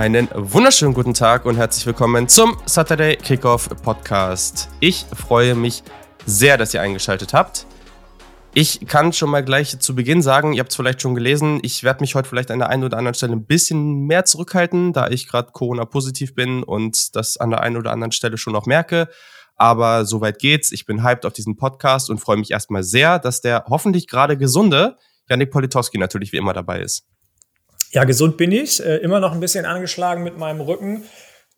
Einen wunderschönen guten Tag und herzlich willkommen zum Saturday Kickoff Podcast. Ich freue mich sehr, dass ihr eingeschaltet habt. Ich kann schon mal gleich zu Beginn sagen, ihr habt es vielleicht schon gelesen, ich werde mich heute vielleicht an der einen oder anderen Stelle ein bisschen mehr zurückhalten, da ich gerade Corona-positiv bin und das an der einen oder anderen Stelle schon noch merke. Aber soweit geht's. Ich bin hyped auf diesen Podcast und freue mich erstmal sehr, dass der hoffentlich gerade gesunde Janik Politowski natürlich wie immer dabei ist. Ja, gesund bin ich. Äh, immer noch ein bisschen angeschlagen mit meinem Rücken.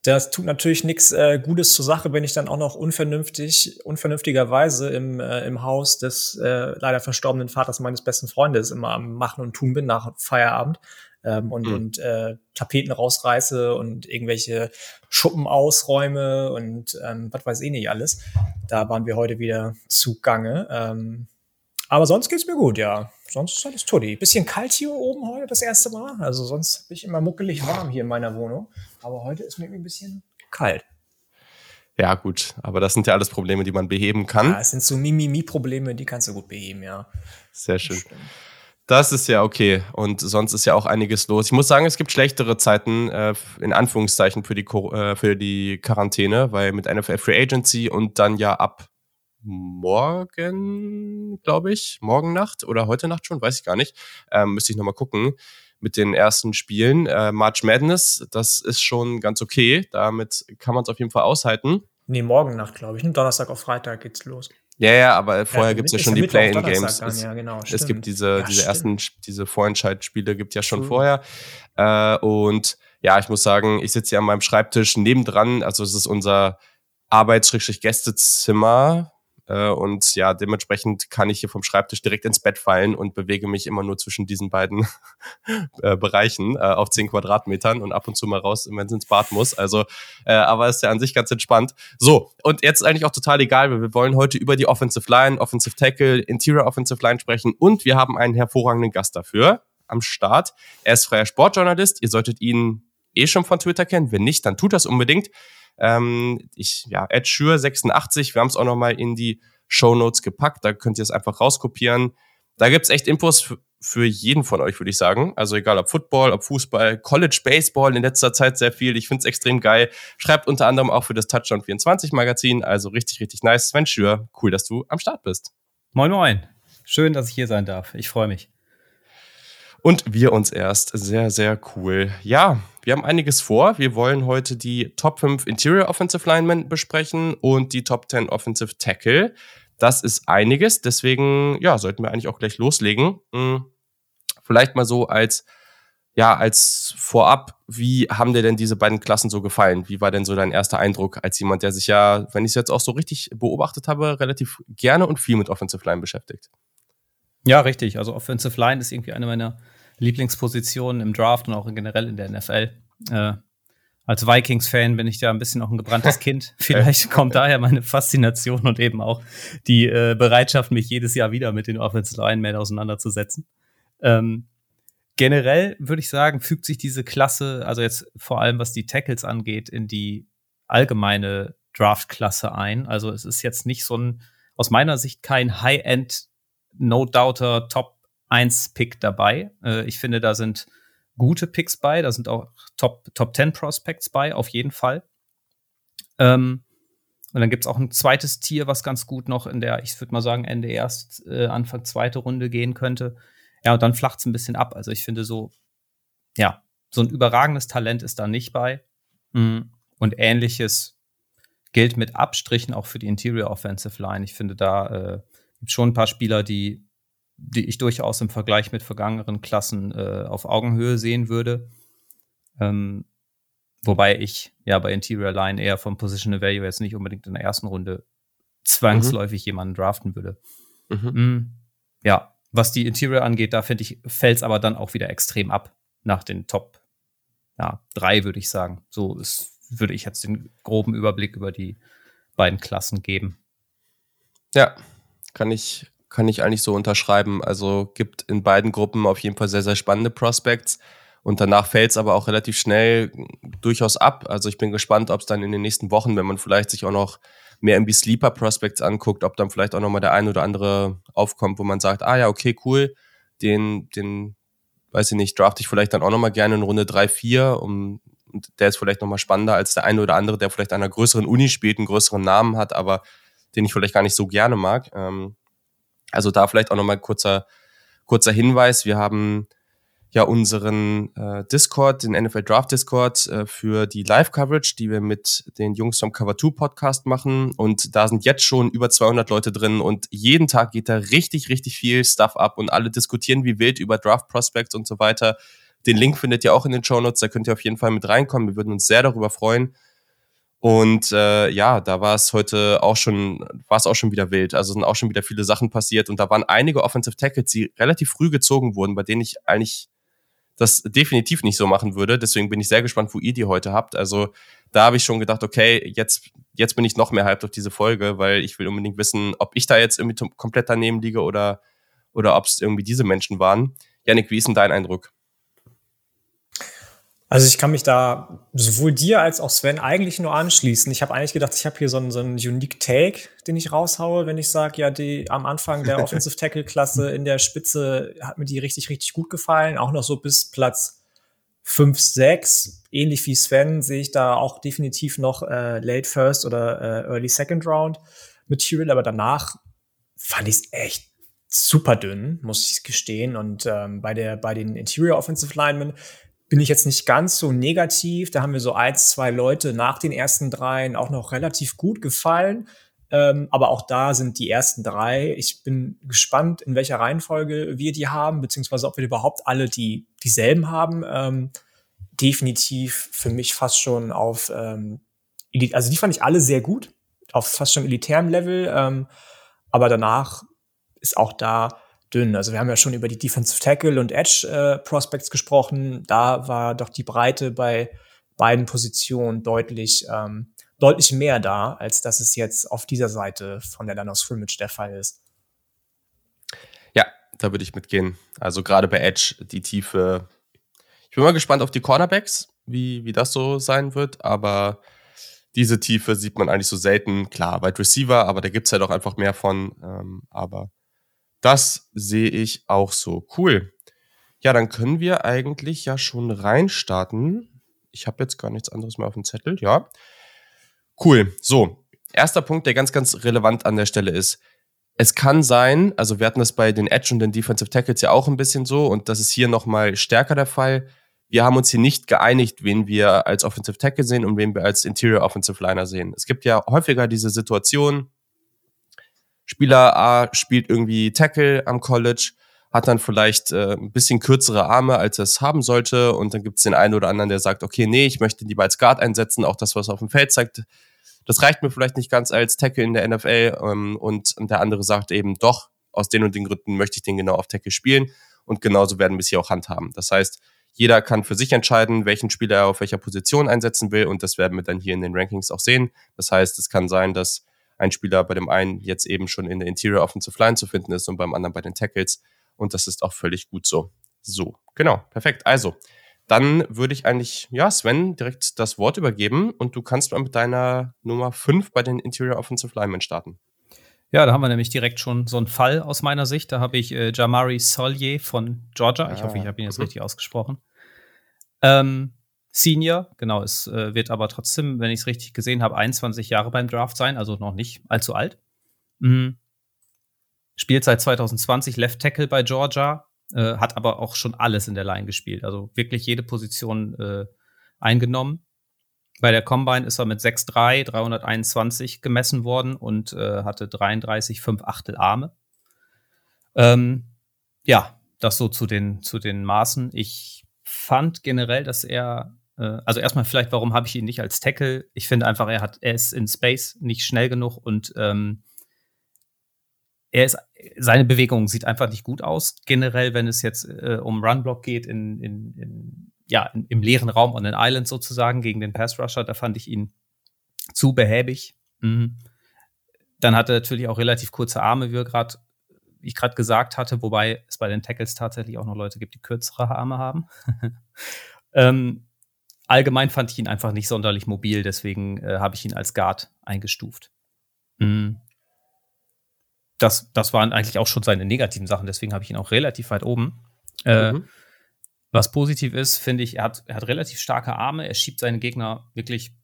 Das tut natürlich nichts äh, Gutes zur Sache, wenn ich dann auch noch unvernünftig, unvernünftigerweise im, äh, im Haus des äh, leider verstorbenen Vaters meines besten Freundes immer am Machen und Tun bin nach Feierabend ähm, und, mhm. und äh, Tapeten rausreiße und irgendwelche Schuppen ausräume und ähm, was weiß ich nicht alles. Da waren wir heute wieder zugange. Ähm, aber sonst geht's mir gut, ja. Sonst ist alles Tuddi. Bisschen kalt hier oben heute das erste Mal. Also sonst bin ich immer muckelig warm hier in meiner Wohnung. Aber heute ist mir ein bisschen kalt. Ja, gut. Aber das sind ja alles Probleme, die man beheben kann. Ja, es sind so Mimimi-Probleme, die kannst du gut beheben, ja. Sehr schön. Das ist ja okay. Und sonst ist ja auch einiges los. Ich muss sagen, es gibt schlechtere Zeiten, äh, in Anführungszeichen, für die, äh, für die Quarantäne, weil mit NFL Free Agency und dann ja ab morgen, glaube ich, morgen Nacht oder heute Nacht schon, weiß ich gar nicht. Ähm, müsste ich nochmal gucken mit den ersten Spielen. Äh, March Madness, das ist schon ganz okay. Damit kann man es auf jeden Fall aushalten. Nee, morgen Nacht, glaube ich. Ne? Donnerstag auf Freitag geht's los. Ja, ja, aber vorher ja, gibt es ja schon die Play-in-Games. Es, ja, genau, es gibt diese, ja, diese ersten, diese Vorentscheidspiele gibt ja schon True. vorher. Äh, und ja, ich muss sagen, ich sitze hier an meinem Schreibtisch nebendran, also es ist unser Arbeits-Gästezimmer äh, und ja, dementsprechend kann ich hier vom Schreibtisch direkt ins Bett fallen und bewege mich immer nur zwischen diesen beiden äh, Bereichen äh, auf zehn Quadratmetern und ab und zu mal raus, wenn es ins Bad muss. Also, aber ist ja an sich ganz entspannt. So, und jetzt eigentlich auch total egal, weil wir wollen heute über die Offensive Line, Offensive Tackle, Interior Offensive Line sprechen und wir haben einen hervorragenden Gast dafür am Start. Er ist freier Sportjournalist. Ihr solltet ihn eh schon von Twitter kennen. Wenn nicht, dann tut das unbedingt. Ähm, ich, ja, Ed Schür 86, wir haben es auch nochmal in die Show Notes gepackt, da könnt ihr es einfach rauskopieren. Da gibt's echt Infos für, für jeden von euch, würde ich sagen. Also egal ob Football, ob Fußball, College Baseball in letzter Zeit sehr viel. Ich finde es extrem geil. Schreibt unter anderem auch für das Touchdown 24 Magazin. Also richtig, richtig nice. Sven Schür, cool, dass du am Start bist. Moin, moin. Schön, dass ich hier sein darf. Ich freue mich. Und wir uns erst. Sehr, sehr cool. Ja, wir haben einiges vor. Wir wollen heute die Top 5 Interior Offensive Linemen besprechen und die Top 10 Offensive Tackle. Das ist einiges, deswegen ja, sollten wir eigentlich auch gleich loslegen. Hm, vielleicht mal so als ja, als vorab, wie haben dir denn diese beiden Klassen so gefallen? Wie war denn so dein erster Eindruck als jemand, der sich ja, wenn ich es jetzt auch so richtig beobachtet habe, relativ gerne und viel mit Offensive Line beschäftigt? Ja, richtig. Also Offensive Line ist irgendwie eine meiner Lieblingspositionen im Draft und auch generell in der NFL. Äh, als Vikings-Fan bin ich da ein bisschen noch ein gebranntes Kind. Vielleicht kommt daher meine Faszination und eben auch die äh, Bereitschaft, mich jedes Jahr wieder mit den Offensive Linemen auseinanderzusetzen. Ähm, generell würde ich sagen, fügt sich diese Klasse, also jetzt vor allem was die Tackles angeht, in die allgemeine Draft-Klasse ein. Also es ist jetzt nicht so ein, aus meiner Sicht kein High-End No-Doubter Top 1 Pick dabei. Äh, ich finde, da sind gute Picks bei, da sind auch Top, Top 10 Prospects bei, auf jeden Fall. Ähm, und dann gibt es auch ein zweites Tier, was ganz gut noch in der, ich würde mal sagen, Ende erst, äh, Anfang zweite Runde gehen könnte. Ja, und dann flacht es ein bisschen ab. Also ich finde so, ja, so ein überragendes Talent ist da nicht bei. Mhm. Und ähnliches gilt mit Abstrichen auch für die Interior Offensive Line. Ich finde, da äh, gibt schon ein paar Spieler, die die ich durchaus im Vergleich mit vergangenen Klassen äh, auf Augenhöhe sehen würde. Ähm, wobei ich ja bei Interior Line eher vom Positional Value jetzt nicht unbedingt in der ersten Runde zwangsläufig mhm. jemanden draften würde. Mhm. Mm, ja, was die Interior angeht, da finde ich, fällt es aber dann auch wieder extrem ab nach den Top ja, drei, würde ich sagen. So ist, würde ich jetzt den groben Überblick über die beiden Klassen geben. Ja, kann ich, kann ich eigentlich so unterschreiben. Also gibt in beiden Gruppen auf jeden Fall sehr, sehr spannende Prospects. Und danach fällt es aber auch relativ schnell durchaus ab. Also ich bin gespannt, ob es dann in den nächsten Wochen, wenn man vielleicht sich auch noch mehr irgendwie Sleeper Prospects anguckt, ob dann vielleicht auch nochmal der ein oder andere aufkommt, wo man sagt, ah ja, okay, cool, den, den, weiß ich nicht, draft ich vielleicht dann auch nochmal gerne in Runde 3, 4, um und der ist vielleicht nochmal spannender als der eine oder andere, der vielleicht einer größeren Uni spielt, einen größeren Namen hat, aber den ich vielleicht gar nicht so gerne mag. Ähm, also da vielleicht auch nochmal kurzer, kurzer Hinweis. Wir haben ja unseren äh, Discord, den NFL Draft Discord äh, für die Live-Coverage, die wir mit den Jungs vom Cover 2 Podcast machen. Und da sind jetzt schon über 200 Leute drin und jeden Tag geht da richtig, richtig viel Stuff ab und alle diskutieren wie wild über Draft Prospects und so weiter. Den Link findet ihr auch in den Show Notes, da könnt ihr auf jeden Fall mit reinkommen. Wir würden uns sehr darüber freuen. Und äh, ja, da war es heute auch schon, war es auch schon wieder wild. Also sind auch schon wieder viele Sachen passiert und da waren einige Offensive Tackles, die relativ früh gezogen wurden, bei denen ich eigentlich das definitiv nicht so machen würde. Deswegen bin ich sehr gespannt, wo ihr die heute habt. Also da habe ich schon gedacht, okay, jetzt, jetzt bin ich noch mehr hyped auf diese Folge, weil ich will unbedingt wissen, ob ich da jetzt irgendwie komplett daneben liege oder, oder ob es irgendwie diese Menschen waren. Janik, wie ist denn dein Eindruck? Also ich kann mich da sowohl dir als auch Sven eigentlich nur anschließen. Ich habe eigentlich gedacht, ich habe hier so einen, so einen Unique Take, den ich raushaue, wenn ich sage, ja, die am Anfang der Offensive Tackle Klasse in der Spitze hat mir die richtig, richtig gut gefallen. Auch noch so bis Platz 5, 6. Ähnlich wie Sven sehe ich da auch definitiv noch äh, Late First oder äh, Early Second Round Material, aber danach fand ich es echt super dünn, muss ich gestehen. Und ähm, bei der bei den Interior Offensive Linemen bin ich jetzt nicht ganz so negativ. Da haben wir so ein, zwei Leute nach den ersten dreien auch noch relativ gut gefallen. Ähm, aber auch da sind die ersten drei. Ich bin gespannt, in welcher Reihenfolge wir die haben, beziehungsweise ob wir überhaupt alle die dieselben haben. Ähm, definitiv für mich fast schon auf, ähm, also die fand ich alle sehr gut, auf fast schon elitärem Level. Ähm, aber danach ist auch da dünn. Also wir haben ja schon über die Defensive Tackle und Edge äh, Prospects gesprochen. Da war doch die Breite bei beiden Positionen deutlich, ähm, deutlich mehr da, als dass es jetzt auf dieser Seite von der Line Scrimmage der Fall ist. Ja, da würde ich mitgehen. Also gerade bei Edge die Tiefe. Ich bin mal gespannt auf die Cornerbacks, wie, wie das so sein wird, aber diese Tiefe sieht man eigentlich so selten. Klar, Wide Receiver, aber da gibt es ja doch einfach mehr von. Ähm, aber das sehe ich auch so. Cool. Ja, dann können wir eigentlich ja schon reinstarten. Ich habe jetzt gar nichts anderes mehr auf dem Zettel. Ja. Cool. So, erster Punkt, der ganz, ganz relevant an der Stelle ist. Es kann sein, also wir hatten das bei den Edge und den Defensive Tackles ja auch ein bisschen so und das ist hier nochmal stärker der Fall. Wir haben uns hier nicht geeinigt, wen wir als Offensive Tackle sehen und wen wir als Interior Offensive Liner sehen. Es gibt ja häufiger diese Situation, Spieler A spielt irgendwie Tackle am College, hat dann vielleicht äh, ein bisschen kürzere Arme, als er es haben sollte. Und dann gibt es den einen oder anderen, der sagt, okay, nee, ich möchte lieber als Guard einsetzen, auch das, was auf dem Feld zeigt. Das reicht mir vielleicht nicht ganz als Tackle in der NFL. Ähm, und, und der andere sagt eben, doch, aus den und den Gründen möchte ich den genau auf Tackle spielen. Und genauso werden wir es hier auch handhaben. Das heißt, jeder kann für sich entscheiden, welchen Spieler er auf welcher Position einsetzen will. Und das werden wir dann hier in den Rankings auch sehen. Das heißt, es kann sein, dass ein Spieler bei dem einen jetzt eben schon in der Interior Offensive Line zu finden ist und beim anderen bei den Tackles. Und das ist auch völlig gut so. So, genau, perfekt. Also, dann würde ich eigentlich, ja, Sven, direkt das Wort übergeben und du kannst mal mit deiner Nummer 5 bei den Interior Offensive Linemen starten. Ja, da haben wir nämlich direkt schon so einen Fall aus meiner Sicht. Da habe ich äh, Jamari Solier von Georgia. Ich hoffe, ich habe ihn jetzt mhm. richtig ausgesprochen. Ähm, Senior, genau, es äh, wird aber trotzdem, wenn ich es richtig gesehen habe, 21 Jahre beim Draft sein, also noch nicht allzu alt. Mhm. Spielt seit 2020 Left Tackle bei Georgia, äh, hat aber auch schon alles in der Line gespielt, also wirklich jede Position äh, eingenommen. Bei der Combine ist er mit 6'3, 321 gemessen worden und äh, hatte 33, 5 Achtel Arme. Ähm, ja, das so zu den, zu den Maßen. Ich fand generell, dass er also erstmal vielleicht, warum habe ich ihn nicht als Tackle? Ich finde einfach, er hat, er ist in Space nicht schnell genug und ähm, er ist, seine Bewegung sieht einfach nicht gut aus. Generell, wenn es jetzt äh, um Runblock geht, in, in, in, ja, in, im leeren Raum on an Island sozusagen gegen den Pass Rusher, da fand ich ihn zu behäbig. Mhm. Dann hat er natürlich auch relativ kurze Arme, wie, grad, wie ich gerade gesagt hatte, wobei es bei den Tackles tatsächlich auch noch Leute gibt, die kürzere Arme haben. ähm, allgemein fand ich ihn einfach nicht sonderlich mobil, deswegen äh, habe ich ihn als Guard eingestuft. Mhm. Das, das waren eigentlich auch schon seine negativen Sachen, deswegen habe ich ihn auch relativ weit oben. Äh, mhm. Was positiv ist, finde ich, er hat, er hat relativ starke Arme, er schiebt seinen Gegner wirklich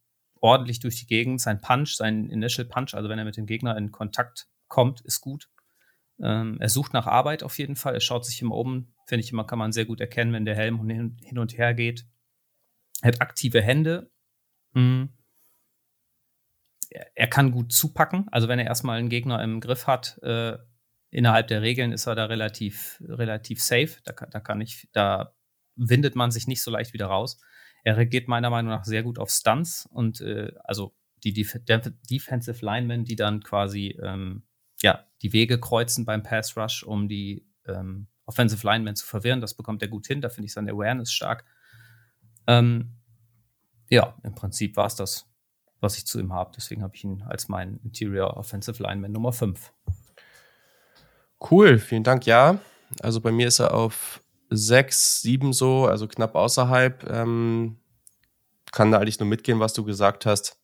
ordentlich durch die Gegend. Sein Punch, sein Initial Punch, also wenn er mit dem Gegner in Kontakt kommt, ist gut. Ähm, er sucht nach Arbeit auf jeden Fall. Er schaut sich immer um. Finde ich immer, kann man sehr gut erkennen, wenn der Helm hin, hin und her geht. Er hat aktive Hände. Mhm. Er, kann gut zupacken. Also wenn er erstmal einen Gegner im Griff hat, äh, innerhalb der Regeln ist er da relativ, relativ safe. Da, da kann ich, da windet man sich nicht so leicht wieder raus. Er reagiert meiner Meinung nach sehr gut auf Stunts und äh, also die Def Defensive Linemen, die dann quasi ähm, ja, die Wege kreuzen beim Pass Rush, um die ähm, Offensive Linemen zu verwirren. Das bekommt er gut hin. Da finde ich seine Awareness stark. Ähm, ja, im Prinzip war es das, was ich zu ihm habe. Deswegen habe ich ihn als mein Interior Offensive Lineman Nummer 5. Cool, vielen Dank. Ja, also bei mir ist er auf sechs, sieben so, also knapp außerhalb. Ähm, kann da eigentlich nur mitgehen, was du gesagt hast.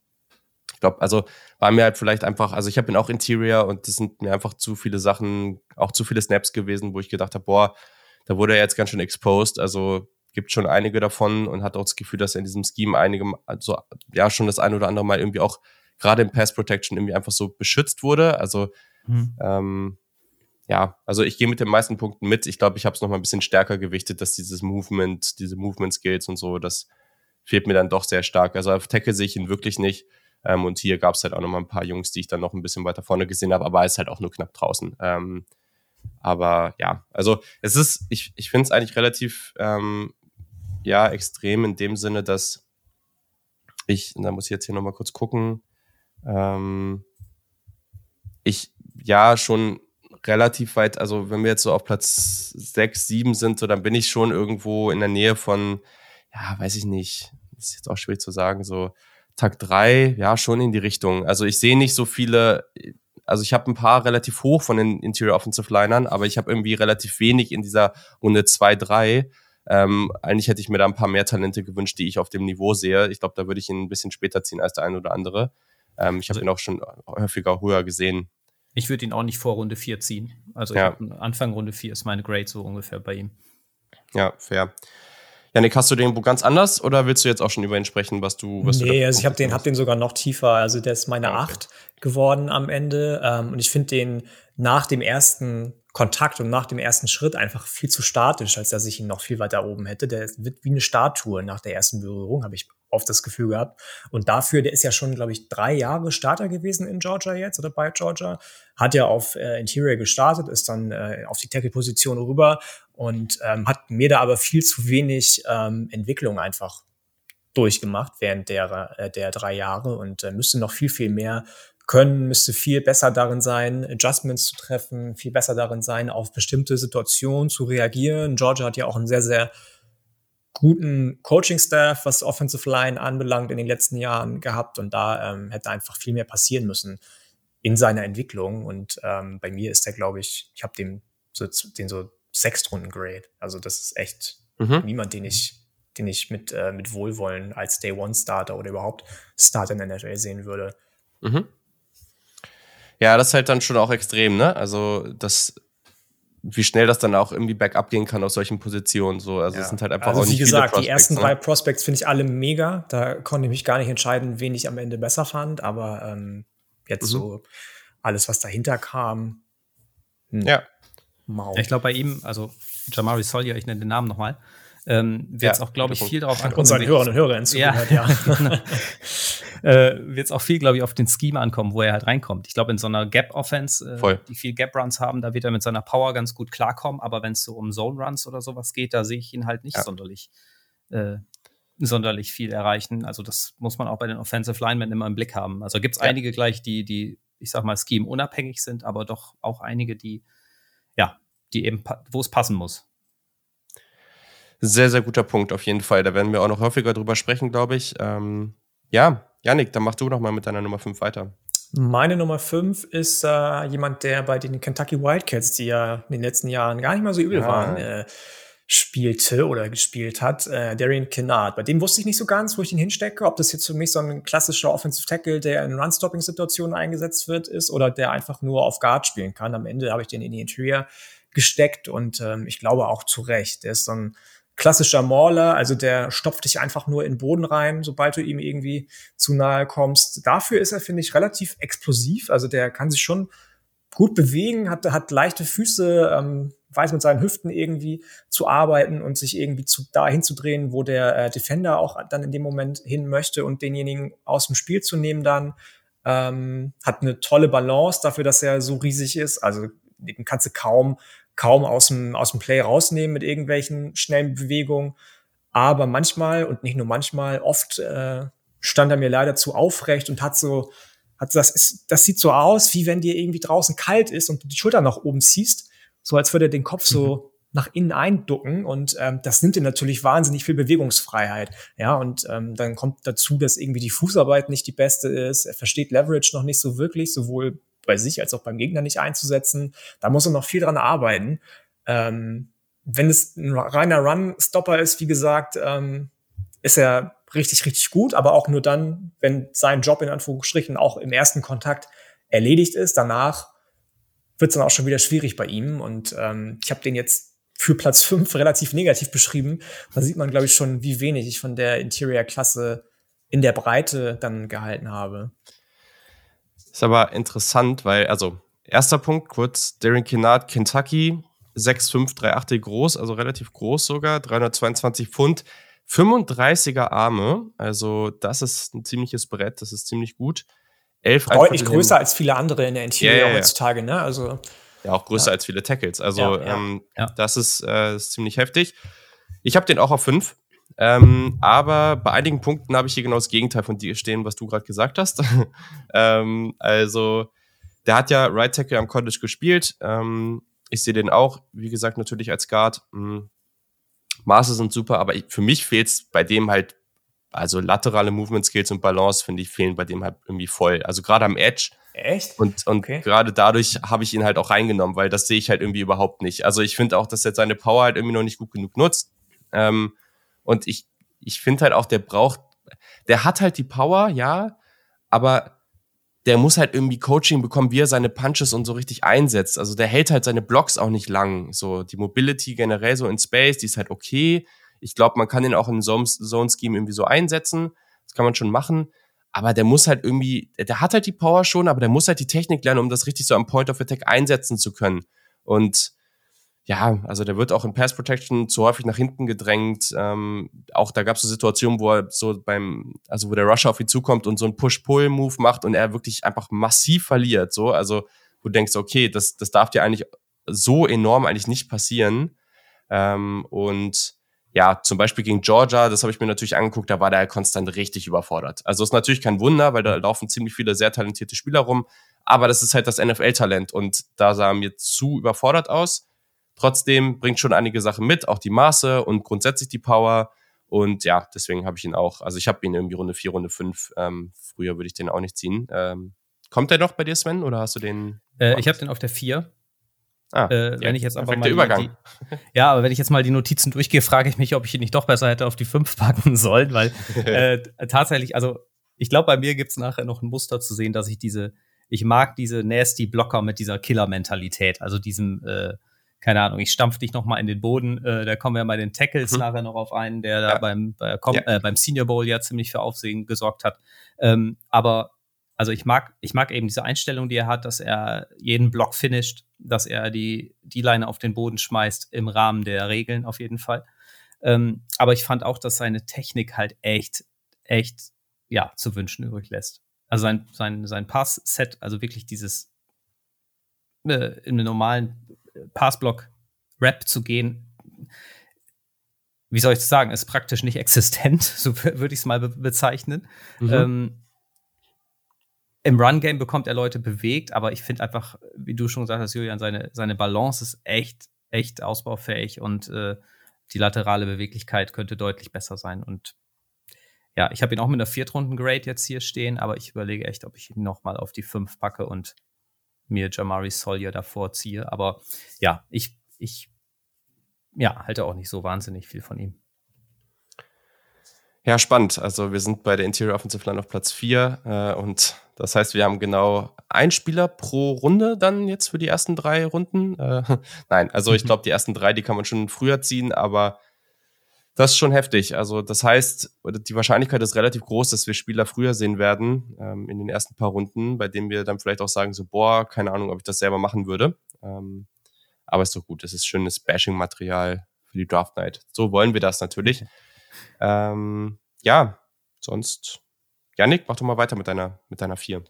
Ich glaube, also war mir halt vielleicht einfach, also ich habe ihn auch Interior und das sind mir einfach zu viele Sachen, auch zu viele Snaps gewesen, wo ich gedacht habe, boah, da wurde er jetzt ganz schön exposed. Also gibt schon einige davon und hat auch das Gefühl, dass er in diesem Scheme einige, also ja, schon das eine oder andere Mal irgendwie auch gerade im Pass Protection irgendwie einfach so beschützt wurde. Also mhm. ähm, ja, also ich gehe mit den meisten Punkten mit. Ich glaube, ich habe es noch mal ein bisschen stärker gewichtet, dass dieses Movement, diese Movement Skills und so, das fehlt mir dann doch sehr stark. Also auf Tackle sehe ich ihn wirklich nicht. Ähm, und hier gab es halt auch noch mal ein paar Jungs, die ich dann noch ein bisschen weiter vorne gesehen habe, aber er ist halt auch nur knapp draußen. Ähm, aber ja, also es ist, ich, ich finde es eigentlich relativ ähm, ja, extrem in dem Sinne, dass ich, da muss ich jetzt hier nochmal kurz gucken, ähm, ich ja schon relativ weit, also wenn wir jetzt so auf Platz 6, 7 sind, so dann bin ich schon irgendwo in der Nähe von, ja, weiß ich nicht, ist jetzt auch schwierig zu sagen, so Tag 3, ja, schon in die Richtung. Also ich sehe nicht so viele, also ich habe ein paar relativ hoch von den Interior Offensive Linern, aber ich habe irgendwie relativ wenig in dieser Runde 2, 3. Ähm, eigentlich hätte ich mir da ein paar mehr Talente gewünscht, die ich auf dem Niveau sehe. Ich glaube, da würde ich ihn ein bisschen später ziehen als der ein oder andere. Ähm, ich habe also, ihn auch schon häufiger höher gesehen. Ich würde ihn auch nicht vor Runde 4 ziehen. Also ja. Anfang Runde 4 ist meine Grade so ungefähr bei ihm. Ja, fair. Janik, hast du den ganz anders oder willst du jetzt auch schon über ihn sprechen, was du was Nee, du also ich habe den, hab den sogar noch tiefer. Also der ist meine ah, okay. 8 geworden am Ende. Ähm, und ich finde den nach dem ersten Kontakt und nach dem ersten Schritt einfach viel zu statisch, als dass ich ihn noch viel weiter oben hätte. Der wird wie eine Statue nach der ersten Berührung, habe ich oft das Gefühl gehabt. Und dafür, der ist ja schon, glaube ich, drei Jahre Starter gewesen in Georgia jetzt oder bei Georgia. Hat ja auf äh, Interior gestartet, ist dann äh, auf die Tackle-Position rüber und ähm, hat mir da aber viel zu wenig ähm, Entwicklung einfach durchgemacht während der, äh, der drei Jahre und äh, müsste noch viel, viel mehr können, müsste viel besser darin sein, Adjustments zu treffen, viel besser darin sein, auf bestimmte Situationen zu reagieren. Georgia hat ja auch einen sehr, sehr guten Coaching-Staff, was Offensive Line anbelangt, in den letzten Jahren gehabt und da ähm, hätte einfach viel mehr passieren müssen in seiner Entwicklung. Und ähm, bei mir ist der, glaube ich, ich habe den so, den so Sechstrunden-Grade. Also das ist echt mhm. niemand, den ich, den ich mit, äh, mit Wohlwollen als Day-One-Starter oder überhaupt Starter in der NFL sehen würde. Mhm. Ja, das ist halt dann schon auch extrem, ne? Also das wie schnell das dann auch irgendwie bergab gehen kann aus solchen Positionen. So, also ja. es sind halt einfach also auch nicht wie gesagt, die ersten ne? drei Prospects finde ich alle mega. Da konnte ich mich gar nicht entscheiden, wen ich am Ende besser fand. Aber ähm, jetzt mhm. so alles, was dahinter kam. Hm. Ja. Mau. Ich glaube bei ihm, also Jamari Solja, ich nenne den Namen nochmal, ähm, wird es ja, auch, glaube ich, viel darauf ankommen. Unseren Hörern und Hörern zugehört, ja. ja. äh, wird es auch viel, glaube ich, auf den Scheme ankommen, wo er halt reinkommt. Ich glaube, in so einer Gap-Offense, äh, die viel Gap-Runs haben, da wird er mit seiner Power ganz gut klarkommen. Aber wenn es so um Zone-Runs oder sowas geht, da sehe ich ihn halt nicht ja. sonderlich, äh, sonderlich viel erreichen. Also das muss man auch bei den Offensive Linemen immer im Blick haben. Also gibt es einige gleich, die, die, ich sag mal, Scheme unabhängig sind, aber doch auch einige, die, ja, die eben, wo es passen muss. Sehr, sehr guter Punkt auf jeden Fall. Da werden wir auch noch häufiger drüber sprechen, glaube ich. Ähm, ja, Janik, dann mach du noch mal mit deiner Nummer 5 weiter. Meine Nummer 5 ist äh, jemand, der bei den Kentucky Wildcats, die ja in den letzten Jahren gar nicht mal so übel ja. waren, äh, spielte oder gespielt hat, äh, Darian Kennard. Bei dem wusste ich nicht so ganz, wo ich ihn hinstecke, ob das jetzt für mich so ein klassischer Offensive Tackle, der in Run-Stopping-Situationen eingesetzt wird, ist oder der einfach nur auf Guard spielen kann. Am Ende habe ich den in die Interior gesteckt und ähm, ich glaube auch zu Recht. Der ist so ein klassischer Mauler, also der stopft dich einfach nur in den Boden rein, sobald du ihm irgendwie zu nahe kommst. Dafür ist er, finde ich, relativ explosiv. Also der kann sich schon gut bewegen, hat, hat leichte Füße, ähm, weiß mit seinen Hüften irgendwie zu arbeiten und sich irgendwie zu, dahin zu drehen, wo der äh, Defender auch dann in dem Moment hin möchte und denjenigen aus dem Spiel zu nehmen dann. Ähm, hat eine tolle Balance dafür, dass er so riesig ist. Also den kannst du kaum, kaum aus dem, aus dem Play rausnehmen mit irgendwelchen schnellen Bewegungen. Aber manchmal und nicht nur manchmal, oft äh, stand er mir leider zu aufrecht und hat so, hat das, ist, das sieht so aus, wie wenn dir irgendwie draußen kalt ist und du die Schulter nach oben ziehst so als würde er den Kopf so mhm. nach innen einducken und ähm, das nimmt ihm natürlich wahnsinnig viel Bewegungsfreiheit. Ja, und ähm, dann kommt dazu, dass irgendwie die Fußarbeit nicht die beste ist. Er versteht Leverage noch nicht so wirklich, sowohl bei sich als auch beim Gegner nicht einzusetzen. Da muss er noch viel dran arbeiten. Ähm, wenn es ein reiner Run-Stopper ist, wie gesagt, ähm, ist er richtig, richtig gut, aber auch nur dann, wenn sein Job in Anführungsstrichen auch im ersten Kontakt erledigt ist. Danach wird es dann auch schon wieder schwierig bei ihm. Und ähm, ich habe den jetzt für Platz 5 relativ negativ beschrieben. Da sieht man, glaube ich, schon, wie wenig ich von der Interior-Klasse in der Breite dann gehalten habe. Ist aber interessant, weil, also, erster Punkt kurz, Darren Kennard, Kentucky, 6'5, 3'8 groß, also relativ groß sogar, 322 Pfund, 35er Arme, also das ist ein ziemliches Brett, das ist ziemlich gut elf Deutlich größer als viele andere in der Interior yeah, yeah, heutzutage, ne? Also. Ja, auch größer ja. als viele Tackles. Also, ja, ähm, ja. das ist, äh, ist ziemlich heftig. Ich habe den auch auf fünf. Ähm, aber bei einigen Punkten habe ich hier genau das Gegenteil von dir stehen, was du gerade gesagt hast. ähm, also, der hat ja Right Tackle am College gespielt. Ähm, ich sehe den auch, wie gesagt, natürlich als Guard. Mhm. Maße sind super, aber ich, für mich fehlt es bei dem halt also laterale Movement Skills und Balance, finde ich, fehlen bei dem halt irgendwie voll. Also gerade am Edge. Echt? Und, und okay. gerade dadurch habe ich ihn halt auch reingenommen, weil das sehe ich halt irgendwie überhaupt nicht. Also ich finde auch, dass er seine Power halt irgendwie noch nicht gut genug nutzt. Ähm, und ich, ich finde halt auch, der braucht, der hat halt die Power, ja, aber der muss halt irgendwie Coaching bekommen, wie er seine Punches und so richtig einsetzt. Also der hält halt seine Blocks auch nicht lang. So die Mobility generell so in Space, die ist halt okay. Ich glaube, man kann den auch in Zone-Scheme irgendwie so einsetzen. Das kann man schon machen. Aber der muss halt irgendwie, der hat halt die Power schon, aber der muss halt die Technik lernen, um das richtig so am Point of Attack einsetzen zu können. Und ja, also der wird auch in Pass Protection zu häufig nach hinten gedrängt. Ähm, auch da gab es so Situationen, wo er so beim, also wo der Rusher auf ihn zukommt und so einen Push-Pull-Move macht und er wirklich einfach massiv verliert. So, also wo du denkst, okay, das, das darf dir eigentlich so enorm eigentlich nicht passieren. Ähm, und ja, zum Beispiel gegen Georgia, das habe ich mir natürlich angeguckt, da war der konstant richtig überfordert. Also ist natürlich kein Wunder, weil da laufen ziemlich viele sehr talentierte Spieler rum, aber das ist halt das NFL-Talent und da sah er mir zu überfordert aus. Trotzdem bringt schon einige Sachen mit, auch die Maße und grundsätzlich die Power. Und ja, deswegen habe ich ihn auch, also ich habe ihn irgendwie Runde 4, Runde 5. Ähm, früher würde ich den auch nicht ziehen. Ähm, kommt der noch bei dir, Sven, oder hast du den? Äh, ich habe den auf der 4. Ah, äh, wenn ich jetzt aber mal Übergang. Die, ja, aber wenn ich jetzt mal die Notizen durchgehe, frage ich mich, ob ich ihn nicht doch besser hätte auf die 5 packen sollen, weil äh, tatsächlich, also ich glaube, bei mir gibt es nachher noch ein Muster zu sehen, dass ich diese, ich mag diese nasty Blocker mit dieser Killer-Mentalität, also diesem, äh, keine Ahnung, ich stampf dich noch mal in den Boden, äh, da kommen wir bei den Tackles mhm. nachher noch auf einen, der ja. da beim, bei, ja. äh, beim Senior Bowl ja ziemlich für Aufsehen gesorgt hat. Ähm, aber also ich mag, ich mag eben diese Einstellung, die er hat, dass er jeden Block finisht, dass er die, die Leine auf den Boden schmeißt, im Rahmen der Regeln auf jeden Fall. Ähm, aber ich fand auch, dass seine Technik halt echt, echt, ja, zu wünschen übrig lässt. Also sein, sein, sein Pass-Set, also wirklich dieses äh, in einem normalen Passblock-Rap zu gehen, wie soll ich das sagen, ist praktisch nicht existent, so würde ich es mal be bezeichnen. Mhm. Ähm, im Run-Game bekommt er Leute bewegt, aber ich finde einfach, wie du schon gesagt hast, Julian, seine, seine Balance ist echt, echt ausbaufähig und äh, die laterale Beweglichkeit könnte deutlich besser sein. Und ja, ich habe ihn auch mit einer Viertrunden-Grade jetzt hier stehen, aber ich überlege echt, ob ich ihn nochmal auf die fünf packe und mir Jamari Sawyer davor ziehe. Aber ja, ich, ich ja, halte auch nicht so wahnsinnig viel von ihm. Ja, spannend. Also wir sind bei der Interior Offensive Line auf Platz 4 äh, und das heißt, wir haben genau ein Spieler pro Runde dann jetzt für die ersten drei Runden. Äh, nein, also ich mhm. glaube, die ersten drei, die kann man schon früher ziehen, aber Das ist schon heftig. Also das heißt, die Wahrscheinlichkeit ist relativ groß, dass wir Spieler früher sehen werden ähm, in den ersten paar Runden, bei denen wir dann vielleicht auch sagen so, boah, keine Ahnung, ob ich das selber machen würde. Ähm, aber ist doch gut. Es ist schönes Bashing-Material für die Draft Night. So wollen wir das natürlich. Ähm, ja, sonst, Janik, mach doch mal weiter mit deiner, mit deiner vier.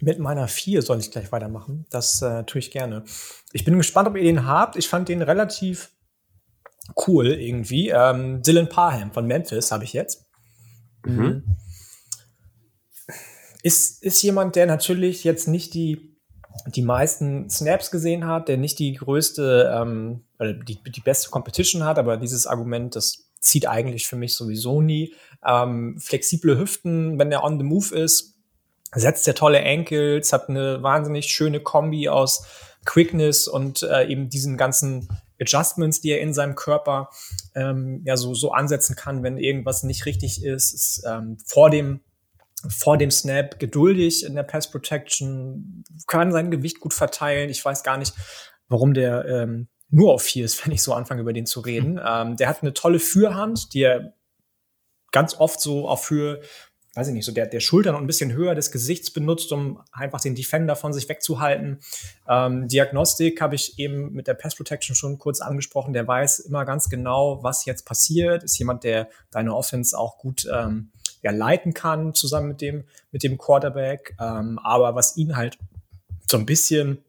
Mit meiner vier soll ich gleich weitermachen. Das äh, tue ich gerne. Ich bin gespannt, ob ihr den habt. Ich fand den relativ cool irgendwie. Ähm, Dylan Parham von Memphis habe ich jetzt. Mhm. mhm. Ist, ist jemand, der natürlich jetzt nicht die, die meisten Snaps gesehen hat, der nicht die größte, ähm, oder die, die beste Competition hat, aber dieses Argument, das zieht eigentlich für mich sowieso nie. Ähm, flexible Hüften, wenn er on the move ist, setzt er tolle Ankles, hat eine wahnsinnig schöne Kombi aus Quickness und äh, eben diesen ganzen Adjustments, die er in seinem Körper ähm, ja so, so ansetzen kann, wenn irgendwas nicht richtig ist, ist ähm, vor dem vor dem Snap geduldig in der Pass Protection, kann sein Gewicht gut verteilen. Ich weiß gar nicht, warum der ähm, nur auf vier ist, wenn ich so anfange, über den zu reden. Mhm. Ähm, der hat eine tolle Fürhand, die er ganz oft so auf Höhe weiß ich nicht, so der, der Schultern und ein bisschen höher des Gesichts benutzt, um einfach den Defender von sich wegzuhalten. Ähm, Diagnostik habe ich eben mit der Pass Protection schon kurz angesprochen. Der weiß immer ganz genau, was jetzt passiert. Ist jemand, der deine Offense auch gut ähm, ja, leiten kann, zusammen mit dem, mit dem Quarterback. Ähm, aber was ihn halt so ein bisschen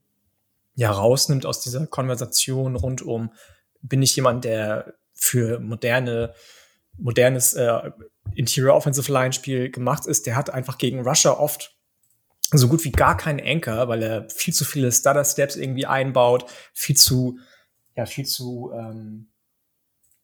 ja rausnimmt aus dieser Konversation rund um, bin ich jemand, der für moderne modernes äh, Interior Offensive Line Spiel gemacht ist, der hat einfach gegen Rusher oft so gut wie gar keinen Anchor, weil er viel zu viele Stutter Steps irgendwie einbaut, viel zu, ja, viel zu ähm,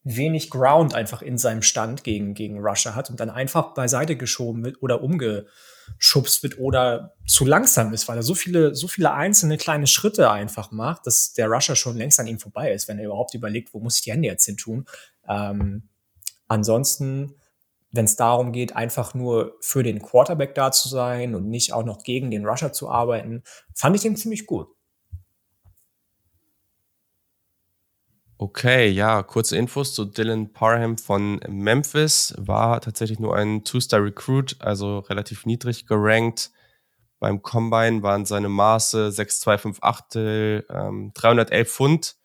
wenig Ground einfach in seinem Stand gegen, gegen Rusher hat und dann einfach beiseite geschoben wird oder umgeschubst wird oder zu langsam ist, weil er so viele, so viele einzelne kleine Schritte einfach macht, dass der Rusher schon längst an ihm vorbei ist, wenn er überhaupt überlegt, wo muss ich die Hände jetzt hin tun. Ähm, ansonsten wenn es darum geht, einfach nur für den Quarterback da zu sein und nicht auch noch gegen den Rusher zu arbeiten, fand ich den ziemlich gut. Okay, ja, kurze Infos zu Dylan Parham von Memphis. War tatsächlich nur ein Two-Star-Recruit, also relativ niedrig gerankt. Beim Combine waren seine Maße 6,258, ähm, 311 Pfund,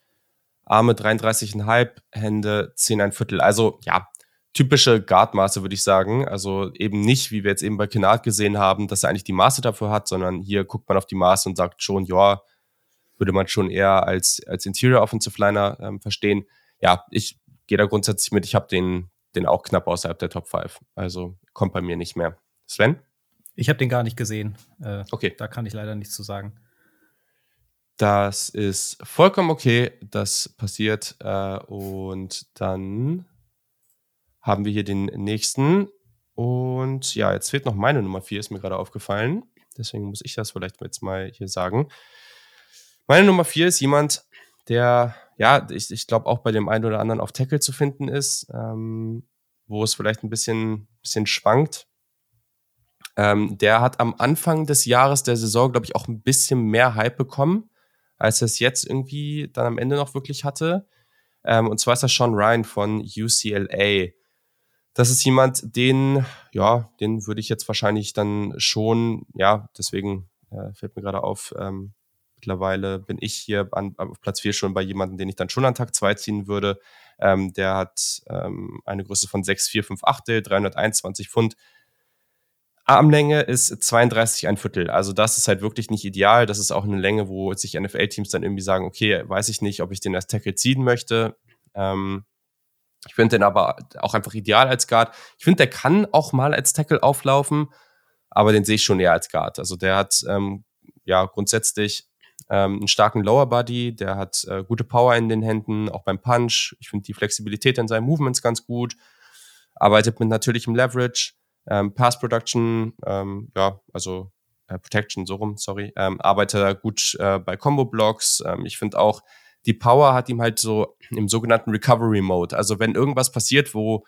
Arme 33,5, Hände 10,1 Viertel. Also ja, typische Guard-Maße, würde ich sagen. Also eben nicht, wie wir jetzt eben bei Kennard gesehen haben, dass er eigentlich die Maße dafür hat, sondern hier guckt man auf die Maße und sagt schon, ja, würde man schon eher als, als Interior Offensive Liner ähm, verstehen. Ja, ich gehe da grundsätzlich mit. Ich habe den, den auch knapp außerhalb der Top 5. Also kommt bei mir nicht mehr. Sven? Ich habe den gar nicht gesehen. Äh, okay. Da kann ich leider nichts zu sagen. Das ist vollkommen okay. Das passiert. Äh, und dann haben wir hier den nächsten. Und ja, jetzt fehlt noch meine Nummer 4, ist mir gerade aufgefallen. Deswegen muss ich das vielleicht jetzt mal hier sagen. Meine Nummer 4 ist jemand, der, ja, ich, ich glaube auch bei dem einen oder anderen auf Tackle zu finden ist, ähm, wo es vielleicht ein bisschen, bisschen schwankt. Ähm, der hat am Anfang des Jahres der Saison, glaube ich, auch ein bisschen mehr Hype bekommen, als er es jetzt irgendwie dann am Ende noch wirklich hatte. Ähm, und zwar ist das Sean Ryan von UCLA. Das ist jemand, den, ja, den würde ich jetzt wahrscheinlich dann schon, ja, deswegen äh, fällt mir gerade auf, ähm, mittlerweile bin ich hier an, auf Platz 4 schon bei jemandem, den ich dann schon an Tag 2 ziehen würde. Ähm, der hat ähm, eine Größe von 6,458, 321 Pfund. Armlänge ist 32 ein Viertel. Also das ist halt wirklich nicht ideal. Das ist auch eine Länge, wo sich NFL-Teams dann irgendwie sagen, okay, weiß ich nicht, ob ich den als Tackle ziehen möchte. Ähm, ich finde den aber auch einfach ideal als Guard. Ich finde, der kann auch mal als Tackle auflaufen, aber den sehe ich schon eher als Guard. Also der hat ähm, ja grundsätzlich ähm, einen starken Lower Body, der hat äh, gute Power in den Händen, auch beim Punch. Ich finde die Flexibilität in seinen Movements ganz gut. Arbeitet mit natürlichem Leverage, ähm, Pass Production, ähm, ja, also äh, Protection, so rum, sorry. Ähm, arbeitet gut äh, bei Combo Blocks. Ähm, ich finde auch, die Power hat ihm halt so im sogenannten Recovery Mode. Also wenn irgendwas passiert, wo,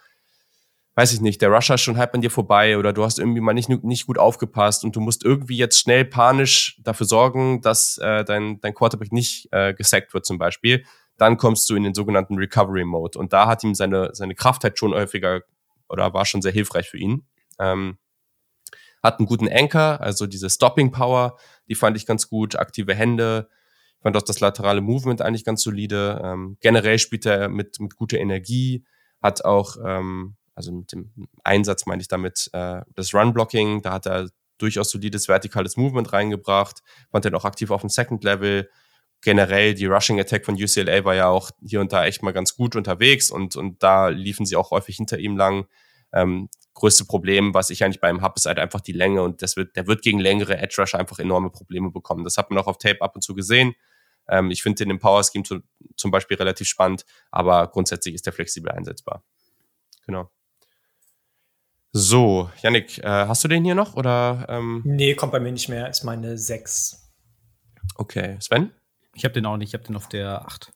weiß ich nicht, der Rusher ist schon halb an dir vorbei oder du hast irgendwie mal nicht, nicht gut aufgepasst und du musst irgendwie jetzt schnell panisch dafür sorgen, dass äh, dein, dein Quarterback nicht äh, gesackt wird zum Beispiel, dann kommst du in den sogenannten Recovery Mode. Und da hat ihm seine, seine Kraft halt schon häufiger oder war schon sehr hilfreich für ihn. Ähm, hat einen guten Anchor, also diese Stopping Power, die fand ich ganz gut, aktive Hände, ich fand auch das laterale Movement eigentlich ganz solide. Ähm, generell spielt er mit, mit guter Energie, hat auch, ähm, also mit dem Einsatz meine ich damit, äh, das Run-Blocking, da hat er durchaus solides vertikales Movement reingebracht, fand er auch aktiv auf dem Second Level. Generell die Rushing Attack von UCLA war ja auch hier und da echt mal ganz gut unterwegs und, und da liefen sie auch häufig hinter ihm lang. Ähm, größte Problem, was ich eigentlich bei ihm habe, ist halt einfach die Länge und das wird, der wird gegen längere Edge Rusher einfach enorme Probleme bekommen. Das hat man auch auf Tape ab und zu gesehen. Ähm, ich finde den im Power Scheme zu, zum Beispiel relativ spannend, aber grundsätzlich ist der flexibel einsetzbar. Genau. So, Yannick, äh, hast du den hier noch oder? Ähm? Nee, kommt bei mir nicht mehr. Ist meine 6. Okay, Sven? Ich habe den auch nicht, ich habe den auf der 8.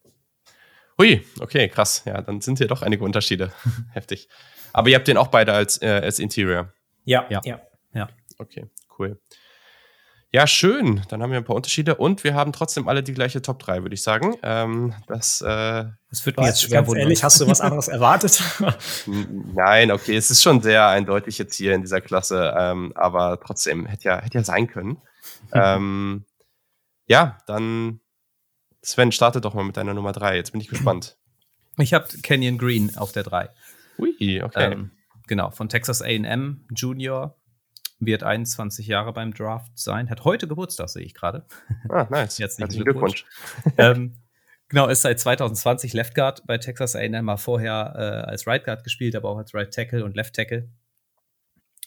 Hui, okay, krass. Ja, dann sind hier doch einige Unterschiede. Heftig. Aber ihr habt den auch beide als, äh, als Interior. Ja, ja, ja. Ja. Okay, cool. Ja, schön. Dann haben wir ein paar Unterschiede und wir haben trotzdem alle die gleiche Top 3, würde ich sagen. Ähm, das, äh, das wird mir jetzt schwer Ganz wundern. ehrlich, hast du was anderes erwartet? Nein, okay, es ist schon sehr eindeutig jetzt hier in dieser Klasse, ähm, aber trotzdem, hätte ja, hätte ja sein können. ähm, ja, dann Sven, starte doch mal mit deiner Nummer 3. Jetzt bin ich gespannt. Ich habe Kenyon Green auf der 3. Ui, okay. Ähm, genau, von Texas AM Junior wird 21 Jahre beim Draft sein. Hat heute Geburtstag, sehe ich gerade. Ah, nice. Herzlichen Glückwunsch. ähm, genau, ist seit 2020 Left Guard bei Texas A&M, mal vorher äh, als Right Guard gespielt, aber auch als Right Tackle und Left Tackle.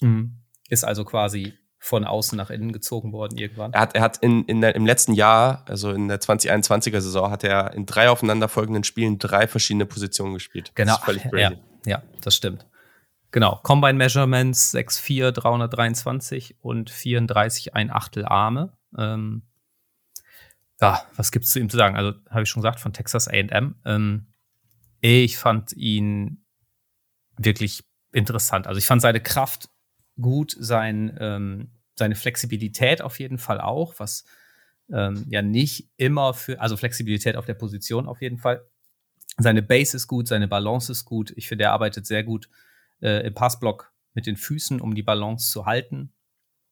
Mhm. Ist also quasi von außen nach innen gezogen worden irgendwann. Er hat, er hat in, in der, im letzten Jahr, also in der 2021er Saison, hat er in drei aufeinanderfolgenden Spielen drei verschiedene Positionen gespielt. Genau. Das ist völlig crazy. Ja, ja, das stimmt. Genau, Combine Measurements 6'4, 323 und 34 ein Achtel Arme. Ähm, ja, was gibt's zu ihm zu sagen? Also, habe ich schon gesagt, von Texas AM. Ähm, ich fand ihn wirklich interessant. Also, ich fand seine Kraft gut, sein, ähm, seine Flexibilität auf jeden Fall auch, was ähm, ja nicht immer für, also Flexibilität auf der Position auf jeden Fall. Seine Base ist gut, seine Balance ist gut. Ich finde, er arbeitet sehr gut äh, im Passblock mit den Füßen, um die Balance zu halten.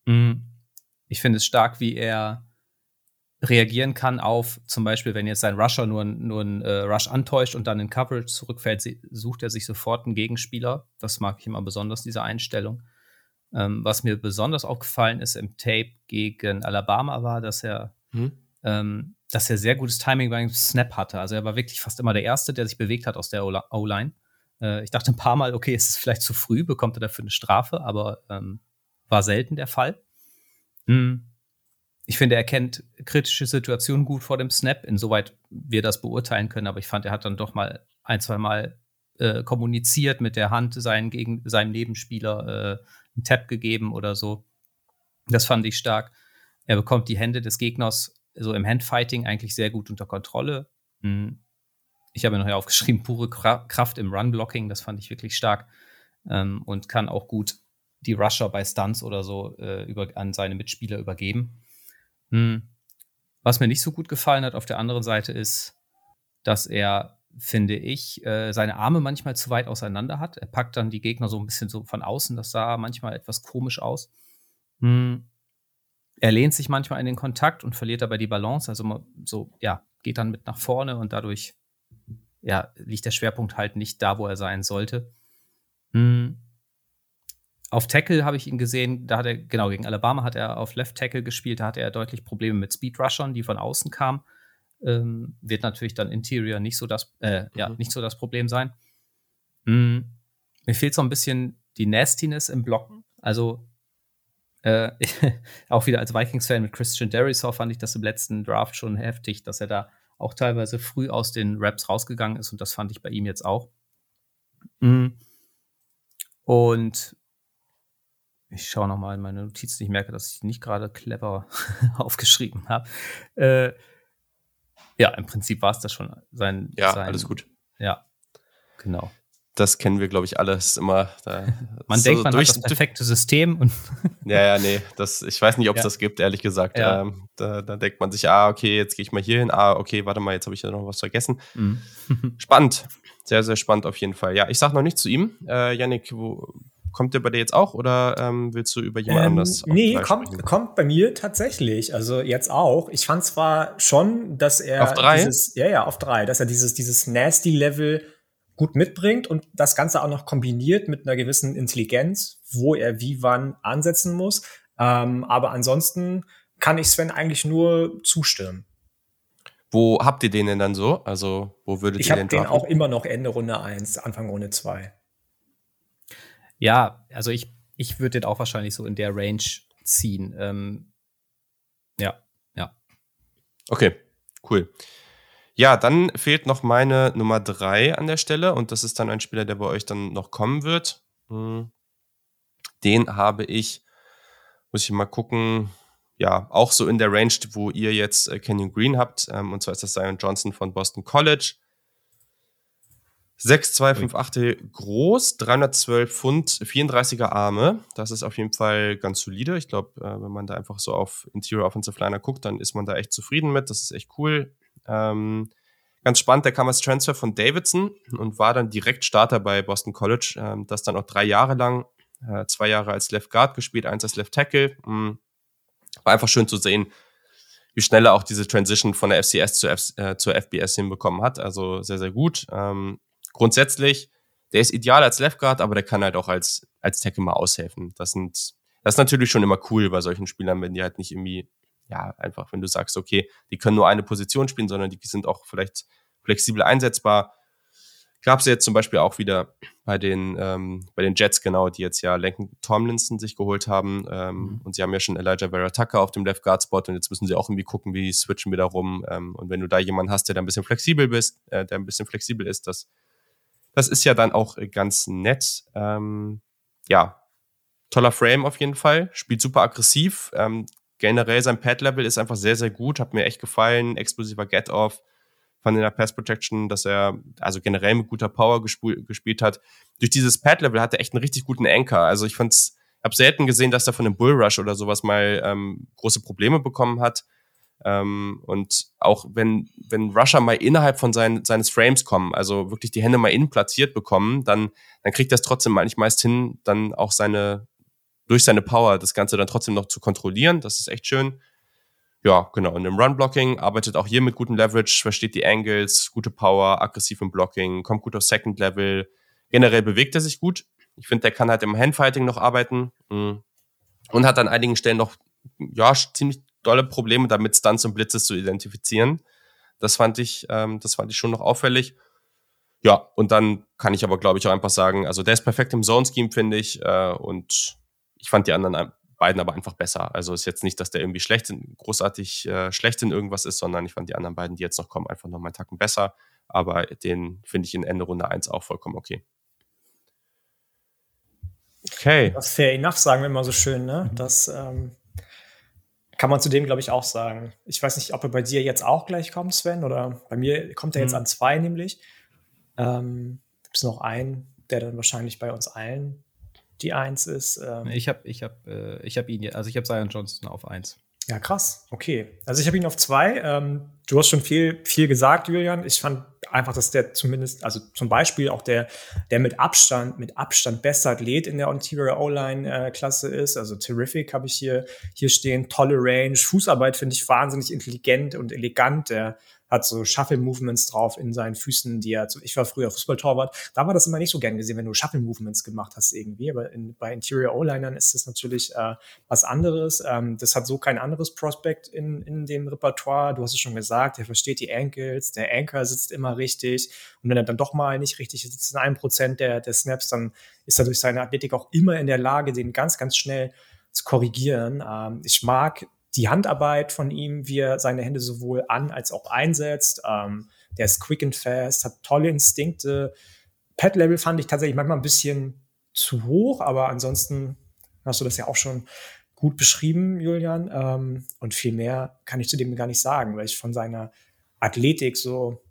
Mhm. Ich finde es stark, wie er reagieren kann auf zum Beispiel, wenn jetzt sein Rusher nur, nur einen äh, Rush antäuscht und dann in Coverage zurückfällt, sucht er sich sofort einen Gegenspieler. Das mag ich immer besonders, diese Einstellung. Ähm, was mir besonders aufgefallen ist im Tape gegen Alabama war, dass er, mhm. ähm, dass er sehr gutes Timing beim Snap hatte. Also er war wirklich fast immer der Erste, der sich bewegt hat aus der O-Line. Äh, ich dachte ein paar Mal, okay, ist es vielleicht zu früh, bekommt er dafür eine Strafe, aber ähm, war selten der Fall. Mhm. Ich finde, er kennt kritische Situationen gut vor dem Snap, insoweit wir das beurteilen können, aber ich fand, er hat dann doch mal ein, zwei Mal äh, kommuniziert mit der Hand seinen gegen, seinem Nebenspieler äh, einen Tap gegeben oder so. Das fand ich stark. Er bekommt die Hände des Gegners so im Handfighting eigentlich sehr gut unter Kontrolle. Mhm ich habe mir noch aufgeschrieben, pure Kraft im Run-Blocking, das fand ich wirklich stark ähm, und kann auch gut die Rusher bei Stunts oder so äh, über, an seine Mitspieler übergeben. Hm. Was mir nicht so gut gefallen hat auf der anderen Seite ist, dass er, finde ich, äh, seine Arme manchmal zu weit auseinander hat. Er packt dann die Gegner so ein bisschen so von außen. Das sah manchmal etwas komisch aus. Hm. Er lehnt sich manchmal in den Kontakt und verliert dabei die Balance. Also so, ja, geht dann mit nach vorne und dadurch ja, liegt der Schwerpunkt halt nicht da, wo er sein sollte. Hm. Auf Tackle habe ich ihn gesehen, da hat er, genau, gegen Alabama hat er auf Left Tackle gespielt, da hatte er deutlich Probleme mit Speed Rushern, die von außen kamen. Ähm, wird natürlich dann Interior nicht so das, äh, mhm. ja, nicht so das Problem sein. Hm. Mir fehlt so ein bisschen die Nastiness im Blocken. Also äh, auch wieder als Vikings-Fan mit Christian Derisaw fand ich das im letzten Draft schon heftig, dass er da auch teilweise früh aus den Raps rausgegangen ist und das fand ich bei ihm jetzt auch. Mhm. Und ich schaue nochmal in meine Notizen, ich merke, dass ich nicht gerade clever aufgeschrieben habe. Äh, ja, im Prinzip war es das schon. Sein, ja, sein, alles gut. Ja, genau. Das kennen wir, glaube ich, alles immer. Da, man denkt, man durch, hat das perfekte System. Und ja, ja, nee, das, ich weiß nicht, ob es ja. das gibt, ehrlich gesagt. Ja. Ähm, da, da, denkt man sich, ah, okay, jetzt gehe ich mal hier hin. Ah, okay, warte mal, jetzt habe ich ja noch was vergessen. Mhm. spannend. Sehr, sehr spannend auf jeden Fall. Ja, ich sage noch nicht zu ihm. Äh, Yannick, wo, kommt der bei dir jetzt auch oder ähm, willst du über jemand ähm, anders? Nee, kommt, kommt bei mir tatsächlich. Also jetzt auch. Ich fand zwar schon, dass er auf drei? dieses, ja, ja, auf drei, dass er dieses, dieses Nasty-Level gut mitbringt und das Ganze auch noch kombiniert mit einer gewissen Intelligenz, wo er wie wann ansetzen muss. Ähm, aber ansonsten kann ich Sven eigentlich nur zustimmen. Wo habt ihr den denn dann so? Also, wo würdet ich ihr den Ich habe den auch immer noch Ende Runde 1, Anfang Runde 2. Ja, also ich, ich würde den auch wahrscheinlich so in der Range ziehen. Ähm, ja, ja. Okay, cool. Ja, dann fehlt noch meine Nummer drei an der Stelle und das ist dann ein Spieler, der bei euch dann noch kommen wird. Hm. Den habe ich, muss ich mal gucken, ja, auch so in der Range, wo ihr jetzt äh, Kenyon Green habt. Ähm, und zwar ist das Zion Johnson von Boston College. 6,258 groß, 312 Pfund, 34er Arme. Das ist auf jeden Fall ganz solide. Ich glaube, äh, wenn man da einfach so auf Interior Offensive Liner guckt, dann ist man da echt zufrieden mit. Das ist echt cool. Ähm, ganz spannend, der kam als Transfer von Davidson und war dann direkt Starter bei Boston College. Ähm, das dann auch drei Jahre lang, äh, zwei Jahre als Left Guard gespielt, eins als Left Tackle. Mhm. War einfach schön zu sehen, wie schnell er auch diese Transition von der FCS zur, F äh, zur FBS hinbekommen hat. Also sehr, sehr gut. Ähm, grundsätzlich, der ist ideal als Left Guard, aber der kann halt auch als, als Tackle mal aushelfen. Das sind, das ist natürlich schon immer cool bei solchen Spielern, wenn die halt nicht irgendwie ja, einfach, wenn du sagst, okay, die können nur eine Position spielen, sondern die sind auch vielleicht flexibel einsetzbar. Gab es jetzt zum Beispiel auch wieder bei den, ähm, bei den Jets, genau, die jetzt ja Lenken Tomlinson sich geholt haben. Ähm, mhm. Und sie haben ja schon Elijah Vera Tucker auf dem Left Guard Spot und jetzt müssen sie auch irgendwie gucken, wie switchen wir da rum. Ähm, und wenn du da jemanden hast, der da ein bisschen flexibel bist, äh, der ein bisschen flexibel ist, das, das ist ja dann auch ganz nett. Ähm, ja, toller Frame auf jeden Fall, spielt super aggressiv. Ähm, generell sein Pad-Level ist einfach sehr, sehr gut, hat mir echt gefallen. Explosiver Get-Off, von der Pass Protection, dass er also generell mit guter Power gespielt hat. Durch dieses Pad-Level hat er echt einen richtig guten Anchor. Also ich fand's, habe selten gesehen, dass er von einem Bullrush oder sowas mal ähm, große Probleme bekommen hat. Ähm, und auch wenn, wenn Rusher mal innerhalb von sein, seines Frames kommen, also wirklich die Hände mal innen platziert bekommen, dann, dann kriegt er es trotzdem eigentlich meist hin, dann auch seine, durch seine Power das Ganze dann trotzdem noch zu kontrollieren. Das ist echt schön. Ja, genau. Und im Run-Blocking arbeitet auch hier mit gutem Leverage, versteht die Angles, gute Power, aggressiv im Blocking, kommt gut auf Second Level. Generell bewegt er sich gut. Ich finde, der kann halt im Handfighting noch arbeiten mm. und hat an einigen Stellen noch ja ziemlich dolle Probleme damit, Stunts und Blitzes zu identifizieren. Das fand ich, ähm, das fand ich schon noch auffällig. Ja, und dann kann ich aber, glaube ich, auch einfach sagen, also der ist perfekt im Zone-Scheme, finde ich. Äh, und ich fand die anderen beiden aber einfach besser. Also ist jetzt nicht, dass der irgendwie schlecht, großartig äh, schlecht in irgendwas ist, sondern ich fand die anderen beiden, die jetzt noch kommen, einfach noch mal einen Tacken besser. Aber den finde ich in Ende Runde 1 auch vollkommen okay. Okay. Das fair enough, sagen wir mal so schön, ne? Mhm. Das ähm, kann man zu dem, glaube ich, auch sagen. Ich weiß nicht, ob er bei dir jetzt auch gleich kommt, Sven, oder bei mir kommt er jetzt mhm. an zwei nämlich. Ähm, Gibt es noch einen, der dann wahrscheinlich bei uns allen die Eins ist. Ähm ich habe ich hab, äh, ich hab ihn, also ich habe Zion Johnson auf Eins. Ja, krass. Okay. Also ich habe ihn auf zwei. Ähm, du hast schon viel, viel gesagt, Julian. Ich fand einfach, dass der zumindest, also zum Beispiel auch der, der mit Abstand, mit Abstand beste Athlet in der Interior O-Line-Klasse äh, ist. Also terrific habe ich hier, hier stehen. Tolle Range. Fußarbeit finde ich wahnsinnig intelligent und elegant. Der hat so Shuffle-Movements drauf in seinen Füßen, die er, ich war früher Fußballtorwart, da war das immer nicht so gern gesehen, wenn du Shuffle-Movements gemacht hast irgendwie, aber in, bei Interior O-Linern ist das natürlich äh, was anderes. Ähm, das hat so kein anderes Prospect in, in dem Repertoire. Du hast es schon gesagt, er versteht die Ankles, der Anchor sitzt immer richtig und wenn er dann doch mal nicht richtig sitzt in einem Prozent der, der Snaps, dann ist er durch seine Athletik auch immer in der Lage, den ganz, ganz schnell zu korrigieren. Ähm, ich mag die Handarbeit von ihm, wie er seine Hände sowohl an als auch einsetzt. Ähm, der ist quick and fast, hat tolle Instinkte. Pad-Level fand ich tatsächlich manchmal ein bisschen zu hoch, aber ansonsten hast du das ja auch schon gut beschrieben, Julian. Ähm, und viel mehr kann ich zu dem gar nicht sagen, weil ich von seiner Athletik so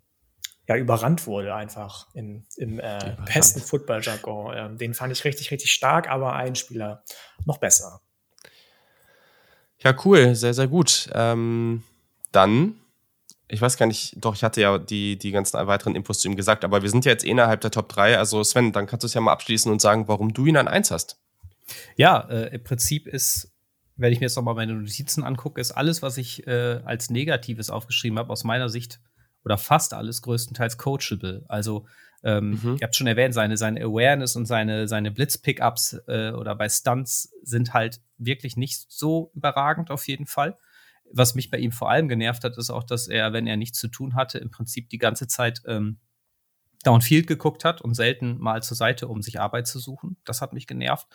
ja, überrannt wurde einfach im, im äh, besten Football-Jargon. Ähm, den fand ich richtig, richtig stark, aber ein Spieler noch besser. Ja, cool, sehr, sehr gut. Ähm, dann, ich weiß gar nicht, doch, ich hatte ja die, die ganzen weiteren Infos zu ihm gesagt, aber wir sind ja jetzt eh innerhalb der Top 3. Also Sven, dann kannst du es ja mal abschließen und sagen, warum du ihn an 1 hast. Ja, äh, im Prinzip ist, wenn ich mir jetzt nochmal meine Notizen angucke, ist alles, was ich äh, als Negatives aufgeschrieben habe, aus meiner Sicht oder fast alles größtenteils coachable. Also ähm, mhm. Ihr habt schon erwähnt, seine, seine Awareness und seine, seine Blitz-Pickups äh, oder bei Stunts sind halt wirklich nicht so überragend auf jeden Fall. Was mich bei ihm vor allem genervt hat, ist auch, dass er, wenn er nichts zu tun hatte, im Prinzip die ganze Zeit ähm, Downfield geguckt hat und selten mal zur Seite, um sich Arbeit zu suchen. Das hat mich genervt.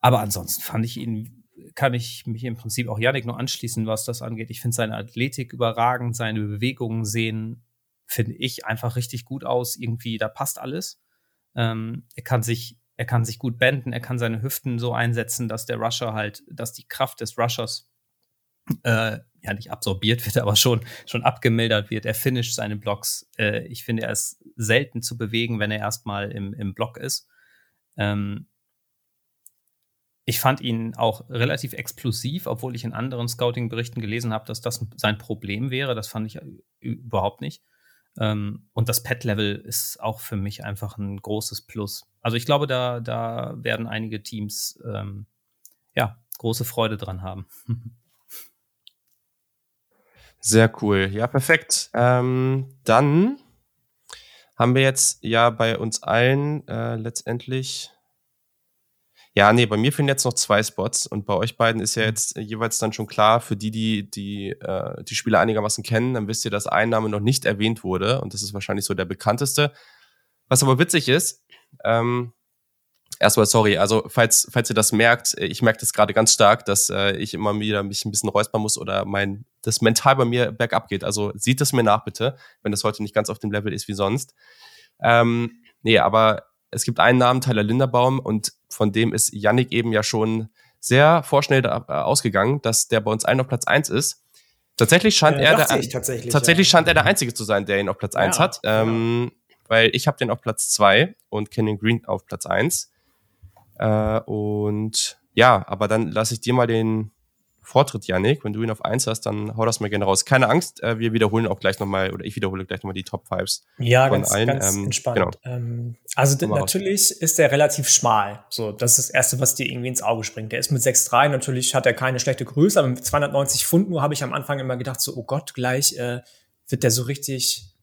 Aber ansonsten fand ich ihn, kann ich mich im Prinzip auch Janik nur anschließen, was das angeht. Ich finde seine Athletik überragend, seine Bewegungen sehen finde ich, einfach richtig gut aus. Irgendwie, da passt alles. Ähm, er kann sich, er kann sich gut benden, er kann seine Hüften so einsetzen, dass der Rusher halt, dass die Kraft des Rushers äh, ja nicht absorbiert wird, aber schon, schon abgemildert wird. Er finisht seine Blocks. Äh, ich finde, er ist selten zu bewegen, wenn er erstmal im, im Block ist. Ähm, ich fand ihn auch relativ explosiv, obwohl ich in anderen Scouting-Berichten gelesen habe, dass das sein Problem wäre. Das fand ich überhaupt nicht. Ähm, und das Pet-Level ist auch für mich einfach ein großes Plus. Also ich glaube, da, da werden einige Teams ähm, ja große Freude dran haben. Sehr cool. Ja, perfekt. Ähm, dann haben wir jetzt ja bei uns allen äh, letztendlich ja, nee, bei mir fehlen jetzt noch zwei Spots und bei euch beiden ist ja mhm. jetzt jeweils dann schon klar, für die, die die, äh, die Spieler einigermaßen kennen, dann wisst ihr, dass ein Name noch nicht erwähnt wurde und das ist wahrscheinlich so der bekannteste. Was aber witzig ist, ähm, erstmal sorry, also falls, falls ihr das merkt, ich merke das gerade ganz stark, dass äh, ich immer wieder mich ein bisschen räuspern muss oder mein, das mental bei mir bergab geht. Also sieht es mir nach bitte, wenn das heute nicht ganz auf dem Level ist wie sonst. Ähm, nee, aber es gibt einen Namen, Tyler Linderbaum, und von dem ist Yannick eben ja schon sehr vorschnell da, äh, ausgegangen, dass der bei uns allen auf Platz eins ist. Tatsächlich scheint äh, er der, tatsächlich, tatsächlich ja. scheint er der Einzige zu sein, der ihn auf Platz ja, eins hat. Ähm, ja. Weil ich habe den auf Platz zwei und Kenyon Green auf Platz eins. Äh, und ja, aber dann lasse ich dir mal den, Vortritt, Yannick. Wenn du ihn auf 1 hast, dann hau das mal gerne raus. Keine Angst, äh, wir wiederholen auch gleich nochmal, oder ich wiederhole gleich nochmal die Top 5s. Ja, ganz, allen. ganz ähm, entspannt. Genau. Ähm, also natürlich raus. ist der relativ schmal. So, das ist das Erste, was dir irgendwie ins Auge springt. Der ist mit 6'3, natürlich hat er keine schlechte Größe, aber mit 290 Pfund nur habe ich am Anfang immer gedacht, so, oh Gott, gleich äh, wird der so richtig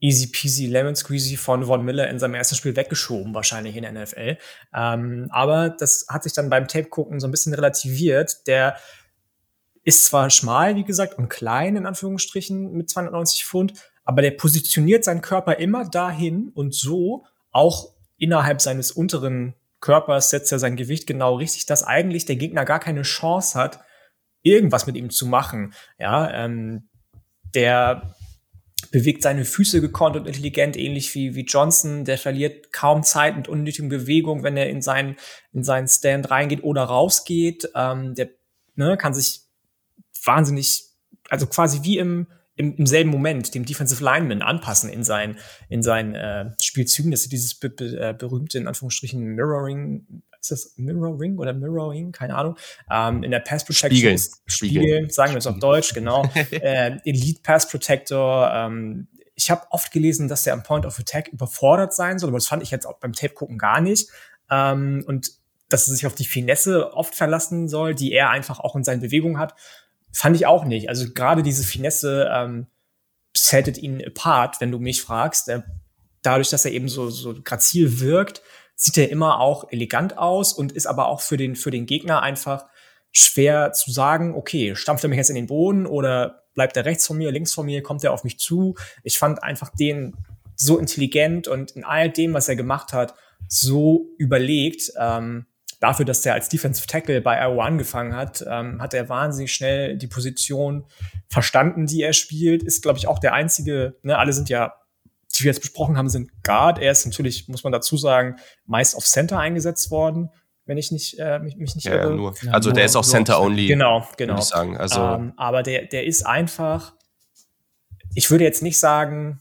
easy peasy lemon squeezy von Von Miller in seinem ersten Spiel weggeschoben, wahrscheinlich in der NFL. Ähm, aber das hat sich dann beim Tape gucken so ein bisschen relativiert. Der ist zwar schmal, wie gesagt, und klein in Anführungsstrichen mit 290 Pfund, aber der positioniert seinen Körper immer dahin und so auch innerhalb seines unteren Körpers setzt er sein Gewicht genau richtig, dass eigentlich der Gegner gar keine Chance hat, irgendwas mit ihm zu machen. Ja, ähm, der bewegt seine Füße gekonnt und intelligent, ähnlich wie, wie Johnson. Der verliert kaum Zeit mit unnötigen Bewegungen, wenn er in seinen, in seinen Stand reingeht oder rausgeht. Ähm, der ne, kann sich wahnsinnig, also quasi wie im, im, im selben Moment dem Defensive Lineman anpassen in seinen, in seinen äh, Spielzügen. Das ist dieses be be äh, berühmte, in Anführungsstrichen, Mirroring, ist das Mirroring oder Mirroring? Keine Ahnung. Ähm, in der Pass Protection. Spiegeln. Spiegeln, Spiegeln. sagen wir es auf Deutsch, genau. äh, Elite Pass Protector. Ähm, ich habe oft gelesen, dass der am Point of Attack überfordert sein soll, aber das fand ich jetzt auch beim Tape gucken gar nicht. Ähm, und dass er sich auf die Finesse oft verlassen soll, die er einfach auch in seinen Bewegungen hat. Fand ich auch nicht. Also gerade diese Finesse ähm, settet ihn apart, wenn du mich fragst. Der, dadurch, dass er eben so, so grazil wirkt, sieht er immer auch elegant aus und ist aber auch für den, für den Gegner einfach schwer zu sagen, okay, stampft er mich jetzt in den Boden oder bleibt er rechts von mir, links von mir, kommt er auf mich zu. Ich fand einfach den so intelligent und in all dem, was er gemacht hat, so überlegt. Ähm, dafür, dass der als Defensive Tackle bei Iowa angefangen hat, ähm, hat er wahnsinnig schnell die Position verstanden, die er spielt. Ist, glaube ich, auch der einzige, ne, alle sind ja, die wir jetzt besprochen haben, sind Guard. Er ist natürlich, muss man dazu sagen, meist auf Center eingesetzt worden wenn ich nicht äh, mich, mich nicht ja, irre. Ja, nur. also nur, der ist auch Center only. Genau, genau. ich sagen. Also ähm, aber der der ist einfach. Ich würde jetzt nicht sagen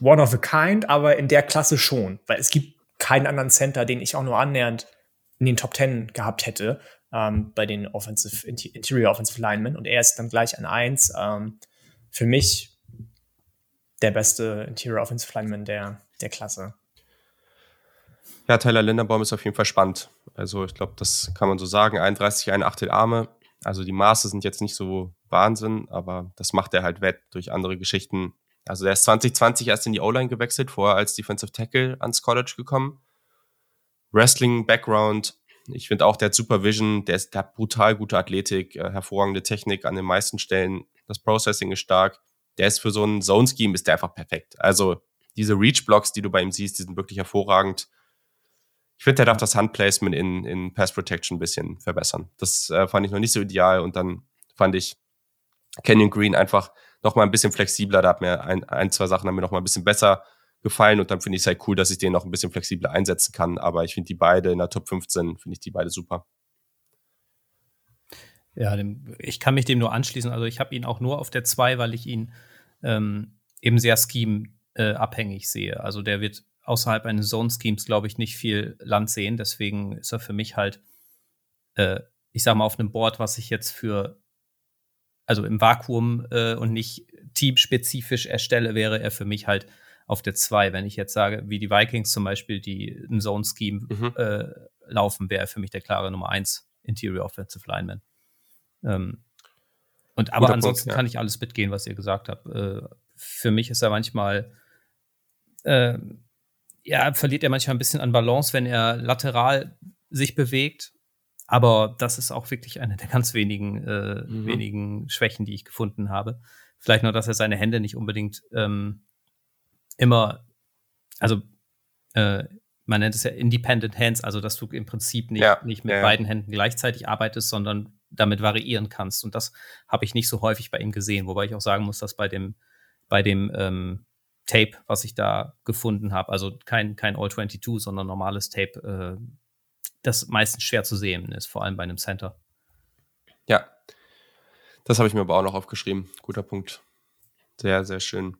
one of a kind, aber in der Klasse schon, weil es gibt keinen anderen Center, den ich auch nur annähernd in den Top Ten gehabt hätte ähm, bei den Offensive, Interior Offensive Linemen und er ist dann gleich an eins. Ähm, für mich der beste Interior Offensive Lineman der, der Klasse. Ja, Tyler Linderbaum ist auf jeden Fall spannend. Also ich glaube, das kann man so sagen. 31, ein Achtel Arme. Also die Maße sind jetzt nicht so Wahnsinn, aber das macht er halt wett durch andere Geschichten. Also der ist 2020 erst in die O-Line gewechselt, vorher als Defensive Tackle ans College gekommen. Wrestling-Background. Ich finde auch, der hat Supervision, der, ist, der hat brutal gute Athletik, äh, hervorragende Technik an den meisten Stellen. Das Processing ist stark. Der ist für so ein Zone-Scheme ist der einfach perfekt. Also diese Reach-Blocks, die du bei ihm siehst, die sind wirklich hervorragend. Ich finde, der darf das Handplacement in, in Pass Protection ein bisschen verbessern. Das äh, fand ich noch nicht so ideal und dann fand ich Canyon Green einfach noch mal ein bisschen flexibler. Da hat mir ein, ein zwei Sachen haben mir noch mal ein bisschen besser gefallen und dann finde ich es halt cool, dass ich den noch ein bisschen flexibler einsetzen kann. Aber ich finde die beide in der Top 15, finde ich die beide super. Ja, dem, ich kann mich dem nur anschließen. Also ich habe ihn auch nur auf der 2, weil ich ihn ähm, eben sehr scheme-abhängig äh, sehe. Also der wird außerhalb eines Zone-Schemes, glaube ich, nicht viel Land sehen. Deswegen ist er für mich halt, äh, ich sage mal, auf einem Board, was ich jetzt für also im Vakuum äh, und nicht teamspezifisch erstelle, wäre er für mich halt auf der 2. Wenn ich jetzt sage, wie die Vikings zum Beispiel, die ein Zone-Scheme mhm. äh, laufen, wäre für mich der klare Nummer 1 Interior Offensive Lineman. Ähm, und aber Guter ansonsten Punkt, ja. kann ich alles mitgehen, was ihr gesagt habt. Äh, für mich ist er manchmal, äh, ja, verliert er manchmal ein bisschen an Balance, wenn er lateral sich bewegt aber das ist auch wirklich eine der ganz wenigen, äh, mhm. wenigen Schwächen, die ich gefunden habe. Vielleicht nur, dass er seine Hände nicht unbedingt ähm, immer, also äh, man nennt es ja Independent Hands, also dass du im Prinzip nicht, ja, nicht mit ja. beiden Händen gleichzeitig arbeitest, sondern damit variieren kannst. Und das habe ich nicht so häufig bei ihm gesehen, wobei ich auch sagen muss, dass bei dem, bei dem ähm, Tape, was ich da gefunden habe, also kein, kein All-22, sondern normales Tape, äh, das meistens schwer zu sehen ist, vor allem bei einem Center. Ja, das habe ich mir aber auch noch aufgeschrieben. Guter Punkt. Sehr, sehr schön.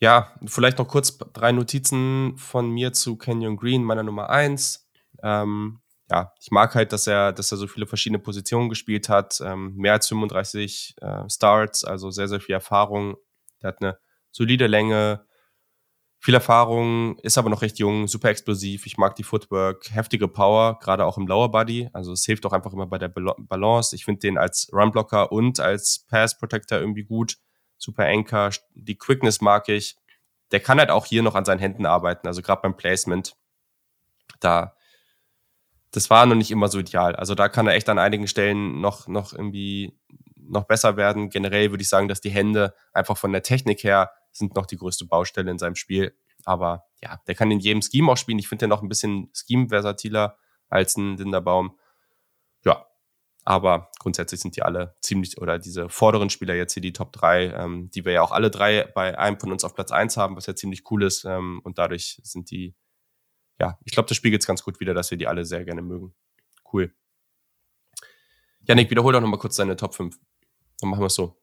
Ja, vielleicht noch kurz drei Notizen von mir zu Canyon Green, meiner Nummer eins. Ähm, ja, ich mag halt, dass er, dass er so viele verschiedene Positionen gespielt hat. Ähm, mehr als 35 äh, Starts, also sehr, sehr viel Erfahrung. Der hat eine solide Länge, viel Erfahrung, ist aber noch recht jung, super explosiv. Ich mag die Footwork, heftige Power, gerade auch im Lower Body. Also es hilft auch einfach immer bei der Balance. Ich finde den als Runblocker und als Pass Protector irgendwie gut. Super Anchor, die Quickness mag ich. Der kann halt auch hier noch an seinen Händen arbeiten, also gerade beim Placement. Da, das war noch nicht immer so ideal. Also da kann er echt an einigen Stellen noch, noch irgendwie noch besser werden. Generell würde ich sagen, dass die Hände einfach von der Technik her sind noch die größte Baustelle in seinem Spiel. Aber ja, der kann in jedem Scheme auch spielen. Ich finde den noch ein bisschen Scheme-versatiler als ein Linderbaum. Ja, aber grundsätzlich sind die alle ziemlich, oder diese vorderen Spieler jetzt hier, die Top 3, ähm, die wir ja auch alle drei bei einem von uns auf Platz 1 haben, was ja ziemlich cool ist. Ähm, und dadurch sind die, ja, ich glaube, das spiegelt es ganz gut wieder, dass wir die alle sehr gerne mögen. Cool. Janik, wiederhol doch nochmal kurz deine Top 5. Dann machen wir es so.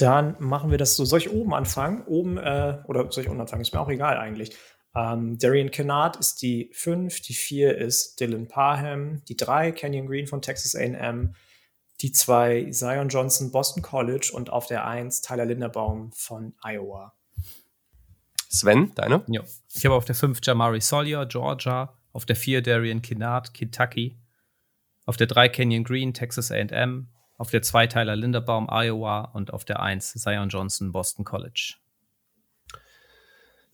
Dann machen wir das so. Soll ich oben anfangen? Oben, äh, oder soll ich unten anfangen? Ist mir auch egal eigentlich. Ähm, Darian Kennard ist die 5, die 4 ist Dylan Parham, die 3 Canyon Green von Texas AM, die 2 Zion Johnson, Boston College und auf der 1 Tyler Linderbaum von Iowa. Sven, deine? Ja. Ich habe auf der 5 Jamari Sawyer, Georgia, auf der 4 Darian Kennard, Kentucky, auf der 3 Canyon Green, Texas AM, auf der 2 Tyler Linderbaum, Iowa und auf der 1 Zion Johnson, Boston College.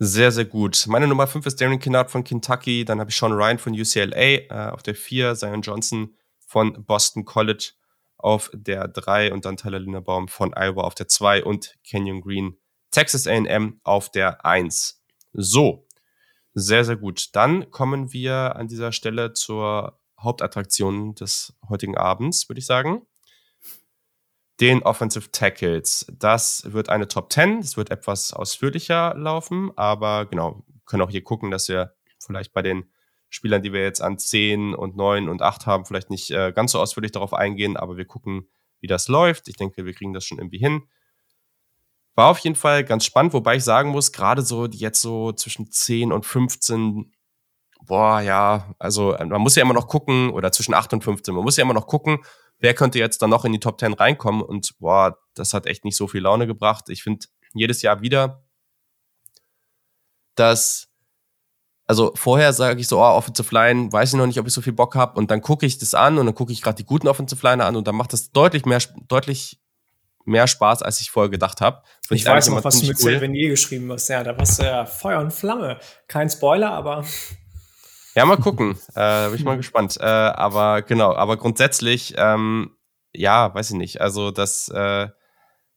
Sehr, sehr gut. Meine Nummer 5 ist Darren Kinnard von Kentucky. Dann habe ich Sean Ryan von UCLA. Äh, auf der 4 Zion Johnson von Boston College. Auf der 3 und dann Tyler Linderbaum von Iowa auf der 2 und Kenyon Green Texas AM auf der 1. So, sehr, sehr gut. Dann kommen wir an dieser Stelle zur Hauptattraktion des heutigen Abends, würde ich sagen den Offensive Tackles. Das wird eine Top 10. Das wird etwas ausführlicher laufen, aber genau, können auch hier gucken, dass wir vielleicht bei den Spielern, die wir jetzt an 10 und 9 und 8 haben, vielleicht nicht äh, ganz so ausführlich darauf eingehen, aber wir gucken, wie das läuft. Ich denke, wir kriegen das schon irgendwie hin. war auf jeden Fall ganz spannend, wobei ich sagen muss, gerade so jetzt so zwischen 10 und 15, boah, ja, also man muss ja immer noch gucken, oder zwischen 8 und 15, man muss ja immer noch gucken, wer könnte jetzt dann noch in die Top 10 reinkommen und boah, das hat echt nicht so viel Laune gebracht. Ich finde jedes Jahr wieder, dass also vorher sage ich so, oh, Offensive Line, weiß ich noch nicht, ob ich so viel Bock habe. Und dann gucke ich das an und dann gucke ich gerade die guten Offensive Liner an und dann macht das deutlich mehr, deutlich mehr Spaß, als ich vorher gedacht habe. Ich, ich weiß noch, was du mit cool. Venier geschrieben hast. Ja, da warst du ja Feuer und Flamme. Kein Spoiler, aber. Ja, mal gucken. äh, bin ich mal gespannt. Äh, aber genau, aber grundsätzlich, ähm, ja, weiß ich nicht. Also das äh,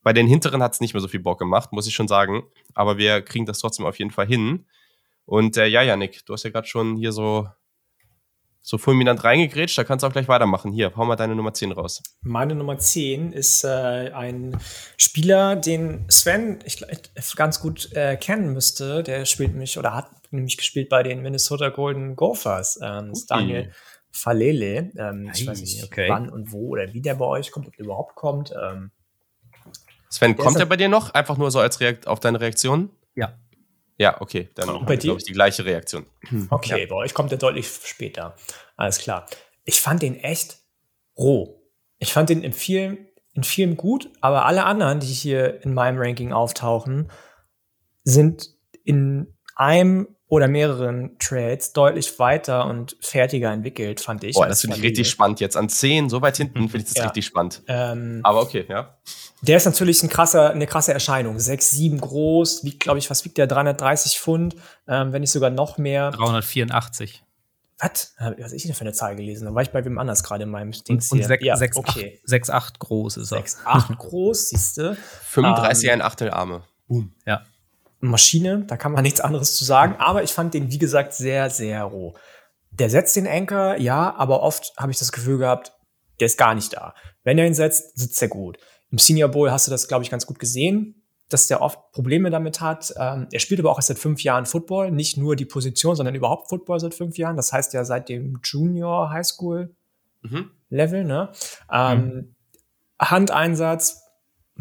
bei den hinteren hat es nicht mehr so viel Bock gemacht, muss ich schon sagen. Aber wir kriegen das trotzdem auf jeden Fall hin. Und äh, ja, Janik, du hast ja gerade schon hier so so fulminant reingegrätscht, da kannst du auch gleich weitermachen. Hier, hau mal deine Nummer 10 raus. Meine Nummer 10 ist äh, ein Spieler, den Sven ich, ganz gut äh, kennen müsste. Der spielt mich oder hat nämlich gespielt bei den Minnesota Golden Gophers. Ähm, okay. Daniel Falele. Ähm, ich weiß nicht, okay. wann und wo oder wie der bei euch kommt, ob der überhaupt kommt. Ähm, Sven, kommt er bei dir noch? Einfach nur so als Reakt auf deine Reaktion? Ja. Ja, okay, dann haben wir, glaube ich, die gleiche Reaktion. Okay, ja. bei euch kommt er deutlich später. Alles klar. Ich fand den echt roh. Ich fand den in vielen, in vielen gut, aber alle anderen, die hier in meinem Ranking auftauchen, sind in einem oder mehreren Trades deutlich weiter und fertiger entwickelt, fand ich. Boah, das finde ich richtig spannend jetzt. An 10, so weit hinten finde ich das ja. richtig spannend. Ähm, Aber okay, ja. Der ist natürlich ein krasser, eine krasse Erscheinung. 6, 7 groß, wiegt, glaube ich, was wiegt der? 330 Pfund, ähm, wenn nicht sogar noch mehr. 384. Was? Was habe ich denn für eine Zahl gelesen? Dann war ich bei wem anders gerade in meinem Dings und, und hier. 6, ja, 6, okay. 6, 8 groß ist er. 6, 8 groß, siehst du. 35 ähm, ein Achtel Arme. Boom. Ja. Maschine, da kann man nichts anderes zu sagen, aber ich fand den, wie gesagt, sehr, sehr roh. Der setzt den Anker, ja, aber oft habe ich das Gefühl gehabt, der ist gar nicht da. Wenn er ihn setzt, sitzt er gut. Im Senior Bowl hast du das, glaube ich, ganz gut gesehen, dass der oft Probleme damit hat. Ähm, er spielt aber auch erst seit fünf Jahren Football, nicht nur die Position, sondern überhaupt Football seit fünf Jahren. Das heißt ja seit dem Junior High School mhm. Level. Ne? Ähm, mhm. Handeinsatz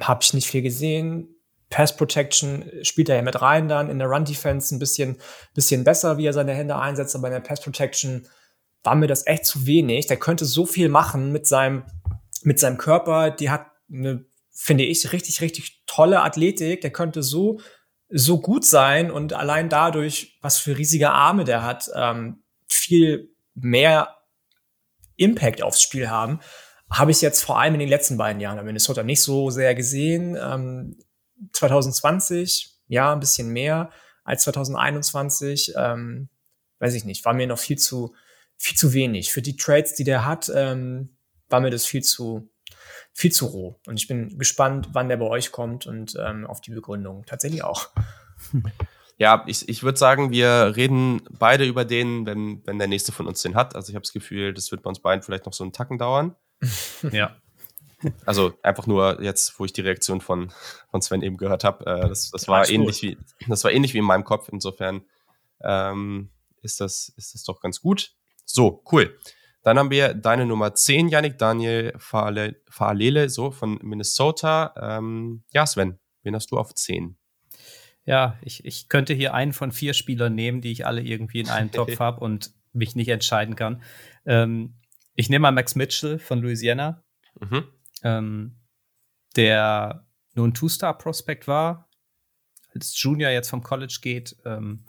habe ich nicht viel gesehen. Pass Protection spielt er ja mit rein dann in der Run Defense ein bisschen, bisschen besser, wie er seine Hände einsetzt, aber in der Pass Protection war mir das echt zu wenig. Der könnte so viel machen mit seinem, mit seinem Körper. Die hat eine, finde ich, richtig, richtig tolle Athletik. Der könnte so, so gut sein und allein dadurch, was für riesige Arme der hat, ähm, viel mehr Impact aufs Spiel haben. Habe ich jetzt vor allem in den letzten beiden Jahren in Minnesota nicht so sehr gesehen. Ähm, 2020, ja, ein bisschen mehr als 2021. Ähm, weiß ich nicht, war mir noch viel zu, viel zu wenig. Für die Trades, die der hat, ähm, war mir das viel zu, viel zu roh. Und ich bin gespannt, wann der bei euch kommt und ähm, auf die Begründung tatsächlich auch. Ja, ich, ich würde sagen, wir reden beide über den, wenn, wenn der nächste von uns den hat. Also ich habe das Gefühl, das wird bei uns beiden vielleicht noch so einen Tacken dauern. ja. Also einfach nur jetzt, wo ich die Reaktion von, von Sven eben gehört habe, äh, das, das war ähnlich wie das war ähnlich wie in meinem Kopf. Insofern ähm, ist das ist das doch ganz gut. So cool. Dann haben wir deine Nummer 10, Yannick Daniel Fahlele, so von Minnesota. Ähm, ja, Sven, wen hast du auf 10? Ja, ich, ich könnte hier einen von vier Spielern nehmen, die ich alle irgendwie in einem Topf habe und mich nicht entscheiden kann. Ähm, ich nehme mal Max Mitchell von Louisiana. Mhm ähm, der nur ein Two-Star-Prospect war, als Junior jetzt vom College geht, ähm,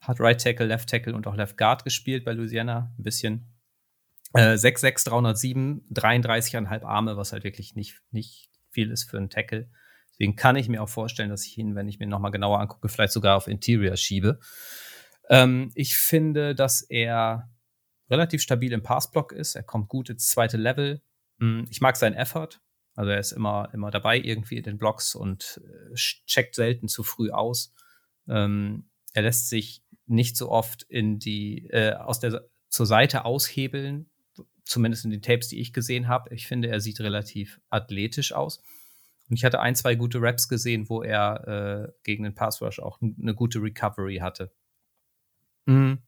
hat Right Tackle, Left Tackle und auch Left Guard gespielt bei Louisiana, ein bisschen. Äh, 6'6, 307, 33,5 Arme, was halt wirklich nicht, nicht viel ist für einen Tackle. Deswegen kann ich mir auch vorstellen, dass ich ihn, wenn ich mir nochmal genauer angucke, vielleicht sogar auf Interior schiebe. Ähm, ich finde, dass er relativ stabil im Passblock ist. Er kommt gut ins zweite Level. Hm, ich mag seinen Effort. Also er ist immer, immer dabei irgendwie in den Blocks und äh, checkt selten zu früh aus. Ähm, er lässt sich nicht so oft in die, äh, aus der, zur Seite aushebeln, zumindest in den Tapes, die ich gesehen habe. Ich finde, er sieht relativ athletisch aus. Und ich hatte ein, zwei gute Raps gesehen, wo er äh, gegen den Pass Rush auch eine gute Recovery hatte. Mhm.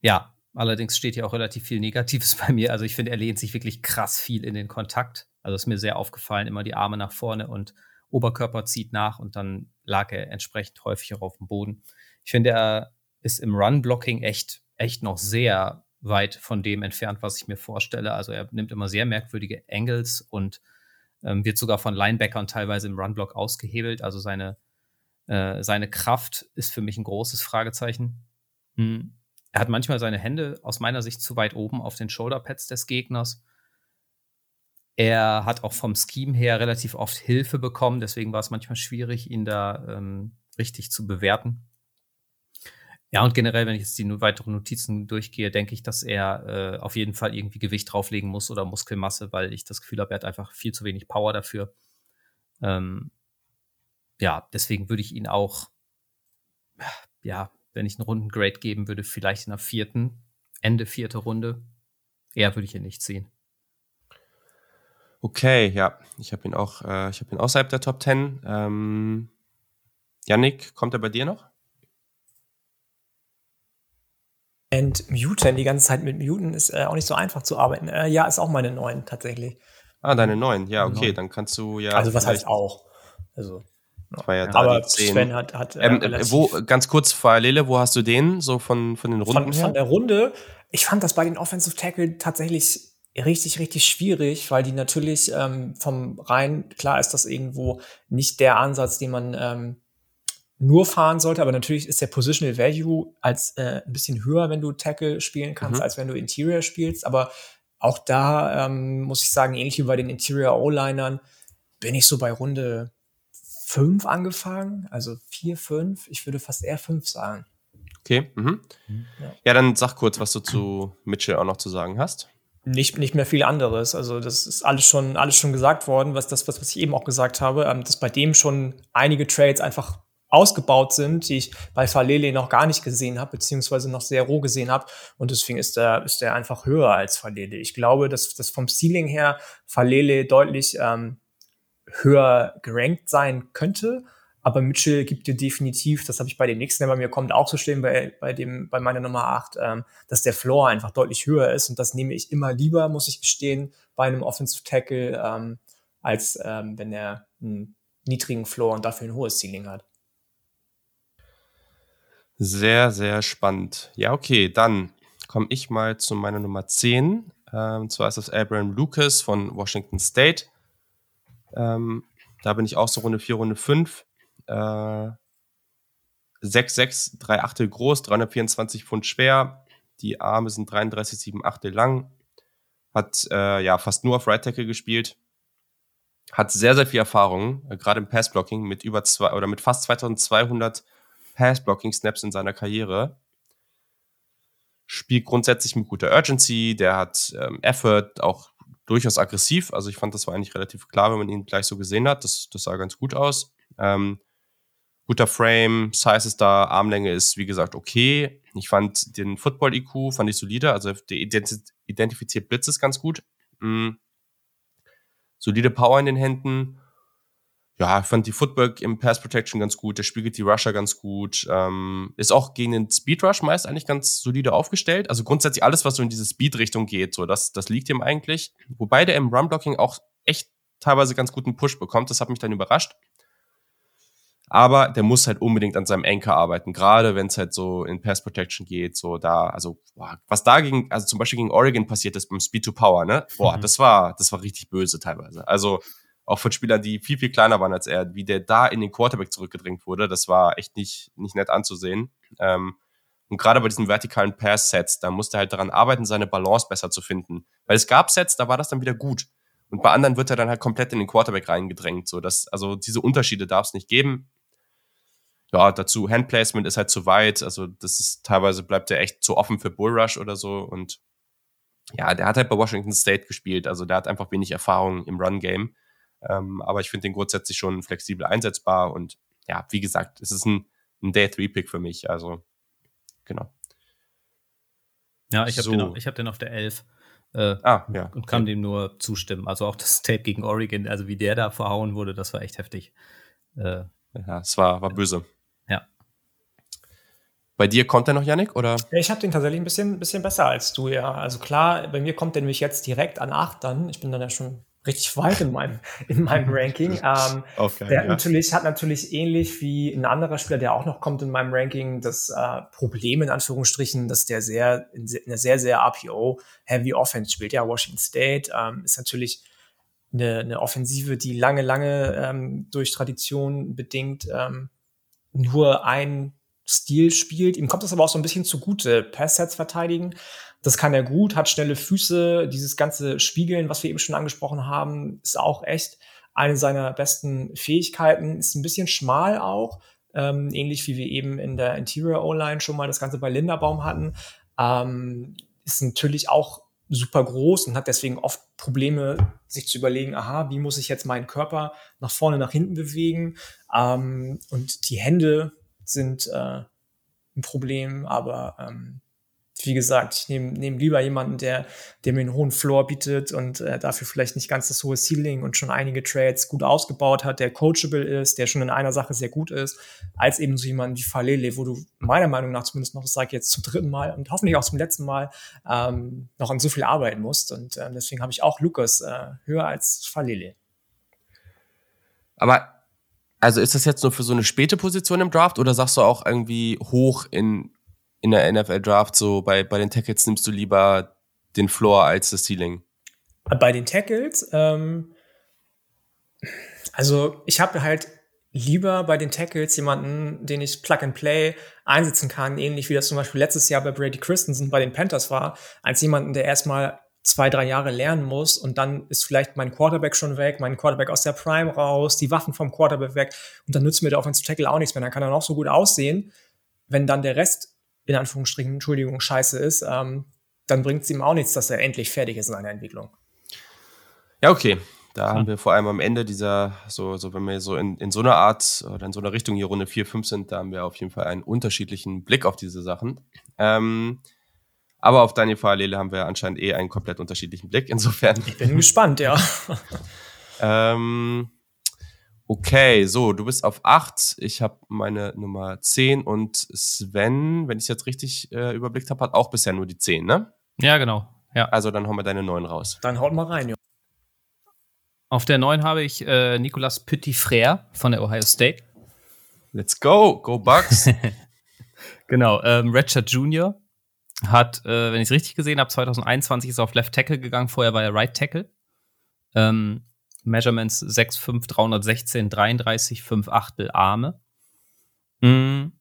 Ja, Allerdings steht hier auch relativ viel Negatives bei mir. Also ich finde, er lehnt sich wirklich krass viel in den Kontakt. Also ist mir sehr aufgefallen, immer die Arme nach vorne und Oberkörper zieht nach und dann lag er entsprechend häufiger auf dem Boden. Ich finde, er ist im Run-Blocking echt, echt noch sehr weit von dem entfernt, was ich mir vorstelle. Also er nimmt immer sehr merkwürdige Angles und ähm, wird sogar von Linebackern teilweise im Run-Block ausgehebelt. Also seine, äh, seine Kraft ist für mich ein großes Fragezeichen. Hm. Er hat manchmal seine Hände aus meiner Sicht zu weit oben auf den Shoulderpads des Gegners. Er hat auch vom Scheme her relativ oft Hilfe bekommen, deswegen war es manchmal schwierig, ihn da ähm, richtig zu bewerten. Ja, und generell, wenn ich jetzt die weiteren Notizen durchgehe, denke ich, dass er äh, auf jeden Fall irgendwie Gewicht drauflegen muss oder Muskelmasse, weil ich das Gefühl habe, er hat einfach viel zu wenig Power dafür. Ähm, ja, deswegen würde ich ihn auch, ja, wenn ich einen Rundengrade geben würde, vielleicht in der vierten, Ende vierte Runde. Eher würde ich ihn nicht ziehen. Okay, ja, ich habe ihn auch, äh, ich habe ihn außerhalb der Top 10. Ähm, Yannick, kommt er bei dir noch? Entmuten, die ganze Zeit mit Muten ist äh, auch nicht so einfach zu arbeiten. Äh, ja, ist auch meine 9 tatsächlich. Ah, deine 9, ja, okay, 9. dann kannst du ja. Also, was heißt auch? Also. Das war ja, ja. Aber Sven hat, hat äh, ähm, wo, ganz kurz, Parallele, wo hast du den so von, von den Runden von, her? Von der Runde. Ich fand das bei den Offensive Tackle tatsächlich richtig, richtig schwierig, weil die natürlich ähm, vom rein, klar ist das irgendwo nicht der Ansatz, den man ähm, nur fahren sollte, aber natürlich ist der Positional Value als äh, ein bisschen höher, wenn du Tackle spielen kannst, mhm. als wenn du Interior spielst. Aber auch da ähm, muss ich sagen, ähnlich wie bei den Interior O-Linern, bin ich so bei Runde 5 angefangen, also 4, 5. Ich würde fast eher 5 sagen. Okay. Mhm. Ja. ja, dann sag kurz, was du zu Mitchell auch noch zu sagen hast nicht, nicht mehr viel anderes. Also das ist alles schon, alles schon gesagt worden, was das, was, was ich eben auch gesagt habe, ähm, dass bei dem schon einige Trades einfach ausgebaut sind, die ich bei Falele noch gar nicht gesehen habe, beziehungsweise noch sehr roh gesehen habe. Und deswegen ist der, ist der einfach höher als Falele. Ich glaube, dass das vom Ceiling her Falele deutlich ähm, höher gerankt sein könnte. Aber Mitchell gibt dir definitiv, das habe ich bei dem nächsten, der bei mir kommt, auch so stehen, bei, bei, dem, bei meiner Nummer 8, ähm, dass der Floor einfach deutlich höher ist. Und das nehme ich immer lieber, muss ich gestehen, bei einem Offensive Tackle, ähm, als ähm, wenn er einen niedrigen Floor und dafür ein hohes Ceiling hat. Sehr, sehr spannend. Ja, okay, dann komme ich mal zu meiner Nummer 10. Ähm, und zwar ist das Abraham Lucas von Washington State. Ähm, da bin ich auch so Runde 4, Runde 5. Äh, 6,6, 3 Achtel groß, 324 Pfund schwer. Die Arme sind 33, 7 Achtel lang. Hat äh, ja fast nur auf Right Tackle gespielt. Hat sehr, sehr viel Erfahrung, äh, gerade im Passblocking mit über zwei oder mit fast 2200 Pass-Blocking-Snaps in seiner Karriere. Spielt grundsätzlich mit guter Urgency, der hat ähm, Effort, auch durchaus aggressiv. Also ich fand, das war eigentlich relativ klar, wenn man ihn gleich so gesehen hat. Das, das sah ganz gut aus. Ähm, guter Frame, Size ist da, Armlänge ist, wie gesagt, okay. Ich fand den Football-IQ, fand ich solide. Also der identifiziert Blitzes ganz gut. Mhm. Solide Power in den Händen ja, ich fand die Footwork im Pass Protection ganz gut, der spiegelt die Rusher ganz gut, ähm, ist auch gegen den Speed Rush meist eigentlich ganz solide aufgestellt. Also grundsätzlich alles, was so in diese Speed-Richtung geht, so das, das liegt ihm eigentlich. Wobei der im Run-Blocking auch echt teilweise ganz guten Push bekommt, das hat mich dann überrascht. Aber der muss halt unbedingt an seinem Anchor arbeiten, gerade wenn es halt so in Pass Protection geht, so da, also boah, was da gegen, also zum Beispiel gegen Oregon passiert ist beim Speed to Power, ne? Boah, mhm. das war, das war richtig böse teilweise. Also auch von Spielern, die viel, viel kleiner waren als er, wie der da in den Quarterback zurückgedrängt wurde, das war echt nicht, nicht nett anzusehen. Ähm, und gerade bei diesen vertikalen Pass-Sets, da musste er halt daran arbeiten, seine Balance besser zu finden. Weil es gab Sets, da war das dann wieder gut. Und bei anderen wird er dann halt komplett in den Quarterback reingedrängt. So, dass, also diese Unterschiede darf es nicht geben. Ja, dazu Handplacement ist halt zu weit. Also das ist teilweise bleibt er echt zu offen für Bullrush oder so. Und ja, der hat halt bei Washington State gespielt. Also der hat einfach wenig Erfahrung im Run-Game. Ähm, aber ich finde den grundsätzlich schon flexibel einsetzbar und ja, wie gesagt, es ist ein, ein Day-3-Pick für mich. Also, genau. Ja, ich habe so. den, hab den auf der 11. Äh, ah, ja. Und kann okay. dem nur zustimmen. Also auch das Tape gegen Oregon, also wie der da verhauen wurde, das war echt heftig. Äh, ja, es war, war böse. Ja. Bei dir kommt der noch, Yannick? Oder? Ich habe den tatsächlich ein bisschen, bisschen besser als du, ja. Also klar, bei mir kommt der nämlich jetzt direkt an 8 dann. Ich bin dann ja schon richtig weit in meinem, in meinem Ranking. Ähm, okay, der ja. natürlich, hat natürlich ähnlich wie ein anderer Spieler, der auch noch kommt in meinem Ranking, das äh, Problem in Anführungsstrichen, dass der sehr, in einer sehr, sehr RPO-Heavy Offense spielt. Ja, Washington State ähm, ist natürlich eine, eine Offensive, die lange, lange ähm, durch Tradition bedingt ähm, nur ein Stil spielt. Ihm kommt das aber auch so ein bisschen zugute. Pass-Sets verteidigen, das kann er gut, hat schnelle Füße. Dieses ganze Spiegeln, was wir eben schon angesprochen haben, ist auch echt eine seiner besten Fähigkeiten. Ist ein bisschen schmal auch, ähm, ähnlich wie wir eben in der Interior O-Line schon mal das Ganze bei Linderbaum hatten. Ähm, ist natürlich auch super groß und hat deswegen oft Probleme, sich zu überlegen, aha, wie muss ich jetzt meinen Körper nach vorne, nach hinten bewegen? Ähm, und die Hände sind äh, ein Problem, aber ähm, wie gesagt, ich nehme nehm lieber jemanden, der, der mir einen hohen Floor bietet und äh, dafür vielleicht nicht ganz das hohe Ceiling und schon einige Trades gut ausgebaut hat, der coachable ist, der schon in einer Sache sehr gut ist, als eben so jemanden wie Falele, wo du meiner Meinung nach zumindest noch, das sage ich jetzt zum dritten Mal und hoffentlich auch zum letzten Mal, ähm, noch an so viel arbeiten musst. Und äh, deswegen habe ich auch Lukas äh, höher als Falele. Aber also ist das jetzt nur für so eine späte Position im Draft oder sagst du auch irgendwie hoch in, in der NFL Draft, so bei, bei den Tackles nimmst du lieber den Floor als das Ceiling? Bei den Tackles, ähm, also ich habe halt lieber bei den Tackles jemanden, den ich Plug and Play einsetzen kann, ähnlich wie das zum Beispiel letztes Jahr bei Brady Christensen bei den Panthers war, als jemanden, der erstmal zwei, drei Jahre lernen muss und dann ist vielleicht mein Quarterback schon weg, mein Quarterback aus der Prime raus, die Waffen vom Quarterback weg und dann nützt mir der Offensive Tackle auch nichts mehr. Dann kann er noch so gut aussehen, wenn dann der Rest, in Anführungsstrichen, Entschuldigung, scheiße ist, ähm, dann bringt es ihm auch nichts, dass er endlich fertig ist in seiner Entwicklung. Ja, okay. Da ja. haben wir vor allem am Ende dieser, so, so wenn wir so in, in so einer Art oder in so einer Richtung hier Runde 4, 5 sind, da haben wir auf jeden Fall einen unterschiedlichen Blick auf diese Sachen. Ähm, aber auf Daniel Fahrlele haben wir anscheinend eh einen komplett unterschiedlichen Blick. Insofern. Ich bin gespannt, ja. ähm, okay, so, du bist auf 8. Ich habe meine Nummer 10 und Sven, wenn ich es jetzt richtig äh, überblickt habe, hat auch bisher nur die 10, ne? Ja, genau. Ja. Also dann hauen wir deine 9 raus. Dann haut mal rein, ja. Auf der 9 habe ich äh, Nicolas Petit-Frère von der Ohio State. Let's go, go Bucks. genau, ähm, Ratchet Jr hat, äh, wenn ich es richtig gesehen habe, 2021 ist er auf Left Tackle gegangen, vorher war er Right Tackle. Ähm, Measurements 6'5, 316, 33, 5 Achtel Arme. Mhm.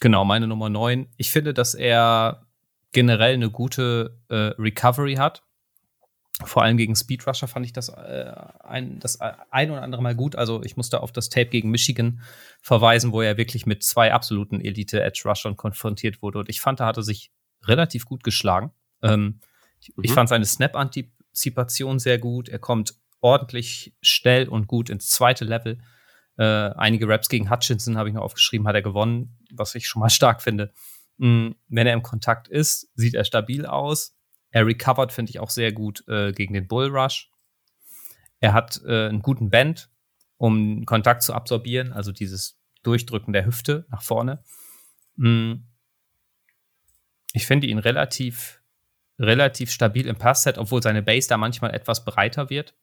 Genau, meine Nummer 9. Ich finde, dass er generell eine gute äh, Recovery hat. Vor allem gegen Speed Rusher fand ich das, äh, ein, das ein oder andere Mal gut. Also ich musste auf das Tape gegen Michigan verweisen, wo er wirklich mit zwei absoluten Elite-Edge-Rushern konfrontiert wurde. Und ich fand, er hatte sich relativ gut geschlagen. Ähm, mhm. Ich fand seine Snap-Antizipation sehr gut. Er kommt ordentlich schnell und gut ins zweite Level. Äh, einige Raps gegen Hutchinson habe ich noch aufgeschrieben, hat er gewonnen, was ich schon mal stark finde. Mhm. Wenn er im Kontakt ist, sieht er stabil aus er recovered, finde ich, auch sehr gut äh, gegen den Bull Rush. Er hat äh, einen guten Bend, um Kontakt zu absorbieren, also dieses Durchdrücken der Hüfte nach vorne. Mm. Ich finde ihn relativ, relativ stabil im Passset, obwohl seine Base da manchmal etwas breiter wird.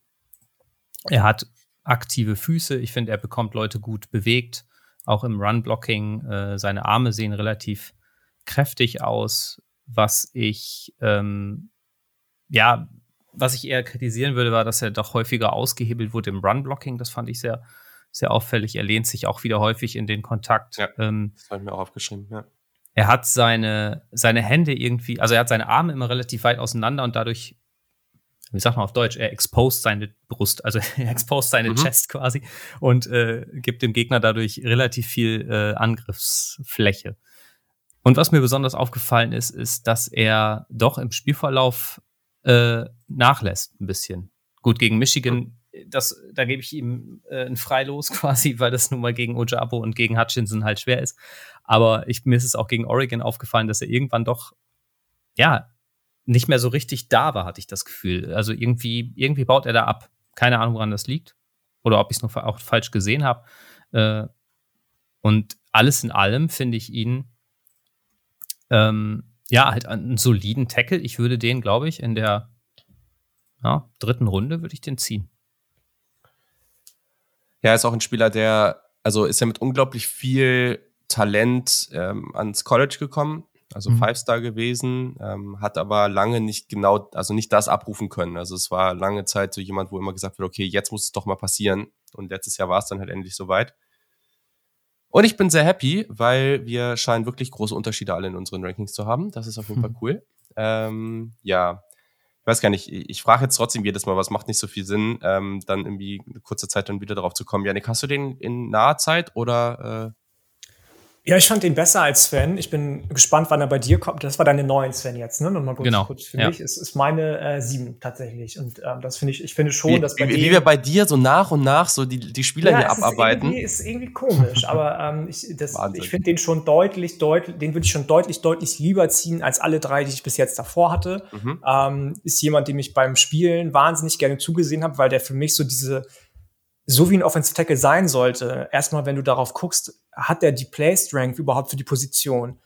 Er hat aktive Füße. Ich finde, er bekommt Leute gut bewegt, auch im Run-Blocking. Äh, seine Arme sehen relativ kräftig aus was ich, ähm, ja, was ich eher kritisieren würde, war, dass er doch häufiger ausgehebelt wurde im Run-Blocking. Das fand ich sehr, sehr auffällig. Er lehnt sich auch wieder häufig in den Kontakt. Ja, ähm, das habe ich mir auch aufgeschrieben, ja. Er hat seine, seine Hände irgendwie, also er hat seine Arme immer relativ weit auseinander und dadurch, wie sagt man auf Deutsch, er exposed seine Brust, also er exposed seine mhm. Chest quasi und äh, gibt dem Gegner dadurch relativ viel äh, Angriffsfläche. Und was mir besonders aufgefallen ist, ist, dass er doch im Spielverlauf äh, nachlässt ein bisschen. Gut, gegen Michigan, das, da gebe ich ihm äh, ein Freilos quasi, weil das nun mal gegen Ojabo und gegen Hutchinson halt schwer ist. Aber ich, mir ist es auch gegen Oregon aufgefallen, dass er irgendwann doch, ja, nicht mehr so richtig da war, hatte ich das Gefühl. Also irgendwie, irgendwie baut er da ab. Keine Ahnung, woran das liegt. Oder ob ich es noch auch falsch gesehen habe. Äh, und alles in allem finde ich ihn ähm, ja, halt einen soliden Tackle. Ich würde den, glaube ich, in der ja, dritten Runde würde ich den ziehen. Ja, ist auch ein Spieler, der, also ist ja mit unglaublich viel Talent ähm, ans College gekommen, also mhm. Five-Star gewesen, ähm, hat aber lange nicht genau, also nicht das abrufen können. Also es war lange Zeit so jemand, wo immer gesagt wird, okay, jetzt muss es doch mal passieren. Und letztes Jahr war es dann halt endlich soweit. Und ich bin sehr happy, weil wir scheinen wirklich große Unterschiede alle in unseren Rankings zu haben. Das ist auf jeden Fall mhm. cool. Ähm, ja, ich weiß gar nicht, ich frage jetzt trotzdem jedes Mal, was macht nicht so viel Sinn, ähm, dann irgendwie eine kurze Zeit dann wieder darauf zu kommen. Janik, hast du den in naher Zeit oder äh, ja, ich fand den besser als Sven. Ich bin gespannt, wann er bei dir kommt. Das war deine neun, Sven, jetzt, ne? Nochmal kurz, genau. kurz für ja. mich. Es ist meine äh, sieben tatsächlich. Und ähm, das finde ich, ich finde schon, wie, dass bei wie, wie wir bei dir so nach und nach so die, die Spieler ja, hier abarbeiten. Ist irgendwie, ist irgendwie komisch, aber ähm, ich, das, ich finde den schon deutlich, deutlich, den würde ich schon deutlich, deutlich lieber ziehen als alle drei, die ich bis jetzt davor hatte. Mhm. Ähm, ist jemand, dem ich beim Spielen wahnsinnig gerne zugesehen habe, weil der für mich so diese so wie ein Offensive Tackle sein sollte, erstmal, wenn du darauf guckst, hat er die Play Strength überhaupt für die Position?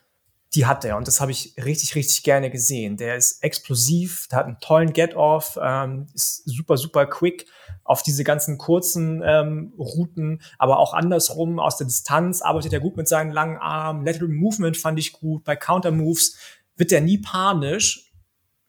Die hat er und das habe ich richtig, richtig gerne gesehen. Der ist explosiv, der hat einen tollen Get-Off, ähm, ist super, super quick auf diese ganzen kurzen ähm, Routen, aber auch andersrum aus der Distanz arbeitet er gut mit seinen langen Armen. Lateral Movement fand ich gut. Bei Counter Moves wird er nie panisch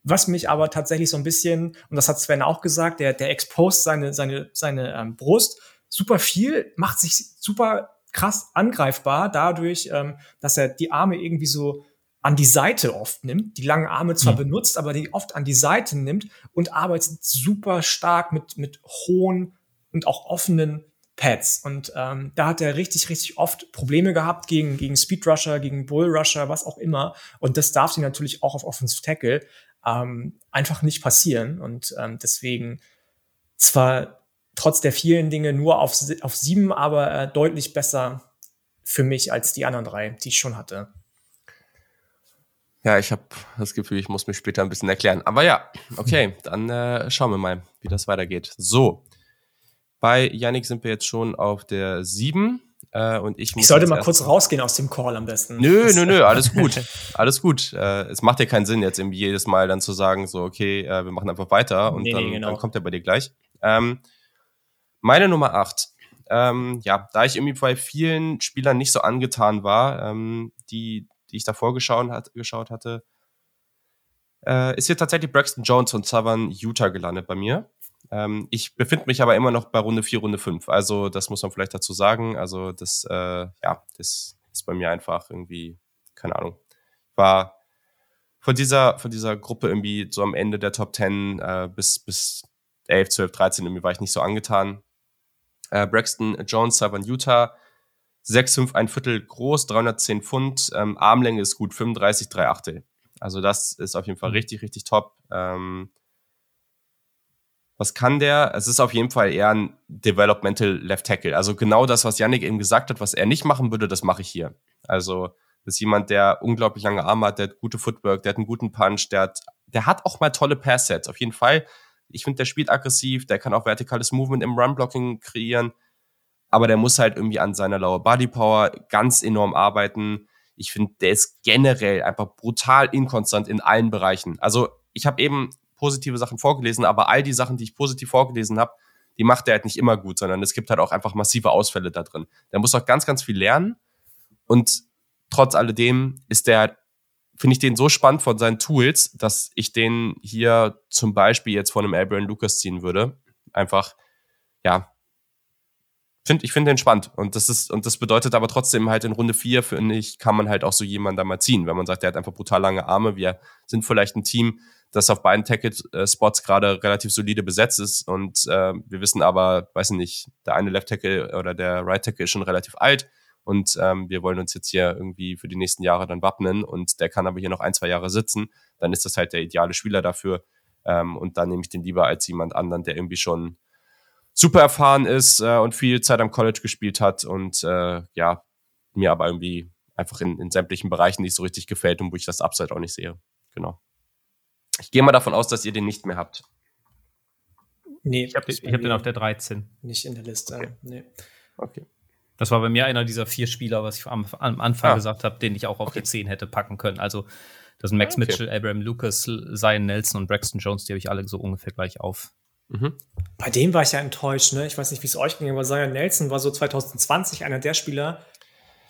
was mich aber tatsächlich so ein bisschen, und das hat Sven auch gesagt, der, der exposed seine, seine, seine ähm, Brust super viel, macht sich super krass angreifbar dadurch, ähm, dass er die Arme irgendwie so an die Seite oft nimmt, die langen Arme zwar mhm. benutzt, aber die oft an die Seite nimmt und arbeitet super stark mit, mit hohen und auch offenen Pads. Und ähm, da hat er richtig, richtig oft Probleme gehabt gegen, gegen Speedrusher, gegen Bullrusher, was auch immer. Und das darf sie natürlich auch auf Offensive Tackle ähm, einfach nicht passieren. Und ähm, deswegen zwar trotz der vielen Dinge nur auf, auf sieben, aber äh, deutlich besser für mich als die anderen drei, die ich schon hatte. Ja, ich habe das Gefühl, ich muss mich später ein bisschen erklären. Aber ja, okay, dann äh, schauen wir mal, wie das weitergeht. So, bei Yannick sind wir jetzt schon auf der sieben. Äh, und ich, ich sollte mal kurz rausgehen aus dem Call am besten. Nö, nö, nö, alles gut. alles gut. Äh, es macht ja keinen Sinn, jetzt irgendwie jedes Mal dann zu sagen, so, okay, äh, wir machen einfach weiter und nee, dann, nee, genau. dann, kommt er bei dir gleich. Ähm, meine Nummer 8. Ähm, ja, da ich irgendwie bei vielen Spielern nicht so angetan war, ähm, die, die ich davor geschaut, hat, geschaut hatte, äh, ist hier tatsächlich Braxton Jones von Southern Utah gelandet bei mir. Ähm, ich befinde mich aber immer noch bei Runde 4, Runde 5. Also das muss man vielleicht dazu sagen. Also das, äh, ja, das ist bei mir einfach irgendwie, keine Ahnung. War von dieser, von dieser Gruppe irgendwie so am Ende der Top 10 äh, bis, bis 11, 12, 13 irgendwie war ich nicht so angetan. Äh, Braxton Jones, Southern Utah, 6, 5, ein Viertel groß, 310 Pfund, ähm, Armlänge ist gut, 35, 3 Achtel. Also das ist auf jeden Fall mhm. richtig, richtig top. Ähm, was kann der? Es ist auf jeden Fall eher ein Developmental Left Tackle. Also genau das, was Yannick eben gesagt hat, was er nicht machen würde, das mache ich hier. Also das ist jemand, der unglaublich lange Arme hat, der hat gute Footwork, der hat einen guten Punch, der hat, der hat auch mal tolle Pass-Sets. Auf jeden Fall. Ich finde, der spielt aggressiv, der kann auch vertikales Movement im Run-Blocking kreieren. Aber der muss halt irgendwie an seiner Lower Body Power ganz enorm arbeiten. Ich finde, der ist generell einfach brutal inkonstant in allen Bereichen. Also ich habe eben positive Sachen vorgelesen, aber all die Sachen, die ich positiv vorgelesen habe, die macht er halt nicht immer gut, sondern es gibt halt auch einfach massive Ausfälle da drin. Der muss auch ganz, ganz viel lernen und trotz alledem ist der, finde ich den so spannend von seinen Tools, dass ich den hier zum Beispiel jetzt von einem Abraham Lucas ziehen würde. Einfach, ja, find, ich finde den spannend. Und das ist, und das bedeutet aber trotzdem halt in Runde 4, finde ich, kann man halt auch so jemanden da mal ziehen, wenn man sagt, der hat einfach brutal lange Arme. Wir sind vielleicht ein Team, das auf beiden Tackle-Spots gerade relativ solide besetzt ist. Und äh, wir wissen aber, weiß nicht, der eine Left Tackle oder der Right Tackle ist schon relativ alt. Und ähm, wir wollen uns jetzt hier irgendwie für die nächsten Jahre dann wappnen. Und der kann aber hier noch ein, zwei Jahre sitzen. Dann ist das halt der ideale Spieler dafür. Ähm, und dann nehme ich den lieber als jemand anderen, der irgendwie schon super erfahren ist äh, und viel Zeit am College gespielt hat und äh, ja, mir aber irgendwie einfach in, in sämtlichen Bereichen nicht so richtig gefällt und wo ich das Upside auch nicht sehe. Genau. Ich gehe mal davon aus, dass ihr den nicht mehr habt. Nee, ich habe hab den auf der 13. Nicht in der Liste. Okay. Nee. okay. Das war bei mir einer dieser vier Spieler, was ich am, am Anfang ah. gesagt habe, den ich auch auf okay. die 10 hätte packen können. Also Das sind Max okay. Mitchell, Abraham Lucas, Zion Nelson und Braxton Jones, die habe ich alle so ungefähr gleich auf. Mhm. Bei dem war ich ja enttäuscht, ne? Ich weiß nicht, wie es euch ging, aber Zion Nelson war so 2020 einer der Spieler,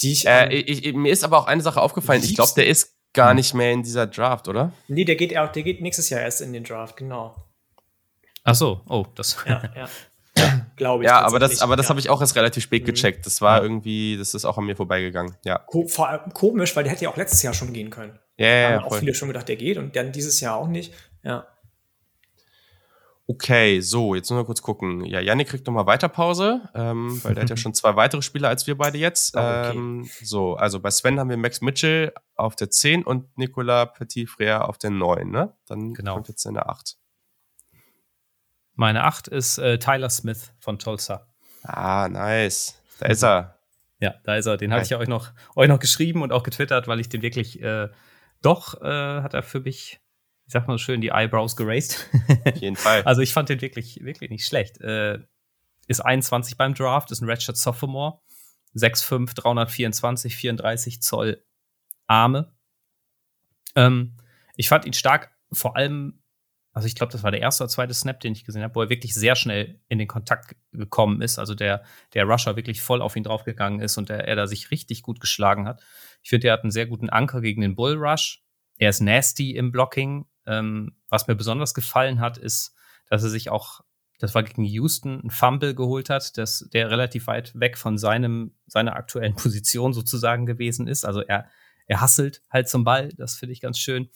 die ich, äh, ich, ich. Mir ist aber auch eine Sache aufgefallen. Ich glaube, der ist gar nicht mehr in dieser Draft, oder? Nee, der geht, der geht nächstes Jahr erst in den Draft, genau. Ach so, oh, das. Ja, ja. ja glaube ich. Ja, aber das, aber das ja. habe ich auch erst relativ spät mhm. gecheckt. Das war irgendwie, das ist auch an mir vorbeigegangen. Ja. Ko allem komisch, weil der hätte ja auch letztes Jahr schon gehen können. Ja, ja, ja. Haben auch viele schon gedacht, der geht und dann dieses Jahr auch nicht. Ja. Okay, so, jetzt müssen wir kurz gucken. Ja, Yannick kriegt nochmal weiter Pause, ähm, weil der hat ja schon zwei weitere Spieler als wir beide jetzt. Oh, okay. ähm, so, also bei Sven haben wir Max Mitchell auf der 10 und Nicolas Petit-Frère auf der 9, ne? Dann genau. kommt jetzt seine 8. Meine 8 ist äh, Tyler Smith von Tulsa. Ah, nice. Da ist er. Ja, da ist er. Den habe ich ja euch noch, euch noch geschrieben und auch getwittert, weil ich den wirklich äh, doch äh, hat er für mich ich sag mal schön, die Eyebrows geraced. Auf jeden Fall. also ich fand den wirklich, wirklich nicht schlecht. Äh, ist 21 beim Draft, ist ein Redshirt Sophomore. 6'5, 324, 34 Zoll Arme. Ähm, ich fand ihn stark, vor allem, also ich glaube, das war der erste oder zweite Snap, den ich gesehen habe, wo er wirklich sehr schnell in den Kontakt gekommen ist. Also der, der Rusher wirklich voll auf ihn draufgegangen ist und der, er da sich richtig gut geschlagen hat. Ich finde, er hat einen sehr guten Anker gegen den Bull Rush. Er ist nasty im Blocking, ähm, was mir besonders gefallen hat, ist, dass er sich auch, das war gegen Houston, ein Fumble geholt hat, dass der relativ weit weg von seinem, seiner aktuellen Position sozusagen gewesen ist. Also er, er hasselt halt zum Ball, das finde ich ganz schön.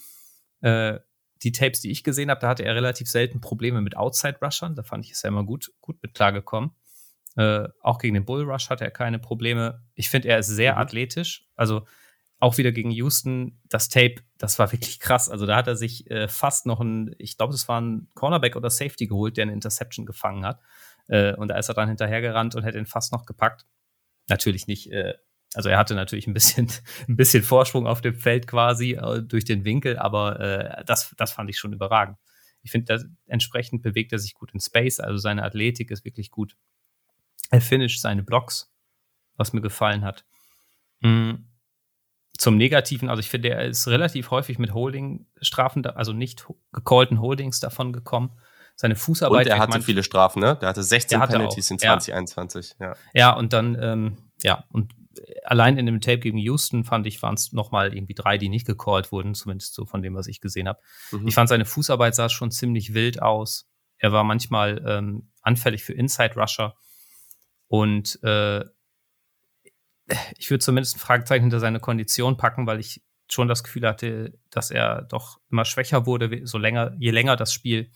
Äh, die Tapes, die ich gesehen habe, da hatte er relativ selten Probleme mit Outside-Rushern. Da fand ich es ja immer gut, gut mit klargekommen. Äh, auch gegen den Bull Rush hatte er keine Probleme. Ich finde, er ist sehr mhm. athletisch. Also auch wieder gegen Houston, das Tape, das war wirklich krass. Also da hat er sich äh, fast noch ein, ich glaube, es war ein Cornerback oder Safety geholt, der eine Interception gefangen hat. Äh, und da ist er dann hinterhergerannt und hätte ihn fast noch gepackt. Natürlich nicht, äh, also er hatte natürlich ein bisschen, ein bisschen Vorsprung auf dem Feld quasi äh, durch den Winkel, aber äh, das, das fand ich schon überragend. Ich finde, entsprechend bewegt er sich gut in Space, also seine Athletik ist wirklich gut. Er finisht seine Blocks, was mir gefallen hat. Mhm zum Negativen, also ich finde, er ist relativ häufig mit Holding-Strafen, also nicht gecallten Holdings davon gekommen. Seine Fußarbeit. Und er hatte viele Strafen, ne? Der hatte 16 hatte Penalties auch, in 2021. Ja. ja, ja und dann, ähm, ja, und allein in dem Tape gegen Houston fand ich, waren es nochmal irgendwie drei, die nicht gecallt wurden, zumindest so von dem, was ich gesehen habe. Mhm. Ich fand, seine Fußarbeit sah schon ziemlich wild aus. Er war manchmal ähm, anfällig für Inside-Rusher. Und äh, ich würde zumindest ein Fragezeichen hinter seine Kondition packen, weil ich schon das Gefühl hatte, dass er doch immer schwächer wurde, so länger, je länger das Spiel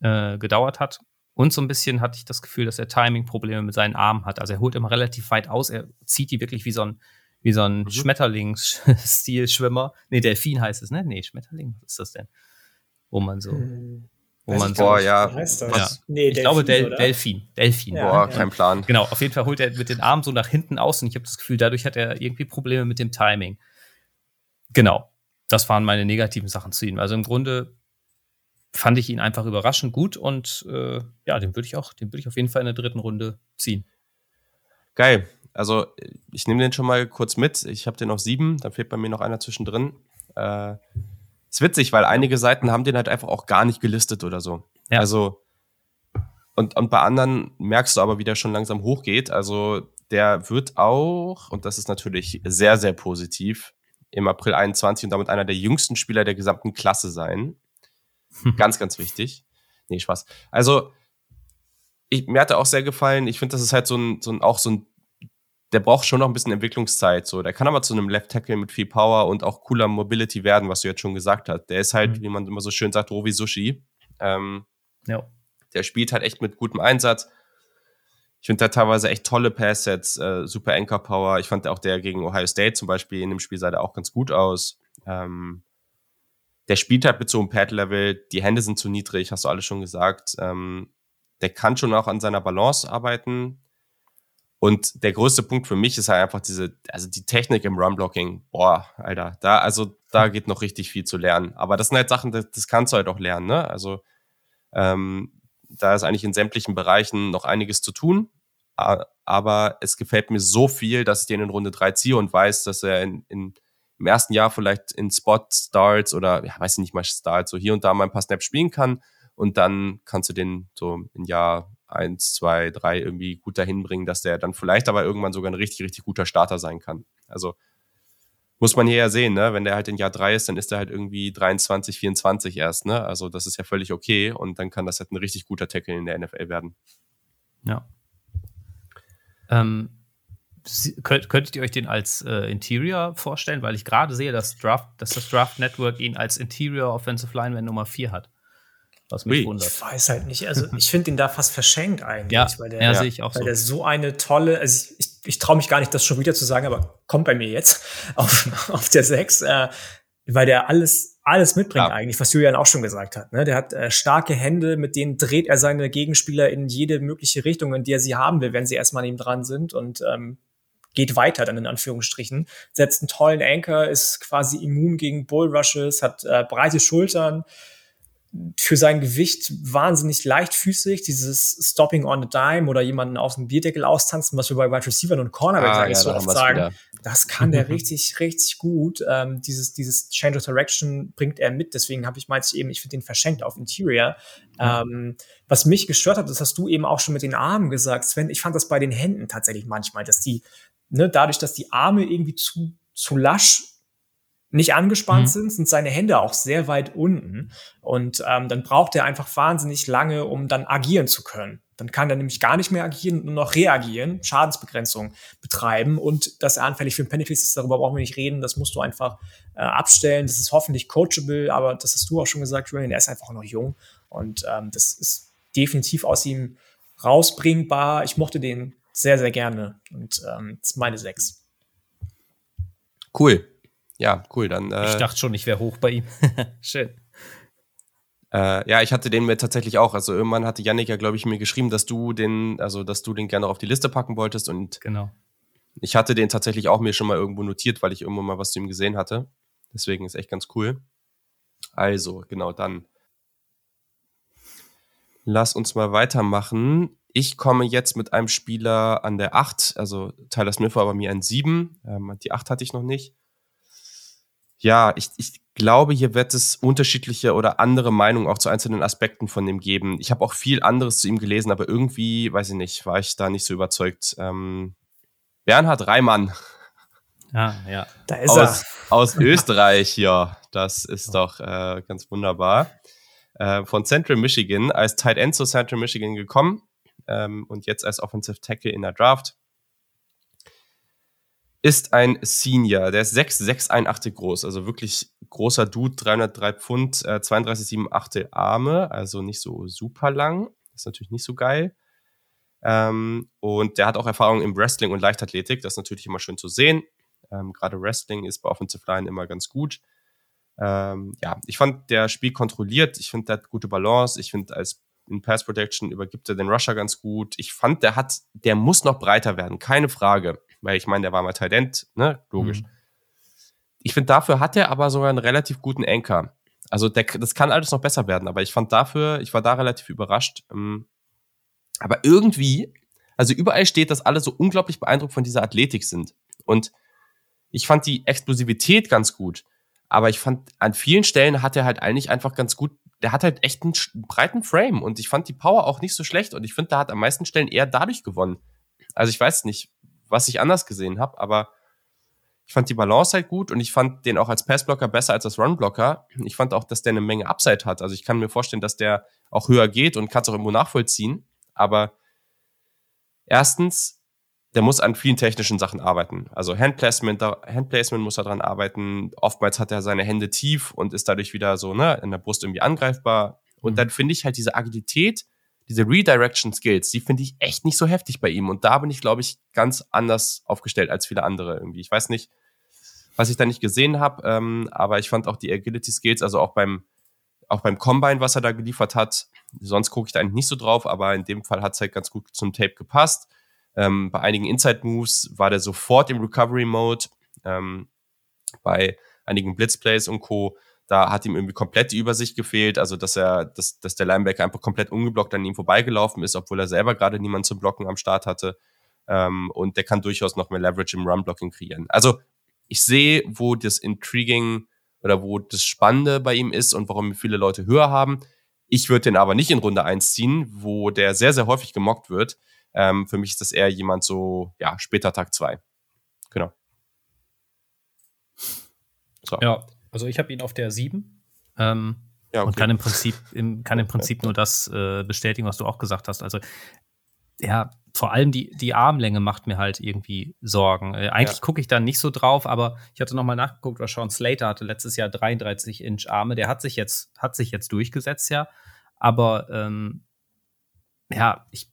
äh, gedauert hat. Und so ein bisschen hatte ich das Gefühl, dass er Timing-Probleme mit seinen Armen hat. Also er holt immer relativ weit aus, er zieht die wirklich wie so ein, wie so ein mhm. Schmetterlings-Stil-Schwimmer. Nee, Delfin heißt es, ne? Nee, Schmetterling, was ist das denn? Wo man so. Hm. Wo man boah, so, ja. Heißt das? Ja. Nee, ich Delfin, glaube Del Delfin. Delfin. Ja, boah, ja. kein Plan. Genau, auf jeden Fall holt er mit den Armen so nach hinten aus und ich habe das Gefühl, dadurch hat er irgendwie Probleme mit dem Timing. Genau. Das waren meine negativen Sachen zu ihm. Also im Grunde fand ich ihn einfach überraschend gut und äh, ja, den würde ich auch, den würde ich auf jeden Fall in der dritten Runde ziehen. Geil. Also ich nehme den schon mal kurz mit. Ich habe den auf sieben, da fehlt bei mir noch einer zwischendrin. Äh, ist witzig, weil einige Seiten haben den halt einfach auch gar nicht gelistet oder so. Ja. Also, und, und bei anderen merkst du aber, wie der schon langsam hochgeht. Also, der wird auch, und das ist natürlich sehr, sehr positiv, im April 21 und damit einer der jüngsten Spieler der gesamten Klasse sein. ganz, ganz wichtig. Nee, Spaß. Also, ich, mir hat er auch sehr gefallen. Ich finde, das ist halt so ein, so ein, auch so ein der braucht schon noch ein bisschen Entwicklungszeit. So, der kann aber zu einem Left Tackle mit viel Power und auch cooler Mobility werden, was du jetzt schon gesagt hast. Der ist halt, mhm. wie man immer so schön sagt, Rovi Sushi. Ähm, ja. Der spielt halt echt mit gutem Einsatz. Ich finde da teilweise echt tolle Passsets, äh, super Anchor Power. Ich fand auch der gegen Ohio State zum Beispiel in dem Spiel sah der auch ganz gut aus. Ähm, der spielt halt mit so einem Pad-Level, die Hände sind zu niedrig, hast du alles schon gesagt. Ähm, der kann schon auch an seiner Balance arbeiten. Und der größte Punkt für mich ist halt einfach diese, also die Technik im Run-Blocking. Boah, Alter, da, also da geht noch richtig viel zu lernen. Aber das sind halt Sachen, das, das kannst du halt auch lernen, ne? Also ähm, da ist eigentlich in sämtlichen Bereichen noch einiges zu tun. Aber es gefällt mir so viel, dass ich den in Runde 3 ziehe und weiß, dass er in, in, im ersten Jahr vielleicht in Spot Starts oder, ja, weiß ich nicht mal Starts, so hier und da mal ein paar Snaps spielen kann. Und dann kannst du den so in Jahr eins, zwei, drei irgendwie gut dahin bringen, dass der dann vielleicht aber irgendwann sogar ein richtig, richtig guter Starter sein kann. Also muss man hier ja sehen, ne? Wenn der halt in Jahr drei ist, dann ist er halt irgendwie 23, 24 erst, ne? Also das ist ja völlig okay und dann kann das halt ein richtig guter Tackle in der NFL werden. Ja. Ähm, könnt, könntet ihr euch den als äh, Interior vorstellen? Weil ich gerade sehe, dass, Draft, dass das Draft Network ihn als Interior Offensive Lineman Nummer 4 hat. Was mich wundert. Ich weiß halt nicht. Also ich finde ihn da fast verschenkt eigentlich. Ja, weil der, ja, sehe ich auch weil so. der so eine tolle, also ich, ich, ich traue mich gar nicht, das schon wieder zu sagen, aber kommt bei mir jetzt auf, auf der 6, äh, weil der alles, alles mitbringt ja. eigentlich, was Julian auch schon gesagt hat. Ne? Der hat äh, starke Hände, mit denen dreht er seine Gegenspieler in jede mögliche Richtung, in die er sie haben will, wenn sie erstmal an ihm dran sind und ähm, geht weiter dann in Anführungsstrichen, setzt einen tollen Anchor, ist quasi immun gegen Bullrushes, hat äh, breite Schultern, für sein Gewicht wahnsinnig leichtfüßig, dieses Stopping on a Dime oder jemanden auf dem Bierdeckel austanzen, was wir bei Wide Receiver und Cornerbacks ah, eigentlich ja, so oft sagen. Wieder. Das kann der richtig, richtig gut. Ähm, dieses, dieses Change of Direction bringt er mit. Deswegen habe ich meinte ich eben, ich finde den verschenkt auf Interior. Ja. Ähm, was mich gestört hat, das hast du eben auch schon mit den Armen gesagt, Sven. Ich fand das bei den Händen tatsächlich manchmal, dass die, ne, dadurch, dass die Arme irgendwie zu, zu lasch nicht angespannt mhm. sind, sind seine Hände auch sehr weit unten. Und ähm, dann braucht er einfach wahnsinnig lange, um dann agieren zu können. Dann kann er nämlich gar nicht mehr agieren, nur noch reagieren, Schadensbegrenzung betreiben. Und dass er anfällig für ein Penalties ist, darüber brauchen wir nicht reden. Das musst du einfach äh, abstellen. Das ist hoffentlich coachable, aber das hast du auch schon gesagt, Julian, er ist einfach noch jung. Und ähm, das ist definitiv aus ihm rausbringbar. Ich mochte den sehr, sehr gerne. Und ähm, das ist meine sechs. Cool. Ja, cool. Dann, äh, ich dachte schon, ich wäre hoch bei ihm. Schön. Äh, ja, ich hatte den mir tatsächlich auch. Also irgendwann hatte Yannick ja, glaube ich, mir geschrieben, dass du den, also dass du den gerne auf die Liste packen wolltest. Und genau. ich hatte den tatsächlich auch mir schon mal irgendwo notiert, weil ich irgendwo mal was zu ihm gesehen hatte. Deswegen ist echt ganz cool. Also, genau, dann lass uns mal weitermachen. Ich komme jetzt mit einem Spieler an der 8, also Tyler Smith war bei mir ein 7. Ähm, die 8 hatte ich noch nicht. Ja, ich, ich glaube, hier wird es unterschiedliche oder andere Meinungen auch zu einzelnen Aspekten von dem geben. Ich habe auch viel anderes zu ihm gelesen, aber irgendwie, weiß ich nicht, war ich da nicht so überzeugt. Ähm, Bernhard Reimann. Ja, ja. Da ist aus, er. Aus Österreich, ja. Das ist doch äh, ganz wunderbar. Äh, von Central Michigan, als Tight End zu Central Michigan gekommen ähm, und jetzt als Offensive Tackle in der Draft ist ein Senior. Der ist 6,681 groß, also wirklich großer Dude, 303 Pfund, äh, 32,78 Arme, also nicht so super lang. ist natürlich nicht so geil. Ähm, und der hat auch Erfahrung im Wrestling und Leichtathletik. Das ist natürlich immer schön zu sehen. Ähm, Gerade Wrestling ist bei Offensive Line immer ganz gut. Ähm, ja, ich fand der Spiel kontrolliert. Ich finde, der hat gute Balance. Ich finde, als in Pass Protection übergibt er den Rusher ganz gut. Ich fand, der hat, der muss noch breiter werden, keine Frage weil ich meine, der war mal Talent, ne? Logisch. Mhm. Ich finde, dafür hat er aber sogar einen relativ guten Anker. Also der, das kann alles noch besser werden, aber ich fand dafür, ich war da relativ überrascht. Ähm, aber irgendwie, also überall steht, dass alle so unglaublich beeindruckt von dieser Athletik sind. Und ich fand die Explosivität ganz gut. Aber ich fand, an vielen Stellen hat er halt eigentlich einfach ganz gut, der hat halt echt einen breiten Frame und ich fand die Power auch nicht so schlecht und ich finde, da hat an meisten Stellen eher dadurch gewonnen. Also ich weiß nicht, was ich anders gesehen habe, aber ich fand die Balance halt gut und ich fand den auch als Passblocker besser als als Runblocker. Ich fand auch, dass der eine Menge Upside hat. Also ich kann mir vorstellen, dass der auch höher geht und kann es auch irgendwo nachvollziehen. Aber erstens, der muss an vielen technischen Sachen arbeiten. Also Handplacement, Handplacement muss er dran arbeiten. Oftmals hat er seine Hände tief und ist dadurch wieder so ne, in der Brust irgendwie angreifbar. Und mhm. dann finde ich halt diese Agilität diese Redirection Skills, die finde ich echt nicht so heftig bei ihm. Und da bin ich, glaube ich, ganz anders aufgestellt als viele andere irgendwie. Ich weiß nicht, was ich da nicht gesehen habe, ähm, aber ich fand auch die Agility Skills, also auch beim, auch beim Combine, was er da geliefert hat, sonst gucke ich da eigentlich nicht so drauf, aber in dem Fall hat es halt ganz gut zum Tape gepasst. Ähm, bei einigen Inside Moves war der sofort im Recovery Mode. Ähm, bei einigen Blitzplays und Co da hat ihm irgendwie komplett die Übersicht gefehlt, also dass er, dass, dass der Linebacker einfach komplett ungeblockt an ihm vorbeigelaufen ist, obwohl er selber gerade niemanden zum Blocken am Start hatte. Ähm, und der kann durchaus noch mehr Leverage im Run-Blocking kreieren. Also ich sehe, wo das Intriguing oder wo das Spannende bei ihm ist und warum viele Leute höher haben. Ich würde den aber nicht in Runde 1 ziehen, wo der sehr, sehr häufig gemockt wird. Ähm, für mich ist das eher jemand so, ja, später Tag 2. Genau. So. Ja, also ich habe ihn auf der 7. Ähm, ja, okay. Und kann im Prinzip, im, kann im Prinzip nur das äh, bestätigen, was du auch gesagt hast. Also, ja, vor allem die, die Armlänge macht mir halt irgendwie Sorgen. Äh, eigentlich ja. gucke ich da nicht so drauf, aber ich hatte nochmal nachgeguckt, Sean Slater hatte letztes Jahr 33 Inch Arme. Der hat sich jetzt, hat sich jetzt durchgesetzt, ja. Aber ähm, ja, ich,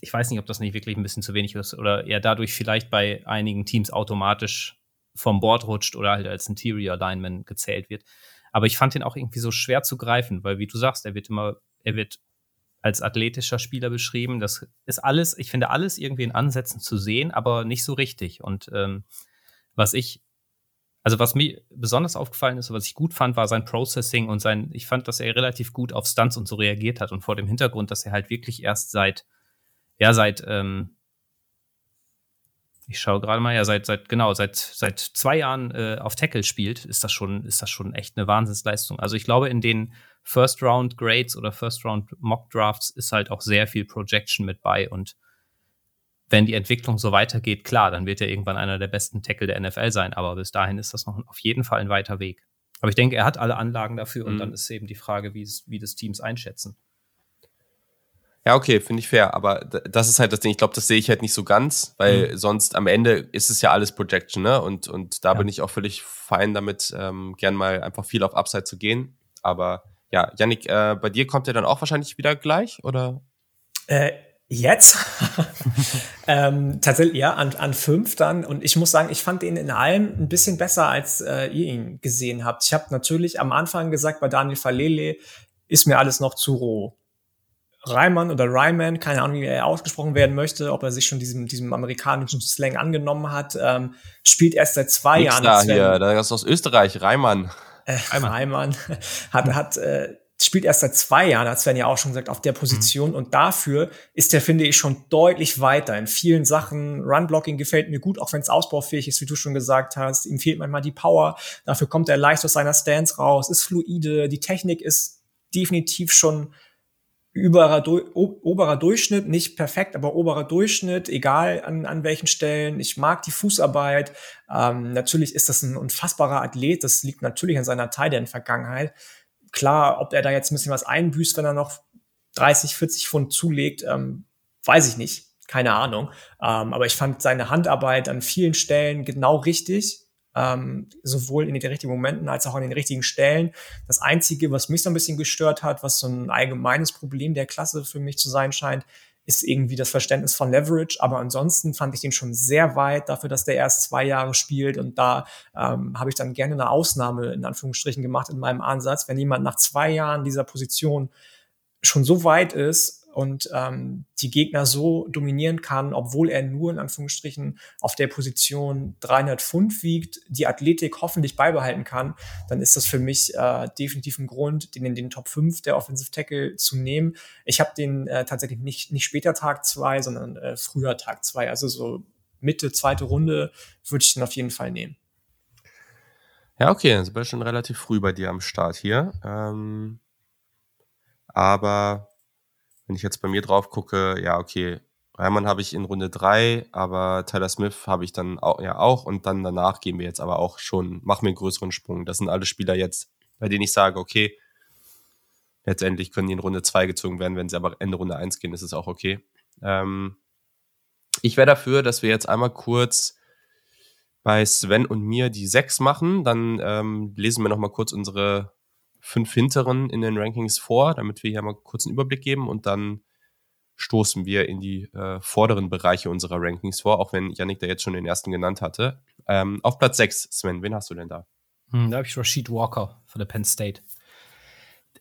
ich weiß nicht, ob das nicht wirklich ein bisschen zu wenig ist oder er dadurch vielleicht bei einigen Teams automatisch vom Board rutscht oder halt als Interior Lineman gezählt wird. Aber ich fand ihn auch irgendwie so schwer zu greifen, weil wie du sagst, er wird immer, er wird als athletischer Spieler beschrieben. Das ist alles, ich finde alles irgendwie in Ansätzen zu sehen, aber nicht so richtig. Und ähm, was ich, also was mir besonders aufgefallen ist, was ich gut fand, war sein Processing und sein, ich fand, dass er relativ gut auf Stunts und so reagiert hat und vor dem Hintergrund, dass er halt wirklich erst seit, ja, seit ähm, ich schaue gerade mal, ja, seit, seit, genau, seit, seit zwei Jahren äh, auf Tackle spielt, ist das schon, ist das schon echt eine Wahnsinnsleistung. Also ich glaube, in den First Round Grades oder First Round Mock Drafts ist halt auch sehr viel Projection mit bei und wenn die Entwicklung so weitergeht, klar, dann wird er irgendwann einer der besten Tackle der NFL sein, aber bis dahin ist das noch auf jeden Fall ein weiter Weg. Aber ich denke, er hat alle Anlagen dafür und mhm. dann ist eben die Frage, wie, wie das Teams einschätzen. Ja, okay, finde ich fair. Aber das ist halt das Ding. Ich glaube, das sehe ich halt nicht so ganz, weil mhm. sonst am Ende ist es ja alles Projection, ne? Und, und da ja. bin ich auch völlig fein damit, ähm, gern mal einfach viel auf Upside zu gehen. Aber ja, Yannick, äh, bei dir kommt er dann auch wahrscheinlich wieder gleich, oder? Äh, jetzt? ähm, tatsächlich, ja, an, an fünf dann. Und ich muss sagen, ich fand ihn in allem ein bisschen besser, als äh, ihr ihn gesehen habt. Ich habe natürlich am Anfang gesagt, bei Daniel Falele ist mir alles noch zu roh. Reimann oder Ryman, keine Ahnung, wie er ausgesprochen werden möchte, ob er sich schon diesem, diesem amerikanischen Slang angenommen hat, ähm, spielt erst seit zwei Nix Jahren. Da hier, da ist aus Österreich, Reimann. Äh, Reimann hat, hat äh, spielt erst seit zwei Jahren, hat Sven ja auch schon gesagt, auf der Position. Mhm. Und dafür ist der, finde ich, schon deutlich weiter. In vielen Sachen, Run-Blocking gefällt mir gut, auch wenn es ausbaufähig ist, wie du schon gesagt hast. Ihm fehlt manchmal die Power. Dafür kommt er leicht aus seiner Stance raus, ist fluide. Die Technik ist definitiv schon überer, oberer Durchschnitt, nicht perfekt, aber oberer Durchschnitt, egal an, an welchen Stellen. Ich mag die Fußarbeit. Ähm, natürlich ist das ein unfassbarer Athlet. Das liegt natürlich an seiner Teile in Vergangenheit. Klar, ob er da jetzt ein bisschen was einbüßt, wenn er noch 30, 40 Pfund zulegt, ähm, weiß ich nicht. Keine Ahnung. Ähm, aber ich fand seine Handarbeit an vielen Stellen genau richtig ähm, sowohl in den richtigen Momenten als auch an den richtigen Stellen. Das Einzige, was mich so ein bisschen gestört hat, was so ein allgemeines Problem der Klasse für mich zu sein scheint, ist irgendwie das Verständnis von Leverage. Aber ansonsten fand ich den schon sehr weit dafür, dass der erst zwei Jahre spielt. Und da ähm, habe ich dann gerne eine Ausnahme in Anführungsstrichen gemacht in meinem Ansatz. Wenn jemand nach zwei Jahren dieser Position schon so weit ist und ähm, die Gegner so dominieren kann, obwohl er nur in Anführungsstrichen auf der Position 300 Pfund wiegt, die Athletik hoffentlich beibehalten kann, dann ist das für mich äh, definitiv ein Grund, den in den Top 5 der Offensive Tackle zu nehmen. Ich habe den äh, tatsächlich nicht, nicht später Tag 2, sondern äh, früher Tag 2, also so Mitte, zweite Runde würde ich den auf jeden Fall nehmen. Ja, okay, dann sind wir schon relativ früh bei dir am Start hier. Ähm, aber wenn ich jetzt bei mir drauf gucke, ja, okay, Reimann habe ich in Runde 3, aber Tyler Smith habe ich dann auch, ja auch und dann danach gehen wir jetzt aber auch schon, machen wir einen größeren Sprung. Das sind alle Spieler jetzt, bei denen ich sage, okay, letztendlich können die in Runde 2 gezogen werden, wenn sie aber Ende Runde 1 gehen, ist es auch okay. Ähm, ich wäre dafür, dass wir jetzt einmal kurz bei Sven und mir die 6 machen, dann ähm, lesen wir nochmal kurz unsere fünf hinteren in den Rankings vor, damit wir hier mal kurz einen Überblick geben und dann stoßen wir in die äh, vorderen Bereiche unserer Rankings vor, auch wenn Yannick da jetzt schon den ersten genannt hatte. Ähm, auf Platz 6, Sven, wen hast du denn da? Hm, da habe ich Rashid Walker von der Penn State.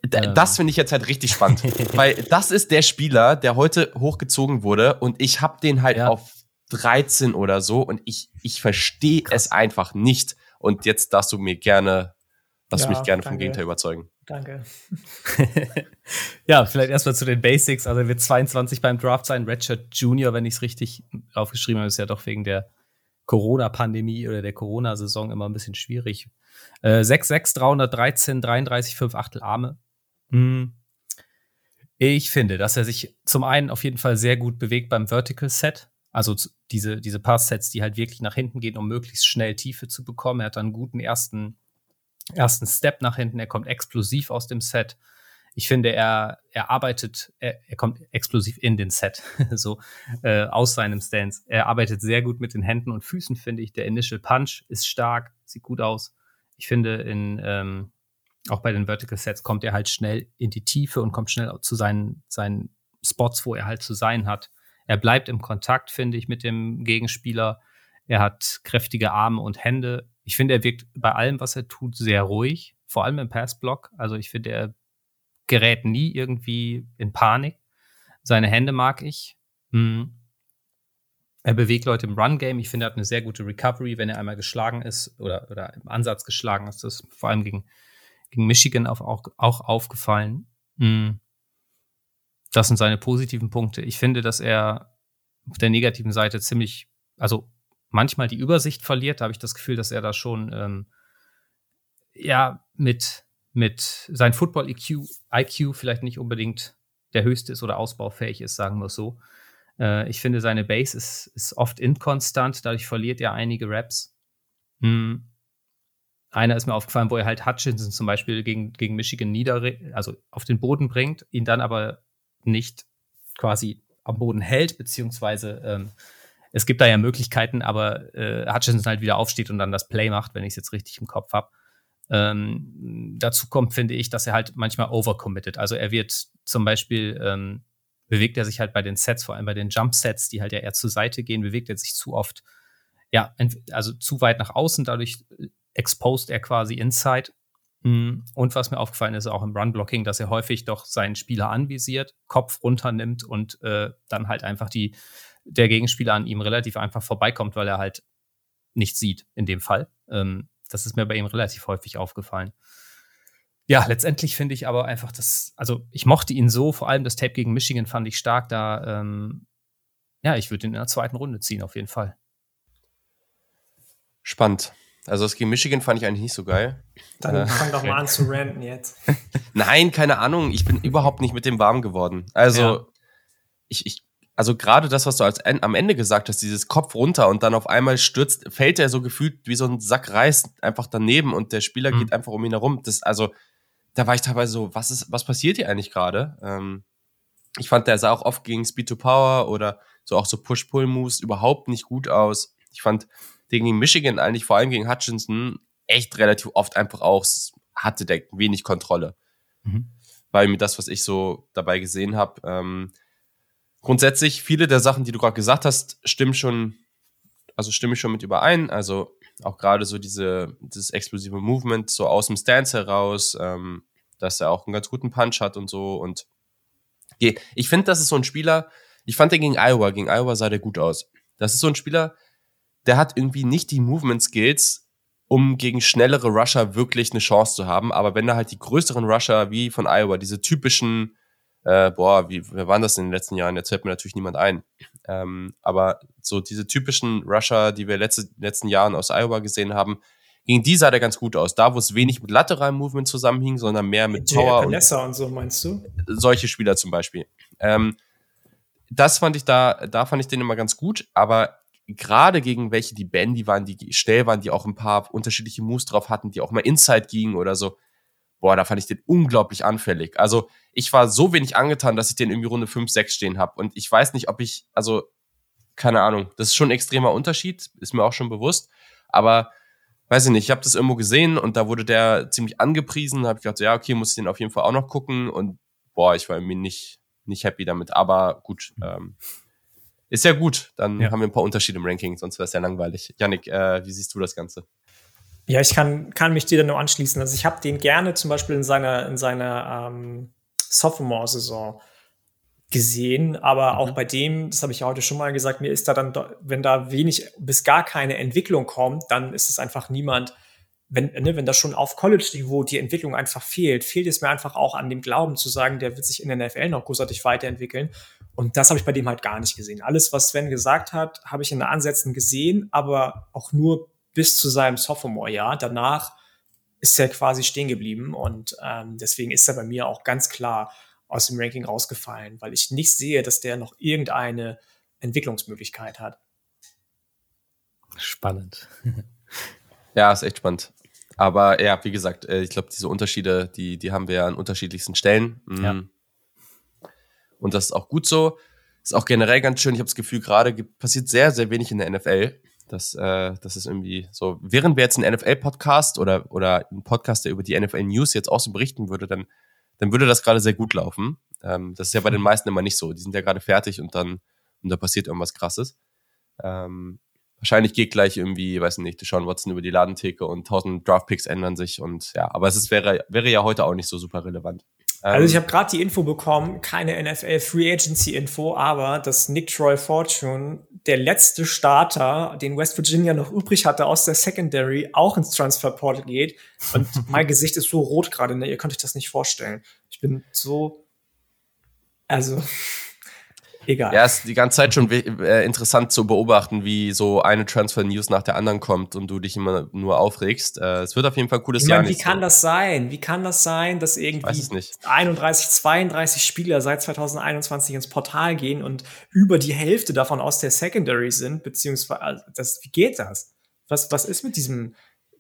D das finde ich jetzt halt richtig spannend, weil das ist der Spieler, der heute hochgezogen wurde und ich habe den halt ja. auf 13 oder so und ich, ich verstehe es einfach nicht. Und jetzt darfst du mir gerne Lass ja, mich gerne danke. vom Gegenteil überzeugen. Danke. ja, vielleicht erstmal zu den Basics. Also er wird 22 beim Draft sein. Redshirt Junior, wenn ich es richtig aufgeschrieben habe, ist ja doch wegen der Corona-Pandemie oder der Corona-Saison immer ein bisschen schwierig. Äh, 6'6, 313, 33, 5 Achtel Arme. Hm. Ich finde, dass er sich zum einen auf jeden Fall sehr gut bewegt beim Vertical Set. Also diese, diese Pass-Sets, die halt wirklich nach hinten gehen, um möglichst schnell Tiefe zu bekommen. Er hat einen guten ersten, ersten Step nach hinten. Er kommt explosiv aus dem Set. Ich finde, er, er arbeitet, er, er kommt explosiv in den Set, so äh, aus seinem Stance. Er arbeitet sehr gut mit den Händen und Füßen, finde ich. Der Initial Punch ist stark, sieht gut aus. Ich finde, in, ähm, auch bei den Vertical Sets kommt er halt schnell in die Tiefe und kommt schnell zu seinen, seinen Spots, wo er halt zu sein hat. Er bleibt im Kontakt, finde ich, mit dem Gegenspieler. Er hat kräftige Arme und Hände. Ich finde, er wirkt bei allem, was er tut, sehr ruhig, vor allem im Passblock. Also ich finde, er gerät nie irgendwie in Panik. Seine Hände mag ich. Hm. Er bewegt Leute im Run-Game. Ich finde, er hat eine sehr gute Recovery, wenn er einmal geschlagen ist oder, oder im Ansatz geschlagen ist. Das ist vor allem gegen, gegen Michigan auch, auch, auch aufgefallen. Hm. Das sind seine positiven Punkte. Ich finde, dass er auf der negativen Seite ziemlich, also manchmal die Übersicht verliert. Da habe ich das Gefühl, dass er da schon ähm, ja mit mit sein Football IQ, IQ vielleicht nicht unbedingt der höchste ist oder ausbaufähig ist, sagen wir es so. Äh, ich finde, seine Base ist, ist oft inkonstant, dadurch verliert er einige Raps. Hm. Einer ist mir aufgefallen, wo er halt Hutchinson zum Beispiel gegen, gegen Michigan nieder, also auf den Boden bringt, ihn dann aber nicht quasi am Boden hält, beziehungsweise ähm, es gibt da ja Möglichkeiten, aber äh, Hutchinson halt wieder aufsteht und dann das Play macht, wenn ich es jetzt richtig im Kopf habe. Ähm, dazu kommt, finde ich, dass er halt manchmal overcommitted. Also er wird zum Beispiel, ähm, bewegt er sich halt bei den Sets, vor allem bei den Jump-Sets, die halt ja eher zur Seite gehen, bewegt er sich zu oft, ja, also zu weit nach außen, dadurch exposed er quasi inside. Mm, und was mir aufgefallen ist, auch im Run-Blocking, dass er häufig doch seinen Spieler anvisiert, Kopf runternimmt und äh, dann halt einfach die, der Gegenspieler an ihm relativ einfach vorbeikommt, weil er halt nichts sieht in dem Fall. Ähm, das ist mir bei ihm relativ häufig aufgefallen. Ja, letztendlich finde ich aber einfach das, also ich mochte ihn so, vor allem das Tape gegen Michigan fand ich stark da. Ähm, ja, ich würde ihn in der zweiten Runde ziehen, auf jeden Fall. Spannend. Also das gegen Michigan fand ich eigentlich nicht so geil. Dann äh, fang doch mal an zu ranten jetzt. Nein, keine Ahnung. Ich bin überhaupt nicht mit dem warm geworden. Also ja. ich, ich also gerade das, was du als am Ende gesagt hast, dieses Kopf runter und dann auf einmal stürzt, fällt er so gefühlt wie so ein Sack Reis einfach daneben und der Spieler mhm. geht einfach um ihn herum. Das, also, da war ich teilweise so, was ist, was passiert hier eigentlich gerade? Ähm, ich fand, der sah auch oft gegen Speed to Power oder so auch so Push-Pull-Moves überhaupt nicht gut aus. Ich fand den gegen Michigan eigentlich, vor allem gegen Hutchinson, echt relativ oft einfach auch, hatte der wenig Kontrolle. Mhm. Weil mir das, was ich so dabei gesehen habe, ähm, grundsätzlich viele der Sachen, die du gerade gesagt hast, stimmen schon, also stimme ich schon mit überein. Also auch gerade so diese, dieses explosive Movement so aus dem Stance heraus, ähm, dass er auch einen ganz guten Punch hat und so. Und ich finde, das ist so ein Spieler, ich fand den gegen Iowa, gegen Iowa sah der gut aus. Das ist so ein Spieler, der hat irgendwie nicht die Movement Skills, um gegen schnellere Rusher wirklich eine Chance zu haben. Aber wenn er halt die größeren Rusher wie von Iowa, diese typischen äh, boah, wie, wer waren das in den letzten Jahren? Jetzt fällt mir natürlich niemand ein. Ähm, aber so diese typischen Rusher, die wir letzte, letzten Jahren aus Iowa gesehen haben, gegen die sah der ganz gut aus. Da, wo es wenig mit lateralem Movement zusammenhing, sondern mehr mit Power. Und, und so, meinst du? Solche Spieler zum Beispiel. Ähm, das fand ich da, da fand ich den immer ganz gut, aber gerade gegen welche die Bandy waren, die schnell waren, die auch ein paar unterschiedliche Moves drauf hatten, die auch mal Inside gingen oder so, boah, da fand ich den unglaublich anfällig. Also ich war so wenig angetan, dass ich den irgendwie Runde 5, 6 stehen habe. Und ich weiß nicht, ob ich, also, keine Ahnung, das ist schon ein extremer Unterschied, ist mir auch schon bewusst. Aber weiß ich nicht, ich habe das irgendwo gesehen und da wurde der ziemlich angepriesen. Da habe ich gedacht, ja, okay, muss ich den auf jeden Fall auch noch gucken. Und boah, ich war irgendwie nicht, nicht happy damit. Aber gut, ähm, ist ja gut. Dann ja. haben wir ein paar Unterschiede im Ranking, sonst wäre es ja langweilig. Yannick, äh, wie siehst du das Ganze? Ja, ich kann, kann mich dir da nur anschließen. Also ich habe den gerne zum Beispiel in seiner, in seiner ähm, Sophomore-Saison gesehen, aber mhm. auch bei dem, das habe ich ja heute schon mal gesagt, mir ist da dann, wenn da wenig bis gar keine Entwicklung kommt, dann ist es einfach niemand, wenn, ne, wenn da schon auf College-Niveau die Entwicklung einfach fehlt, fehlt es mir einfach auch an dem Glauben zu sagen, der wird sich in der NFL noch großartig weiterentwickeln. Und das habe ich bei dem halt gar nicht gesehen. Alles, was Sven gesagt hat, habe ich in den Ansätzen gesehen, aber auch nur bis zu seinem Sophomore-Jahr. Danach ist er quasi stehen geblieben und ähm, deswegen ist er bei mir auch ganz klar aus dem Ranking rausgefallen, weil ich nicht sehe, dass der noch irgendeine Entwicklungsmöglichkeit hat. Spannend. ja, ist echt spannend. Aber ja, wie gesagt, äh, ich glaube, diese Unterschiede, die, die haben wir ja an unterschiedlichsten Stellen. Mhm. Ja. Und das ist auch gut so. Ist auch generell ganz schön. Ich habe das Gefühl, gerade passiert sehr, sehr wenig in der NFL. Das, äh, das ist irgendwie so. Während wir jetzt einen NFL-Podcast oder, oder einen Podcast, der über die NFL-News jetzt auch so berichten würde, dann, dann würde das gerade sehr gut laufen. Ähm, das ist ja bei den meisten immer nicht so. Die sind ja gerade fertig und dann und da passiert irgendwas Krasses. Ähm, wahrscheinlich geht gleich irgendwie, weiß nicht, Deshaun Watson über die Ladentheke und tausend Draftpicks ändern sich und ja, aber es ist, wäre, wäre ja heute auch nicht so super relevant. Also ich ähm, habe gerade die Info bekommen, keine NFL Free Agency Info, aber dass Nick Troy Fortune, der letzte Starter, den West Virginia noch übrig hatte aus der Secondary, auch ins Transfer Portal geht. Und mein Gesicht ist so rot gerade, ne? Ihr könnt euch das nicht vorstellen. Ich bin so, also egal. Ja, ist die ganze Zeit schon äh, interessant zu beobachten, wie so eine Transfer-News nach der anderen kommt und du dich immer nur aufregst. Äh, es wird auf jeden Fall ein cooles ich Jahr. Wie kann so. das sein? Wie kann das sein, dass irgendwie 31, 32 Spieler seit 2021 ins Portal gehen und über die Hälfte davon aus der Secondary sind, beziehungsweise, also das, wie geht das? Was, was ist mit diesem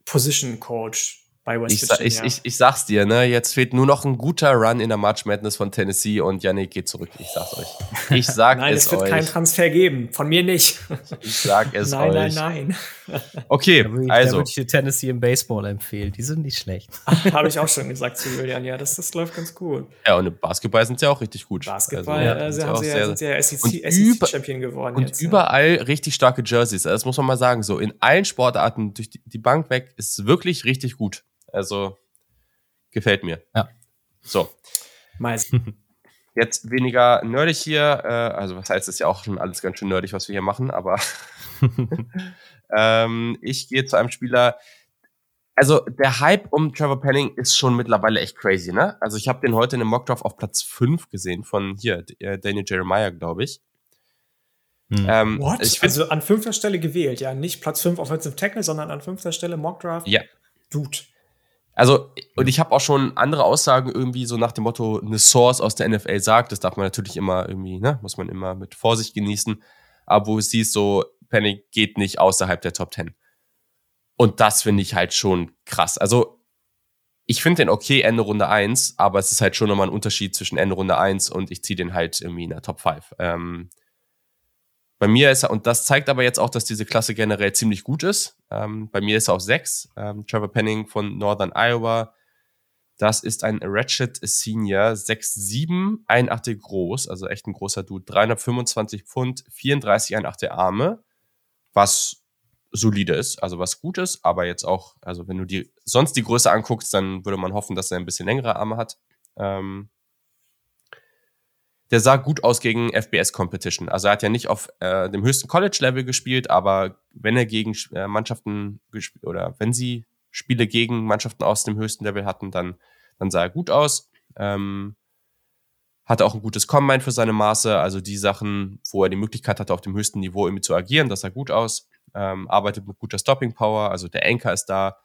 Position Coach? Bei West ich, Virginia. Ich, ich, ich sag's dir, ne? Jetzt fehlt nur noch ein guter Run in der March Madness von Tennessee und Yannick geht zurück. Ich sag's euch. Ich sag nein, es, es wird euch. keinen Transfer geben. Von mir nicht. Ich sag es nein, euch. Nein, nein, Okay, da ich, also. Da würde ich dir Tennessee im Baseball empfehlen. Die sind nicht schlecht. Habe ich auch schon gesagt zu Julian. Ja, das, das läuft ganz gut. Ja, und im Basketball sind sie auch richtig gut. Basketball also, ja, äh, sie haben sie ja, sind ja SEC-Champion e geworden. Und jetzt, überall ja. richtig starke Jerseys. Also das muss man mal sagen. So in allen Sportarten durch die, die Bank weg ist wirklich richtig gut. Also Gefällt mir. Ja. So. Meist. Jetzt weniger nerdig hier, äh, also was heißt, es ist ja auch schon alles ganz schön nerdig, was wir hier machen, aber ähm, ich gehe zu einem Spieler, also der Hype um Trevor Penning ist schon mittlerweile echt crazy, ne? Also ich habe den heute in einem Mockdraft auf Platz 5 gesehen von hier, äh, Daniel Jeremiah, glaube ich. Hm. Ähm, What? Ich also an fünfter Stelle gewählt, ja. Nicht Platz 5 Offensive Tackle, sondern an fünfter Stelle Mockdraft. Ja. Dude. Also, und ich habe auch schon andere Aussagen irgendwie so nach dem Motto, eine Source aus der NFL sagt, das darf man natürlich immer irgendwie, ne, muss man immer mit Vorsicht genießen, aber wo es siehst, so, Penny geht nicht außerhalb der Top 10. Und das finde ich halt schon krass. Also, ich finde den okay Ende Runde 1, aber es ist halt schon nochmal ein Unterschied zwischen Ende Runde 1 und ich ziehe den halt irgendwie in der Top 5. Ähm, bei mir ist er, und das zeigt aber jetzt auch, dass diese Klasse generell ziemlich gut ist. Ähm, bei mir ist er auf 6. Ähm, Trevor Penning von Northern Iowa. Das ist ein Ratchet Senior, 6'7, 81 groß, also echt ein großer Dude. 325 Pfund, 34, 81 Arme, was solide ist, also was gut ist, aber jetzt auch, also wenn du die sonst die Größe anguckst, dann würde man hoffen, dass er ein bisschen längere Arme hat. Ähm, der sah gut aus gegen FBS-Competition. Also er hat ja nicht auf äh, dem höchsten College-Level gespielt, aber wenn er gegen äh, Mannschaften gespielt oder wenn sie Spiele gegen Mannschaften aus dem höchsten Level hatten, dann, dann sah er gut aus. Ähm, hatte auch ein gutes Combine für seine Maße, also die Sachen, wo er die Möglichkeit hatte, auf dem höchsten Niveau irgendwie zu agieren, das sah gut aus. Ähm, arbeitet mit guter Stopping Power, also der Anker ist da,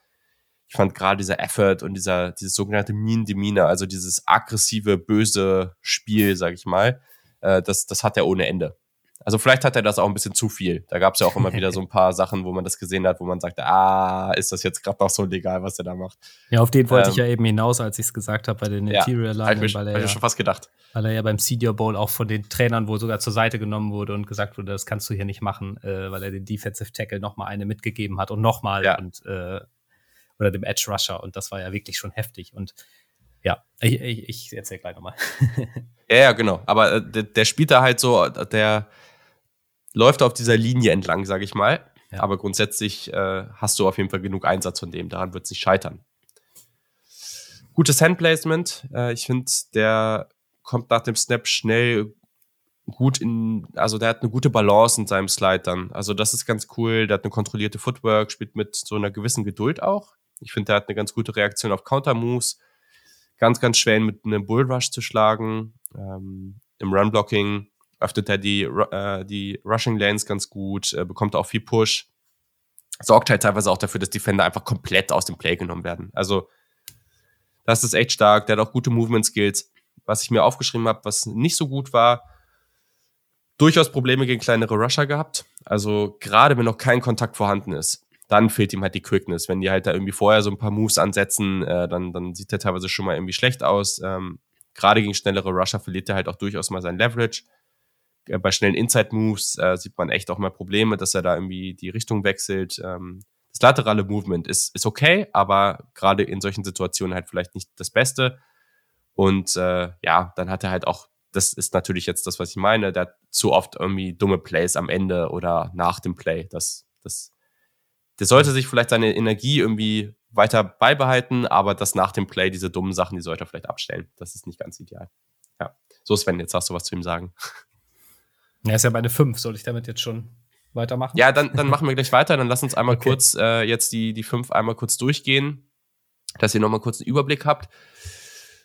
ich fand gerade dieser Effort und dieser, dieses sogenannte Mean Demeanor, also dieses aggressive, böse Spiel, sag ich mal, äh, das, das hat er ohne Ende. Also vielleicht hat er das auch ein bisschen zu viel. Da gab es ja auch immer wieder so ein paar Sachen, wo man das gesehen hat, wo man sagte, ah, ist das jetzt gerade noch so legal, was er da macht. Ja, auf den wollte ähm, ich ja eben hinaus, als ich es gesagt habe bei den ja, Interior Line, weil er ja, schon fast gedacht. Weil er ja beim Senior Bowl auch von den Trainern wohl sogar zur Seite genommen wurde und gesagt wurde, das kannst du hier nicht machen, äh, weil er den Defensive Tackle nochmal eine mitgegeben hat und nochmal ja. und äh, oder dem Edge Rusher. Und das war ja wirklich schon heftig. Und ja, ich, ich, ich erzähle gleich nochmal. ja, ja, genau. Aber äh, der, der spielt da halt so, der läuft auf dieser Linie entlang, sage ich mal. Ja. Aber grundsätzlich äh, hast du auf jeden Fall genug Einsatz von dem. Daran wird es nicht scheitern. Gutes Handplacement. Äh, ich finde, der kommt nach dem Snap schnell gut in, also der hat eine gute Balance in seinem Slide dann. Also das ist ganz cool. Der hat eine kontrollierte Footwork, spielt mit so einer gewissen Geduld auch. Ich finde, der hat eine ganz gute Reaktion auf Counter-Moves. Ganz, ganz schwer mit einem Bullrush zu schlagen. Ähm, Im Run-Blocking öffnet er die, äh, die Rushing Lanes ganz gut, äh, bekommt auch viel Push. Sorgt halt teilweise auch dafür, dass Defender einfach komplett aus dem Play genommen werden. Also, das ist echt stark. Der hat auch gute Movement Skills. Was ich mir aufgeschrieben habe, was nicht so gut war, durchaus Probleme gegen kleinere Rusher gehabt. Also, gerade wenn noch kein Kontakt vorhanden ist, dann fehlt ihm halt die Quickness. Wenn die halt da irgendwie vorher so ein paar Moves ansetzen, äh, dann, dann sieht der teilweise schon mal irgendwie schlecht aus. Ähm, gerade gegen schnellere Rusher verliert er halt auch durchaus mal sein Leverage. Äh, bei schnellen Inside-Moves äh, sieht man echt auch mal Probleme, dass er da irgendwie die Richtung wechselt. Ähm, das laterale Movement ist, ist okay, aber gerade in solchen Situationen halt vielleicht nicht das Beste. Und äh, ja, dann hat er halt auch, das ist natürlich jetzt das, was ich meine, der hat zu oft irgendwie dumme Plays am Ende oder nach dem Play. Das, das, der sollte sich vielleicht seine Energie irgendwie weiter beibehalten, aber das nach dem Play, diese dummen Sachen, die sollte er vielleicht abstellen. Das ist nicht ganz ideal. Ja. So, Sven, jetzt hast du was zu ihm sagen. Er ist ja bei der 5. Soll ich damit jetzt schon weitermachen? Ja, dann, dann machen wir gleich weiter. Dann lass uns einmal okay. kurz äh, jetzt die, die 5 einmal kurz durchgehen, dass ihr nochmal kurz einen Überblick habt.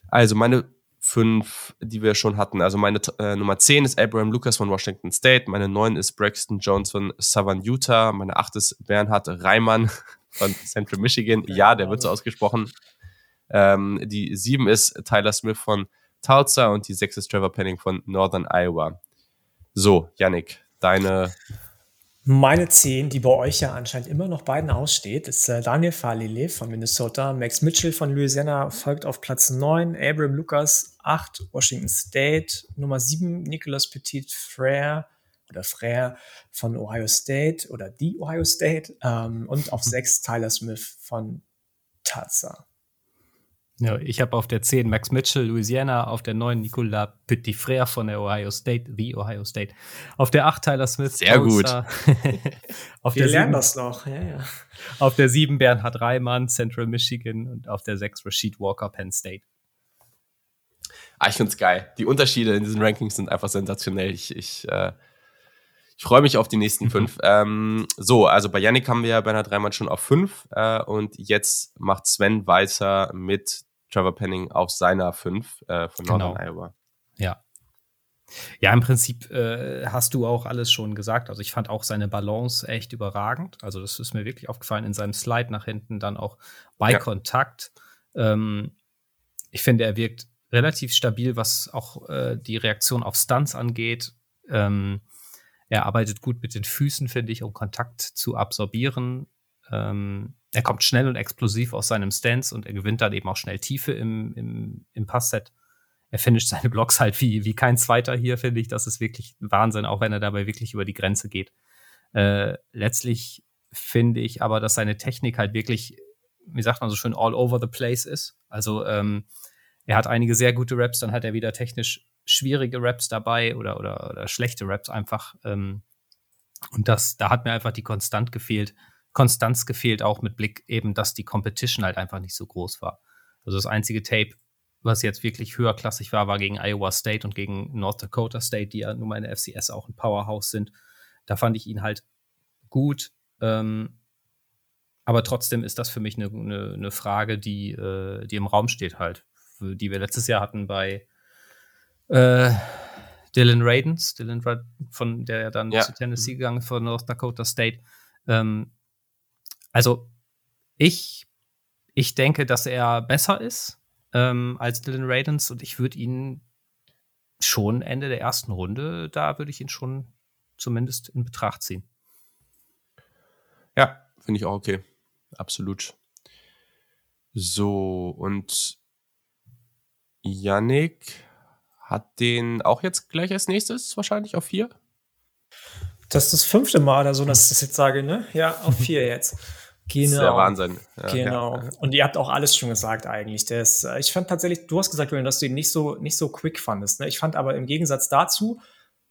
Also meine fünf, die wir schon hatten. Also meine äh, Nummer 10 ist Abraham Lucas von Washington State, meine 9 ist Braxton Jones von Southern Utah, meine 8 ist Bernhard Reimann von Central Michigan. Ja, der wird so ausgesprochen. Ähm, die 7 ist Tyler Smith von Tulsa und die 6 ist Trevor Penning von Northern Iowa. So, Yannick, deine. Meine 10, die bei euch ja anscheinend immer noch beiden aussteht, ist äh, Daniel Falile von Minnesota, Max Mitchell von Louisiana folgt auf Platz 9, Abram Lucas 8, Washington State, Nummer 7, Nicolas Petit Frere oder Frere von Ohio State oder die Ohio State ähm, und auf 6 Tyler Smith von Tulsa. Ja, ich habe auf der 10 Max Mitchell, Louisiana, auf der 9 Nicolas Petitfrère von der Ohio State, the Ohio State. Auf der 8 Tyler Smith. Sehr gut. auf Wir der lernen 7, das noch. Ja, ja. Auf der 7 Bernhard Reimann, Central Michigan und auf der 6 Rashid Walker, Penn State. Ah, ich find's geil. Die Unterschiede in diesen Rankings sind einfach sensationell. Ich, ich, äh, ich freue mich auf die nächsten fünf. ähm, so, also bei Yannick haben wir Bernhard Reimann schon auf fünf äh, und jetzt macht Sven weiter mit Trevor Penning auf seiner 5 äh, von Northern genau. Iowa. Ja. Ja, im Prinzip äh, hast du auch alles schon gesagt. Also ich fand auch seine Balance echt überragend. Also das ist mir wirklich aufgefallen in seinem Slide nach hinten, dann auch bei ja. Kontakt. Ähm, ich finde, er wirkt relativ stabil, was auch äh, die Reaktion auf Stunts angeht. Ähm, er arbeitet gut mit den Füßen, finde ich, um Kontakt zu absorbieren. Ähm, er kommt schnell und explosiv aus seinem Stance und er gewinnt dann eben auch schnell Tiefe im, im, im Passset. Er finisht seine Blocks halt wie, wie kein zweiter hier, finde ich. Das ist wirklich Wahnsinn, auch wenn er dabei wirklich über die Grenze geht. Äh, letztlich finde ich aber, dass seine Technik halt wirklich, wie sagt man so schön, all over the place ist. Also ähm, er hat einige sehr gute Raps, dann hat er wieder technisch schwierige Raps dabei oder, oder, oder schlechte Raps einfach. Ähm, und das, da hat mir einfach die Konstant gefehlt. Konstanz gefehlt, auch mit Blick eben, dass die Competition halt einfach nicht so groß war. Also das einzige Tape, was jetzt wirklich höherklassig war, war gegen Iowa State und gegen North Dakota State, die ja nun mal in der FCS auch ein Powerhouse sind. Da fand ich ihn halt gut. Ähm, aber trotzdem ist das für mich eine, eine, eine Frage, die, äh, die im Raum steht halt, die wir letztes Jahr hatten bei äh, Dylan Radens, Dylan von der ja dann ja. zu Tennessee gegangen von North Dakota State. Ähm, also ich, ich denke, dass er besser ist ähm, als Dylan Radens und ich würde ihn schon Ende der ersten Runde, da würde ich ihn schon zumindest in Betracht ziehen. Ja, finde ich auch okay. Absolut. So, und Yannick hat den auch jetzt gleich als nächstes wahrscheinlich auf vier. Das ist das fünfte Mal oder so, dass ich das jetzt sage, ne? Ja, auf vier jetzt. Genau. Das ist der Wahnsinn. Ja, genau. Ja. Und ihr habt auch alles schon gesagt eigentlich. Das, äh, ich fand tatsächlich, du hast gesagt, dass du ihn nicht so, nicht so quick fandest. Ne? Ich fand aber im Gegensatz dazu,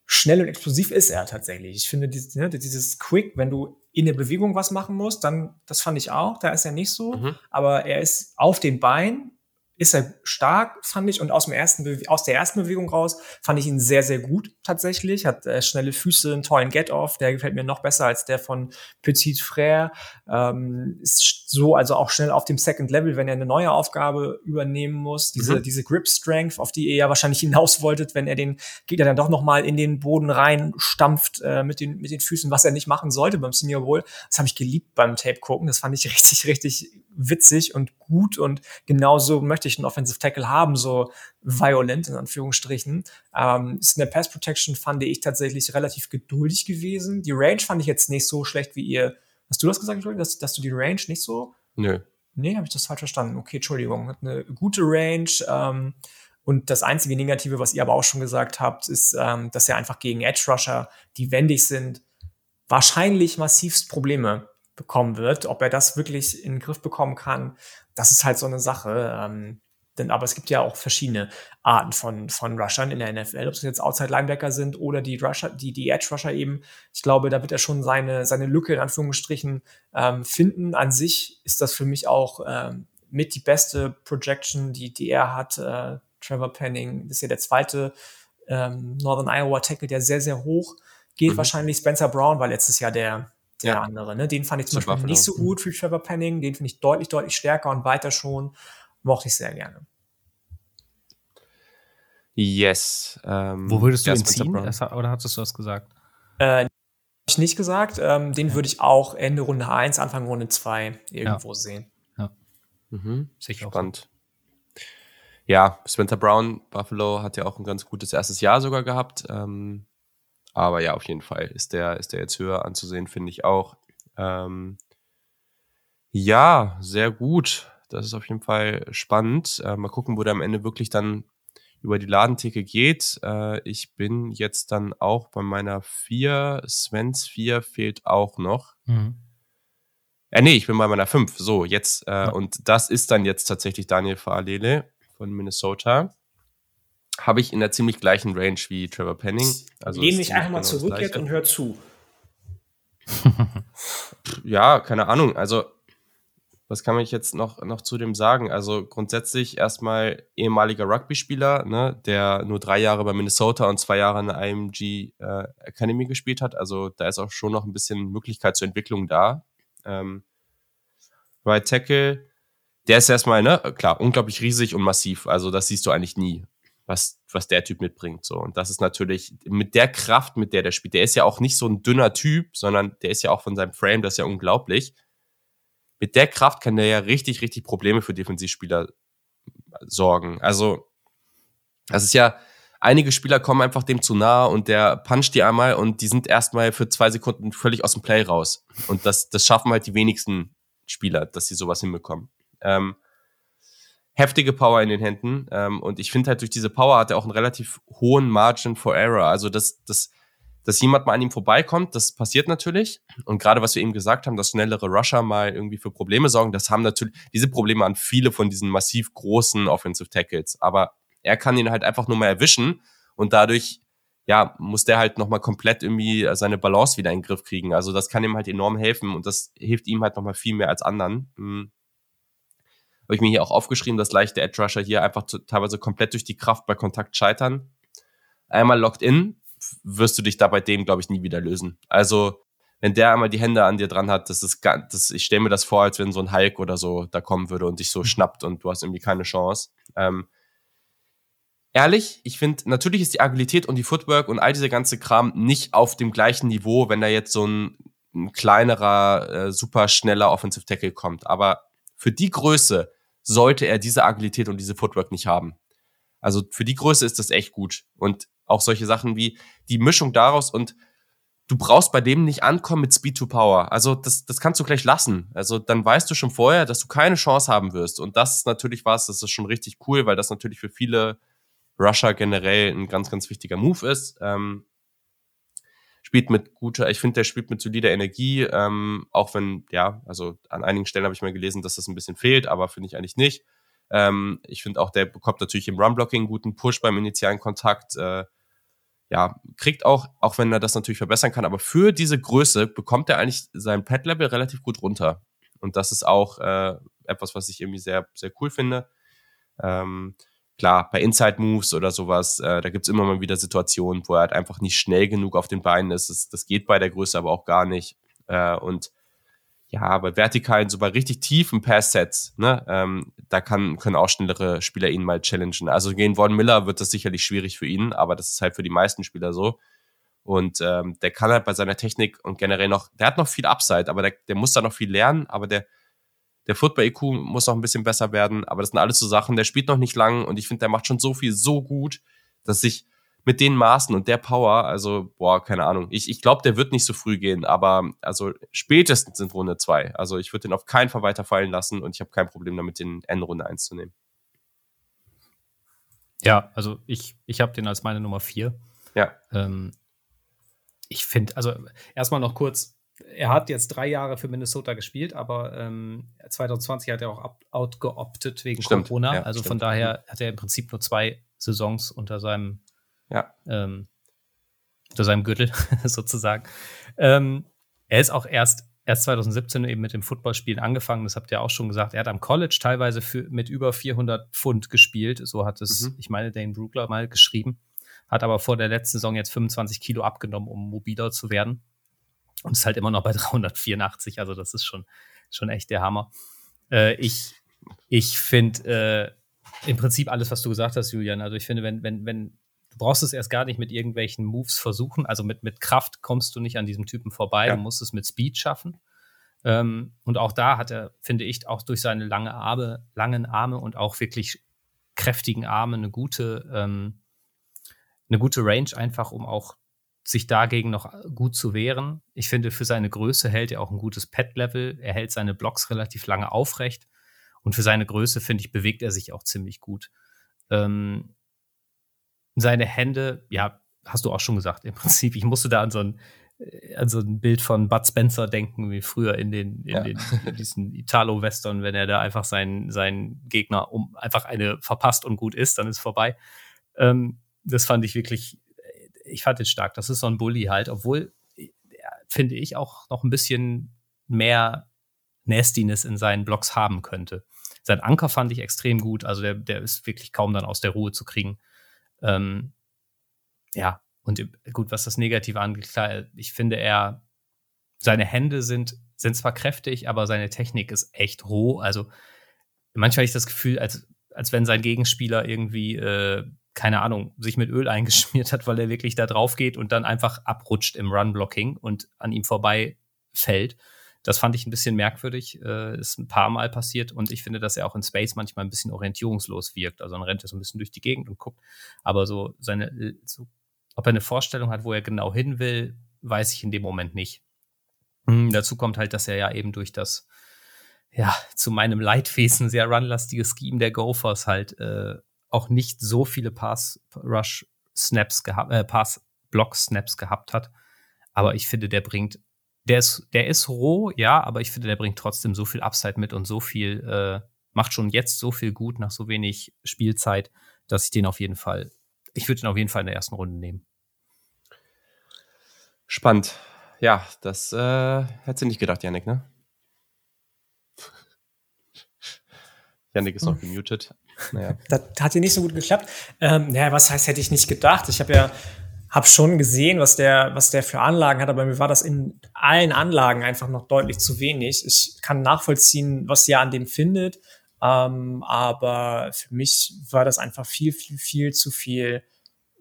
schnell und explosiv ist er tatsächlich. Ich finde dieses, ne, dieses Quick, wenn du in der Bewegung was machen musst, dann, das fand ich auch, da ist er nicht so. Mhm. Aber er ist auf den Beinen ist er stark, fand ich. Und aus, dem ersten aus der ersten Bewegung raus fand ich ihn sehr, sehr gut tatsächlich. Hat äh, schnelle Füße, einen tollen Get-Off. Der gefällt mir noch besser als der von Petit Frère. Ähm, ist so also auch schnell auf dem Second Level, wenn er eine neue Aufgabe übernehmen muss. Diese, mhm. diese Grip Strength, auf die ihr ja wahrscheinlich hinaus wolltet, wenn er den Gegner dann doch noch mal in den Boden rein stampft äh, mit, den, mit den Füßen, was er nicht machen sollte beim Senior Bowl. Das habe ich geliebt beim Tape gucken. Das fand ich richtig, richtig witzig und gut und genauso möchte ich einen Offensive Tackle haben, so violent in Anführungsstrichen. Ähm, ist in der Pass Protection fand ich tatsächlich relativ geduldig gewesen. Die Range fand ich jetzt nicht so schlecht wie ihr. Hast du das gesagt, dass, dass du die Range nicht so? Nö. Nee, habe ich das falsch verstanden. Okay, Entschuldigung. Hat eine gute Range. Ähm, und das einzige Negative, was ihr aber auch schon gesagt habt, ist, ähm, dass er einfach gegen Edge Rusher, die wendig sind, wahrscheinlich massivst Probleme bekommen wird. Ob er das wirklich in den Griff bekommen kann, das ist halt so eine Sache. Ähm, denn, aber es gibt ja auch verschiedene Arten von, von Rushern in der NFL, ob es jetzt Outside Linebacker sind oder die Rusher, die, die Edge Rusher eben. Ich glaube, da wird er schon seine, seine Lücke in Anführungsstrichen ähm, finden. An sich ist das für mich auch ähm, mit die beste Projection, die, die er hat. Äh, Trevor Penning ist ja der zweite ähm, Northern Iowa Tackle, der sehr, sehr hoch geht. Mhm. Wahrscheinlich Spencer Brown war letztes Jahr der, der ja. andere. Ne? Den fand ich zum Beispiel Buffalo. nicht so gut für Trevor Penning. Den finde ich deutlich, deutlich stärker und weiter schon. Mochte ich sehr gerne. Yes. Ähm, Wo würdest du ihn ziehen? Oder hattest du das gesagt? Äh, ich nicht gesagt. Ähm, den ja. würde ich auch Ende Runde 1, Anfang Runde 2 irgendwo ja. sehen. Ja. Mhm. Spannend. Ja, Spencer Brown, Buffalo, hat ja auch ein ganz gutes erstes Jahr sogar gehabt. Ähm, aber ja, auf jeden Fall ist der, ist der jetzt höher anzusehen, finde ich auch. Ähm, ja, sehr gut. Das ist auf jeden Fall spannend. Äh, mal gucken, wo der am Ende wirklich dann über die Ladentheke geht. Äh, ich bin jetzt dann auch bei meiner 4. Svens 4 fehlt auch noch. Mhm. Äh, nee, ich bin bei meiner 5. So, jetzt. Äh, ja. Und das ist dann jetzt tatsächlich Daniel Faalele von Minnesota habe ich in der ziemlich gleichen Range wie Trevor Penning. Also Lehne mich einfach mal genau zurück jetzt und hör zu. ja, keine Ahnung. Also, was kann ich jetzt noch, noch zu dem sagen? Also, grundsätzlich erstmal ehemaliger Rugby-Spieler, ne, der nur drei Jahre bei Minnesota und zwei Jahre in der IMG äh, Academy gespielt hat. Also, da ist auch schon noch ein bisschen Möglichkeit zur Entwicklung da. Ähm, right Tackle, der ist erstmal, ne, klar, unglaublich riesig und massiv. Also, das siehst du eigentlich nie was, was der Typ mitbringt. So. Und das ist natürlich mit der Kraft, mit der der spielt. Der ist ja auch nicht so ein dünner Typ, sondern der ist ja auch von seinem Frame, das ist ja unglaublich. Mit der Kraft kann der ja richtig, richtig Probleme für Defensivspieler sorgen. Also, das ist ja, einige Spieler kommen einfach dem zu nah und der puncht die einmal und die sind erstmal für zwei Sekunden völlig aus dem Play raus. Und das, das schaffen halt die wenigsten Spieler, dass sie sowas hinbekommen. Ähm, heftige Power in den Händen. Ähm, und ich finde halt, durch diese Power hat er auch einen relativ hohen Margin for Error. Also, dass, dass, dass jemand mal an ihm vorbeikommt, das passiert natürlich. Und gerade was wir eben gesagt haben, dass schnellere Rusher mal irgendwie für Probleme sorgen, das haben natürlich, diese Probleme an viele von diesen massiv großen Offensive Tackles. Aber er kann ihn halt einfach nur mal erwischen und dadurch ja, muss der halt nochmal komplett irgendwie seine Balance wieder in den Griff kriegen. Also das kann ihm halt enorm helfen und das hilft ihm halt nochmal viel mehr als anderen. Habe ich mir hier auch aufgeschrieben, dass leichte Edge Rusher hier einfach teilweise komplett durch die Kraft bei Kontakt scheitern. Einmal locked in, wirst du dich da bei dem, glaube ich, nie wieder lösen. Also, wenn der einmal die Hände an dir dran hat, das ist ganz, das, ich stelle mir das vor, als wenn so ein Hulk oder so da kommen würde und dich so schnappt und du hast irgendwie keine Chance. Ähm, ehrlich, ich finde, natürlich ist die Agilität und die Footwork und all diese ganze Kram nicht auf dem gleichen Niveau, wenn da jetzt so ein, ein kleinerer, äh, super schneller Offensive Tackle kommt. Aber für die Größe sollte er diese Agilität und diese Footwork nicht haben. Also für die Größe ist das echt gut. Und auch solche Sachen wie die Mischung daraus und du brauchst bei dem nicht ankommen mit Speed to Power. Also das, das kannst du gleich lassen. Also dann weißt du schon vorher, dass du keine Chance haben wirst. Und das ist natürlich was, das ist schon richtig cool, weil das natürlich für viele Rusher generell ein ganz, ganz wichtiger Move ist. Ähm, spielt mit guter, ich finde, der spielt mit solider Energie, ähm, auch wenn, ja, also an einigen Stellen habe ich mal gelesen, dass das ein bisschen fehlt, aber finde ich eigentlich nicht. Ähm, ich finde auch, der bekommt natürlich im Run-Blocking guten Push beim initialen Kontakt. Äh, ja, kriegt auch, auch wenn er das natürlich verbessern kann, aber für diese Größe bekommt er eigentlich sein Pad-Level relativ gut runter. Und das ist auch äh, etwas, was ich irgendwie sehr, sehr cool finde. Ähm, klar, bei Inside Moves oder sowas, äh, da gibt's immer mal wieder Situationen, wo er halt einfach nicht schnell genug auf den Beinen ist. Das, das geht bei der Größe aber auch gar nicht. Äh, und ja, bei vertikalen, so bei richtig tiefen Pass-Sets, ne, ähm, da kann, können auch schnellere Spieler ihn mal challengen. Also gegen Von Miller wird das sicherlich schwierig für ihn, aber das ist halt für die meisten Spieler so. Und ähm, der kann halt bei seiner Technik und generell noch, der hat noch viel Upside, aber der, der muss da noch viel lernen, aber der, der Football-IQ muss noch ein bisschen besser werden, aber das sind alles so Sachen, der spielt noch nicht lang und ich finde, der macht schon so viel so gut, dass ich mit den Maßen und der Power, also, boah, keine Ahnung. Ich, ich glaube, der wird nicht so früh gehen, aber also spätestens in Runde zwei. Also ich würde den auf keinen Fall weiterfallen lassen und ich habe kein Problem damit, den Endrunde eins zu nehmen. Ja, also ich, ich habe den als meine Nummer vier. Ja. Ähm, ich finde, also erstmal noch kurz, er hat jetzt drei Jahre für Minnesota gespielt, aber ähm, 2020 hat er auch outgeoptet wegen stimmt, Corona. Ja, also stimmt. von daher hat er im Prinzip nur zwei Saisons unter seinem ja. Ähm, unter seinem Gürtel sozusagen. Ähm, er ist auch erst, erst 2017 eben mit dem Footballspielen angefangen. Das habt ihr auch schon gesagt. Er hat am College teilweise für, mit über 400 Pfund gespielt. So hat es, mhm. ich meine, Dane Brugler mal geschrieben. Hat aber vor der letzten Saison jetzt 25 Kilo abgenommen, um mobiler zu werden. Und ist halt immer noch bei 384. Also das ist schon, schon echt der Hammer. Äh, ich ich finde äh, im Prinzip alles, was du gesagt hast, Julian. Also ich finde, wenn, wenn, wenn du brauchst es erst gar nicht mit irgendwelchen Moves versuchen. Also mit, mit Kraft kommst du nicht an diesem Typen vorbei. Ja. Du musst es mit Speed schaffen. Ähm, und auch da hat er, finde ich, auch durch seine lange Arme, langen Arme und auch wirklich kräftigen Arme eine gute, ähm, eine gute Range, einfach um auch sich dagegen noch gut zu wehren. Ich finde, für seine Größe hält er auch ein gutes Pad-Level. Er hält seine Blocks relativ lange aufrecht. Und für seine Größe, finde ich, bewegt er sich auch ziemlich gut. Ähm, seine Hände, ja, hast du auch schon gesagt, im Prinzip, ich musste da an so ein, äh, an so ein Bild von Bud Spencer denken, wie früher in den, in, ja. den, in diesen Italo-Western, wenn er da einfach seinen, seinen Gegner um einfach eine verpasst und gut ist, dann ist vorbei. Ähm, das fand ich wirklich, ich fand den stark. Das ist so ein Bully halt, obwohl, äh, finde ich, auch noch ein bisschen mehr Nastiness in seinen Blocks haben könnte. Sein Anker fand ich extrem gut, also der, der ist wirklich kaum dann aus der Ruhe zu kriegen. Ähm, ja, und gut, was das Negative angeht, klar, ich finde er, seine Hände sind, sind zwar kräftig, aber seine Technik ist echt roh. Also manchmal habe ich das Gefühl, als, als wenn sein Gegenspieler irgendwie, äh, keine Ahnung, sich mit Öl eingeschmiert hat, weil er wirklich da drauf geht und dann einfach abrutscht im Run-Blocking und an ihm vorbei fällt. Das fand ich ein bisschen merkwürdig, äh, ist ein paar Mal passiert und ich finde, dass er auch in Space manchmal ein bisschen orientierungslos wirkt. Also dann rennt er so ein bisschen durch die Gegend und guckt, aber so seine, so, ob er eine Vorstellung hat, wo er genau hin will, weiß ich in dem Moment nicht. Mhm, dazu kommt halt, dass er ja eben durch das, ja, zu meinem Leidwesen sehr runlastige Scheme der Gophers halt äh, auch nicht so viele Pass-Rush-Snaps gehabt, äh, Pass-Block-Snaps gehabt hat. Aber ich finde, der bringt der ist, der ist roh, ja, aber ich finde, der bringt trotzdem so viel Upside mit und so viel, äh, macht schon jetzt so viel gut nach so wenig Spielzeit, dass ich den auf jeden Fall, ich würde den auf jeden Fall in der ersten Runde nehmen. Spannend. Ja, das äh, hättest du nicht gedacht, Yannick, ne? Yannick ist noch gemutet. Naja. Das hat hier nicht so gut geklappt. Ähm, naja, was heißt, hätte ich nicht gedacht? Ich habe ja habe schon gesehen, was der, was der für Anlagen hat, aber mir war das in allen Anlagen einfach noch deutlich zu wenig. Ich kann nachvollziehen, was ihr an dem findet, ähm, aber für mich war das einfach viel, viel, viel zu viel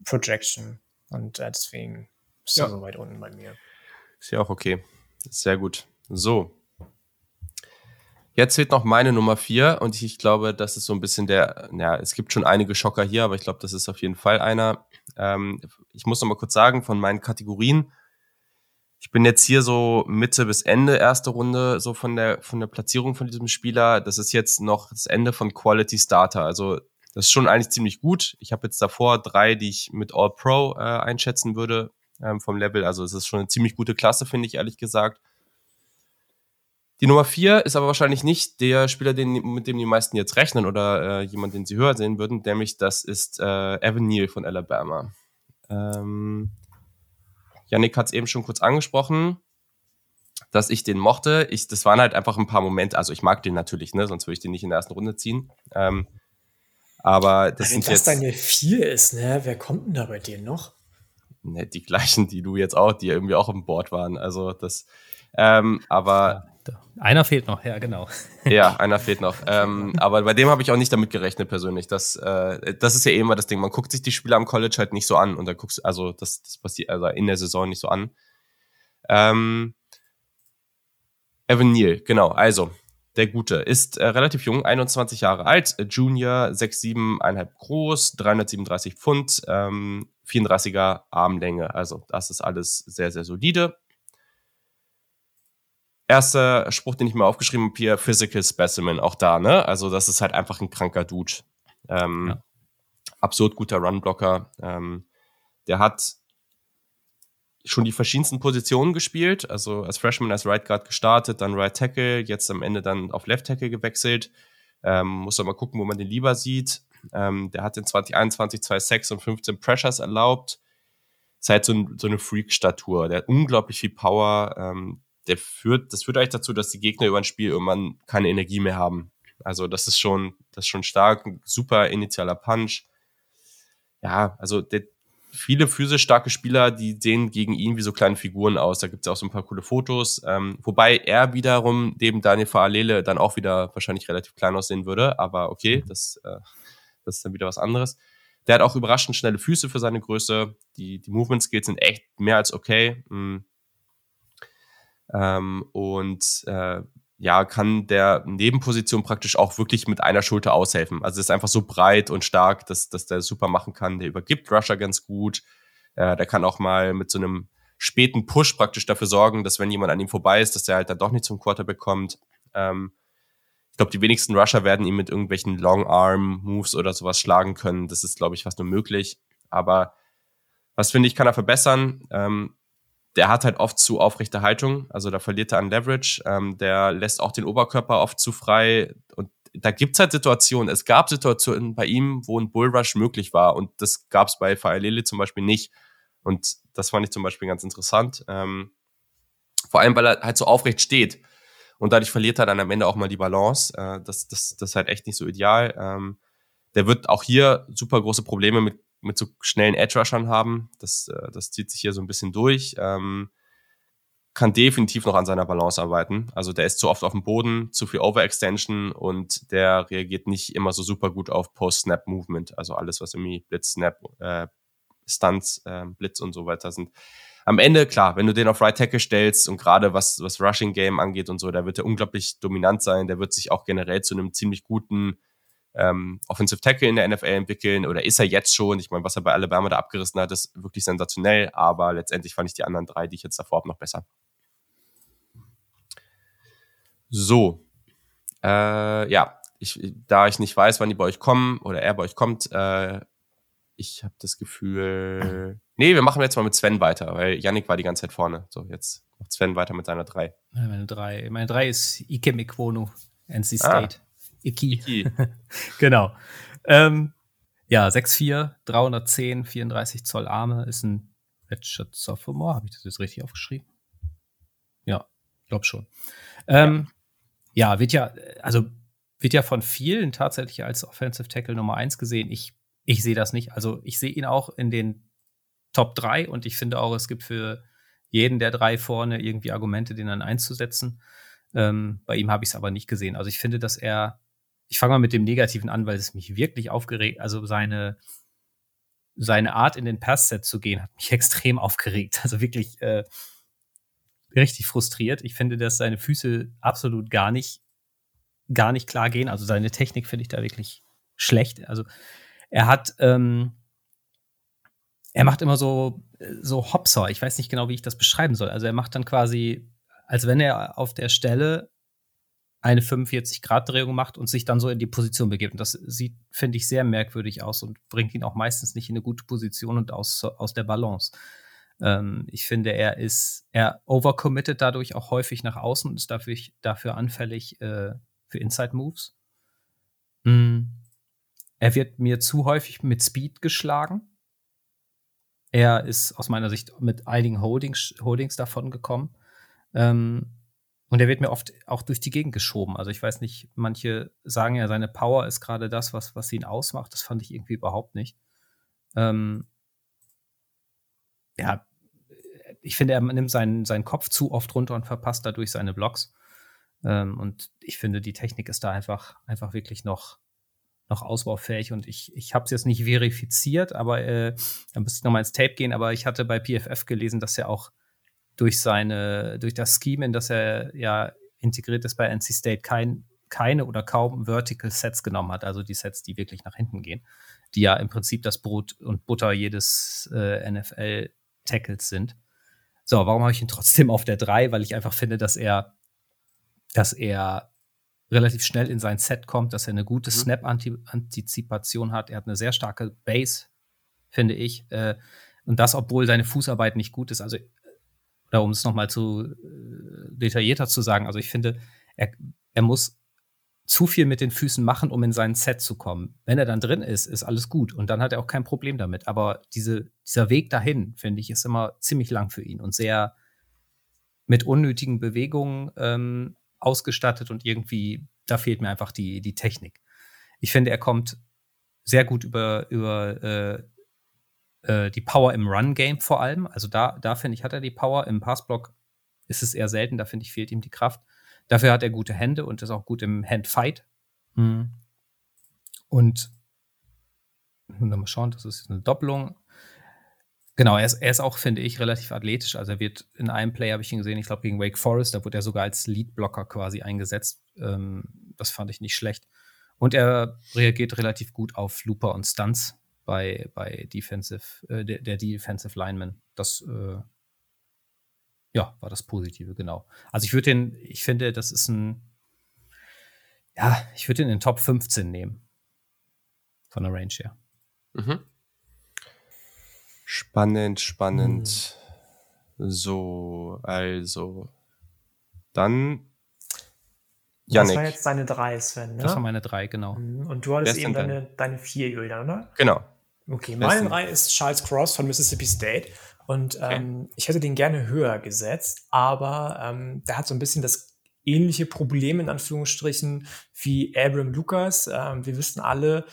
Projection und äh, deswegen ist ja. er so weit unten bei mir. Ist ja auch okay. Sehr gut. So, Jetzt fehlt noch meine Nummer vier und ich glaube, das ist so ein bisschen der, ja, es gibt schon einige Schocker hier, aber ich glaube, das ist auf jeden Fall einer. Ähm, ich muss noch mal kurz sagen, von meinen Kategorien, ich bin jetzt hier so Mitte bis Ende erste Runde so von der von der Platzierung von diesem Spieler. Das ist jetzt noch das Ende von Quality Starter. Also das ist schon eigentlich ziemlich gut. Ich habe jetzt davor drei, die ich mit All Pro äh, einschätzen würde ähm, vom Level. Also es ist schon eine ziemlich gute Klasse, finde ich ehrlich gesagt. Die Nummer vier ist aber wahrscheinlich nicht der Spieler, den, mit dem die meisten jetzt rechnen oder äh, jemand, den sie höher sehen würden, nämlich das ist äh, Evan Neal von Alabama. Ähm, Yannick hat es eben schon kurz angesprochen, dass ich den mochte. Ich, das waren halt einfach ein paar Momente, also ich mag den natürlich, ne, sonst würde ich den nicht in der ersten Runde ziehen. Ähm, Aber das Wenn sind das jetzt deine vier ist, ne, wer kommt denn da bei dir noch? ne, die gleichen, die du jetzt auch, die irgendwie auch im Board waren. Also das, ähm, aber Da- Einer fehlt noch, ja, genau. ja, einer fehlt noch. Ähm, aber bei dem habe ich auch nicht damit gerechnet persönlich. Das, äh, das ist ja eh immer das Ding. Man guckt sich die Spiele am College halt nicht so an und da guckst also das, das passiert also in der Saison nicht so an. Ähm, Evan Neal, genau. Also der Gute ist äh, relativ jung, 21 Jahre alt, Junior, 6'7", einhalb groß, 337 Pfund, ähm, 34er Armlänge. Also das ist alles sehr, sehr solide. Erster Spruch, den ich mir aufgeschrieben habe hier, Physical Specimen, auch da, ne? Also das ist halt einfach ein kranker Dude. Ähm, Ja. Absurd guter Runblocker. Ähm, der hat schon die verschiedensten Positionen gespielt, also als Freshman als Right Guard gestartet, dann Right Tackle, jetzt am Ende dann auf Left Tackle gewechselt. Ähm, muss doch mal gucken, wo man den lieber sieht. Ähm, der hat in 2021 zwei Sacks und 15 Pressures erlaubt. Ist halt so, ein, so eine Freak-Statur. Der hat unglaublich viel Power. Ähm, der führt, das führt eigentlich dazu, dass die Gegner über ein Spiel irgendwann keine Energie mehr haben. Also das ist schon, das ist schon stark, ein super initialer Punch. Ja, also der, viele physisch starke Spieler, die sehen gegen ihn wie so kleine Figuren aus. Da gibt es auch so ein paar coole Fotos. Ähm, wobei er wiederum neben Daniel Faalele dann auch wieder wahrscheinlich relativ klein aussehen würde. Aber okay, das, äh, das ist dann wieder was anderes. Der hat auch überraschend schnelle Füße für seine Größe. Die, die Movement Skills sind echt mehr als okay. Mm. Ähm, und äh, ja, kann der Nebenposition praktisch auch wirklich mit einer Schulter aushelfen. Also ist einfach so breit und stark, dass, dass der super machen kann. Der übergibt Rusher ganz gut. Äh, der kann auch mal mit so einem späten Push praktisch dafür sorgen, dass wenn jemand an ihm vorbei ist, dass der halt dann doch nicht zum Quarterback kommt. Ähm, ich glaube, die wenigsten Rusher werden ihn mit irgendwelchen Long Arm Moves oder sowas schlagen können. Das ist, glaube ich, fast nur möglich. Aber was finde ich, kann er verbessern. Ähm, der hat halt oft zu aufrechte Haltung, also da verliert er an Leverage. Ähm, der lässt auch den Oberkörper oft zu frei. Und da gibt's halt Situationen. Es gab Situationen bei ihm, wo ein Bullrush möglich war. Und das gab's bei Faelele zum Beispiel nicht. Und das fand ich zum Beispiel ganz interessant. Ähm, vor allem, weil er halt so aufrecht steht. Und dadurch verliert er dann am Ende auch mal die Balance. Äh, das, das, das ist halt echt nicht so ideal. Ähm, der wird auch hier super große Probleme mit, mit so schnellen Edge-Rushern haben. Das, äh, das zieht sich hier so ein bisschen durch. Ähm, kann definitiv noch an seiner Balance arbeiten. Also der ist zu oft auf dem Boden, zu viel Overextension und der reagiert nicht immer so super gut auf Post-Snap-Movement. Also alles, was irgendwie Blitz, Snap, äh, Stunts, äh, Blitz und so weiter sind. Am Ende, klar, wenn du den auf Right Tackle stellst und gerade was, was Rushing Game angeht und so, da wird er unglaublich dominant sein. Der wird sich auch generell zu einem ziemlich guten ähm, Offensive Tackle in der NFL entwickeln oder ist er jetzt schon? Ich meine, was er bei Alabama da abgerissen hat, ist wirklich sensationell, aber letztendlich fand ich die anderen drei, die ich jetzt davor habe, noch besser. So. Äh, ja, ich, da ich nicht weiß, wann die bei euch kommen oder er bei euch kommt, äh, ich habe das Gefühl. Nee, wir machen jetzt mal mit Sven weiter, weil Yannick war die ganze Zeit vorne. So, jetzt macht Sven weiter mit seiner drei. Ja, Meine drei, meine drei ist Ike Mikwono, NC Ah. State. Iki. Iki. genau. Ähm, ja, 6'4, 310, 34 Zoll Arme, ist ein Redshirt Sophomore. Habe ich das jetzt richtig aufgeschrieben? Ja, glaub schon. Ähm, ja. wird ja, also wird ja von vielen tatsächlich als Offensive Tackle Nummer 1 gesehen. Ich, ich sehe das nicht. Also ich sehe ihn auch in den Top 3 und ich finde auch, es gibt für jeden der drei vorne irgendwie Argumente, den dann einzusetzen. Ähm, bei ihm habe ich es aber nicht gesehen. Also ich finde, dass er, ich fange mal mit dem Negativen an, weil es mich wirklich aufgeregt, also seine, seine Art in den Pass-Set zu gehen, hat mich extrem aufgeregt. Also wirklich äh, richtig frustriert. Ich finde, dass seine Füße absolut gar nicht, gar nicht klar gehen. Also seine Technik finde ich da wirklich schlecht. Also er hat, ähm, er macht immer so, so Hopser. Ich weiß nicht genau, wie ich das beschreiben soll. Also er macht dann quasi, als wenn er auf der Stelle eine 45-Grad-Drehung macht und sich dann so in die Position begibt. Und das sieht, finde ich, sehr merkwürdig aus und bringt ihn auch meistens nicht in eine gute Position und aus, aus der Balance. Ähm, ich finde, er ist, er overcommitted dadurch auch häufig nach außen und ist dafür, dafür anfällig äh, für Inside-Moves. Mm. Er wird mir zu häufig mit Speed geschlagen. Er ist aus meiner Sicht mit einigen Holdings, Holdings davon gekommen. Ähm, und er wird mir oft auch durch die Gegend geschoben. Also ich weiß nicht, manche sagen ja, seine Power ist gerade das, was, was ihn ausmacht. Das fand ich irgendwie überhaupt nicht. Ähm, ja, ich finde, er nimmt seinen, seinen Kopf zu oft runter und verpasst dadurch seine Blocks. Ähm, und ich finde, die Technik ist da einfach, einfach wirklich noch, noch ausbaufähig. Und ich, ich habe es jetzt nicht verifiziert, aber äh, da müsste ich nochmal ins Tape gehen. Aber ich hatte bei PFF gelesen, dass er auch durch seine, durch das Scheme, in das er ja integriert ist bei NC State, kein, keine oder kaum Vertical Sets genommen hat, also die Sets, die wirklich nach hinten gehen, die ja im Prinzip das Brot und Butter jedes äh, NFL-Tackles sind. So, warum habe ich ihn trotzdem auf der 3? Weil ich einfach finde, dass er, dass er relativ schnell in sein Set kommt, dass er eine gute mhm. Snap-Antizipation hat. Er hat eine sehr starke Base, finde ich. Äh, und das, obwohl seine Fußarbeit nicht gut ist. Also oder um es nochmal zu äh, detaillierter zu sagen, also ich finde, er, er muss zu viel mit den Füßen machen, um in sein Set zu kommen. Wenn er dann drin ist, ist alles gut und dann hat er auch kein Problem damit. Aber diese, dieser Weg dahin, finde ich, ist immer ziemlich lang für ihn und sehr mit unnötigen Bewegungen ähm, ausgestattet und irgendwie, da fehlt mir einfach die, die Technik. Ich finde, er kommt sehr gut über, über äh, äh, die Power im Run-Game vor allem. Also da, da finde ich, hat er die Power. Im Passblock ist es eher selten, da finde ich, fehlt ihm die Kraft. Dafür hat er gute Hände und ist auch gut im Handfight. Mhm. Und mal schauen, das ist eine Doppelung. Genau, er ist, er ist auch, finde ich, relativ athletisch. Also er wird in einem Play, habe ich ihn gesehen, ich glaube gegen Wake Forest, da wurde er sogar als Leadblocker quasi eingesetzt. Ähm, das fand ich nicht schlecht. Und er reagiert relativ gut auf Looper und Stunts bei, bei Defensive, äh, der, der, Defensive Lineman. Das äh, ja, war das Positive, genau. Also ich würde den, ich finde, das ist ein, ja, ich würde den in den Top 15 nehmen. Von der Range her. Mhm. Spannend, spannend. Hm. So, also. Dann Janik. Das war jetzt deine 3, Sven, ne? Das war meine 3, genau. Mhm. Und du hattest eben deine, deine 4, Julian, oder? Genau. Okay, meine 3 ist Charles Cross von Mississippi State. Und okay. ähm, ich hätte den gerne höher gesetzt, aber ähm, der hat so ein bisschen das ähnliche Problem in Anführungsstrichen wie Abram Lucas. Ähm, wir wissen alle,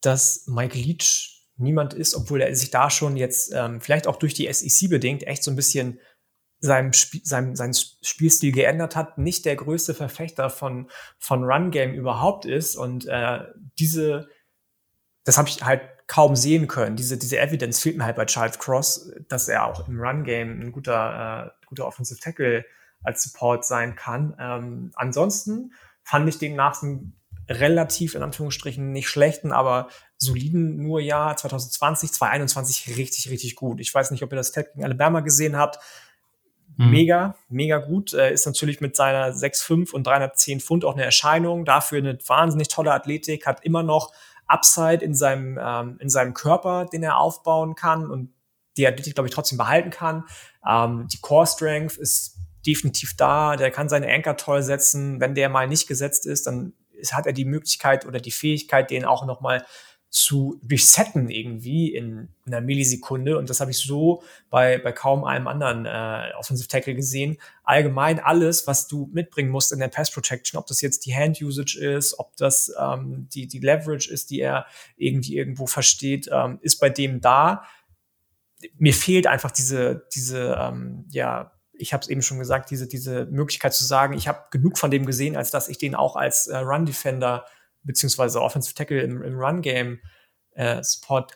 dass Mike Leach niemand ist, obwohl er sich da schon jetzt ähm, vielleicht auch durch die SEC bedingt echt so ein bisschen seinem, Sp seinem, seinen Spielstil geändert hat, nicht der größte Verfechter von, von Run Game überhaupt ist und äh, diese, das habe ich halt kaum sehen können. Diese, diese Evidence fehlt mir halt bei Charles Cross, dass er auch im Run-Game ein guter, äh, guter Offensive Tackle als Support sein kann. Ähm, ansonsten fand ich den nach einem relativ, in Anführungsstrichen, nicht schlechten, aber soliden nur Jahr 2020, 2021 richtig, richtig gut. Ich weiß nicht, ob ihr das Tag gegen Alabama gesehen habt. Mhm. Mega, mega gut. Er ist natürlich mit seiner 6,5 und 310 Pfund auch eine Erscheinung. Dafür eine wahnsinnig tolle Athletik, hat immer noch Upside in seinem, ähm, in seinem Körper, den er aufbauen kann und die Athletik, glaube ich, trotzdem behalten kann. Ähm, die Core Strength ist definitiv da. Der kann seine Anchor toll setzen. Wenn der mal nicht gesetzt ist, dann hat er die Möglichkeit oder die Fähigkeit, den auch noch mal zu resetten irgendwie in einer Millisekunde. Und das habe ich so bei, bei kaum einem anderen äh, Offensive Tackle gesehen. Allgemein alles, was du mitbringen musst in der Pass Protection, ob das jetzt die Hand Usage ist, ob das ähm, die, die Leverage ist, die er irgendwie irgendwo versteht, ähm, ist bei dem da. Mir fehlt einfach diese, diese, ähm, ja, ich habe es eben schon gesagt, diese, diese Möglichkeit zu sagen, ich habe genug von dem gesehen, als dass ich den auch als äh, Run Defender beziehungsweise Offensive Tackle im, im Run-Game äh,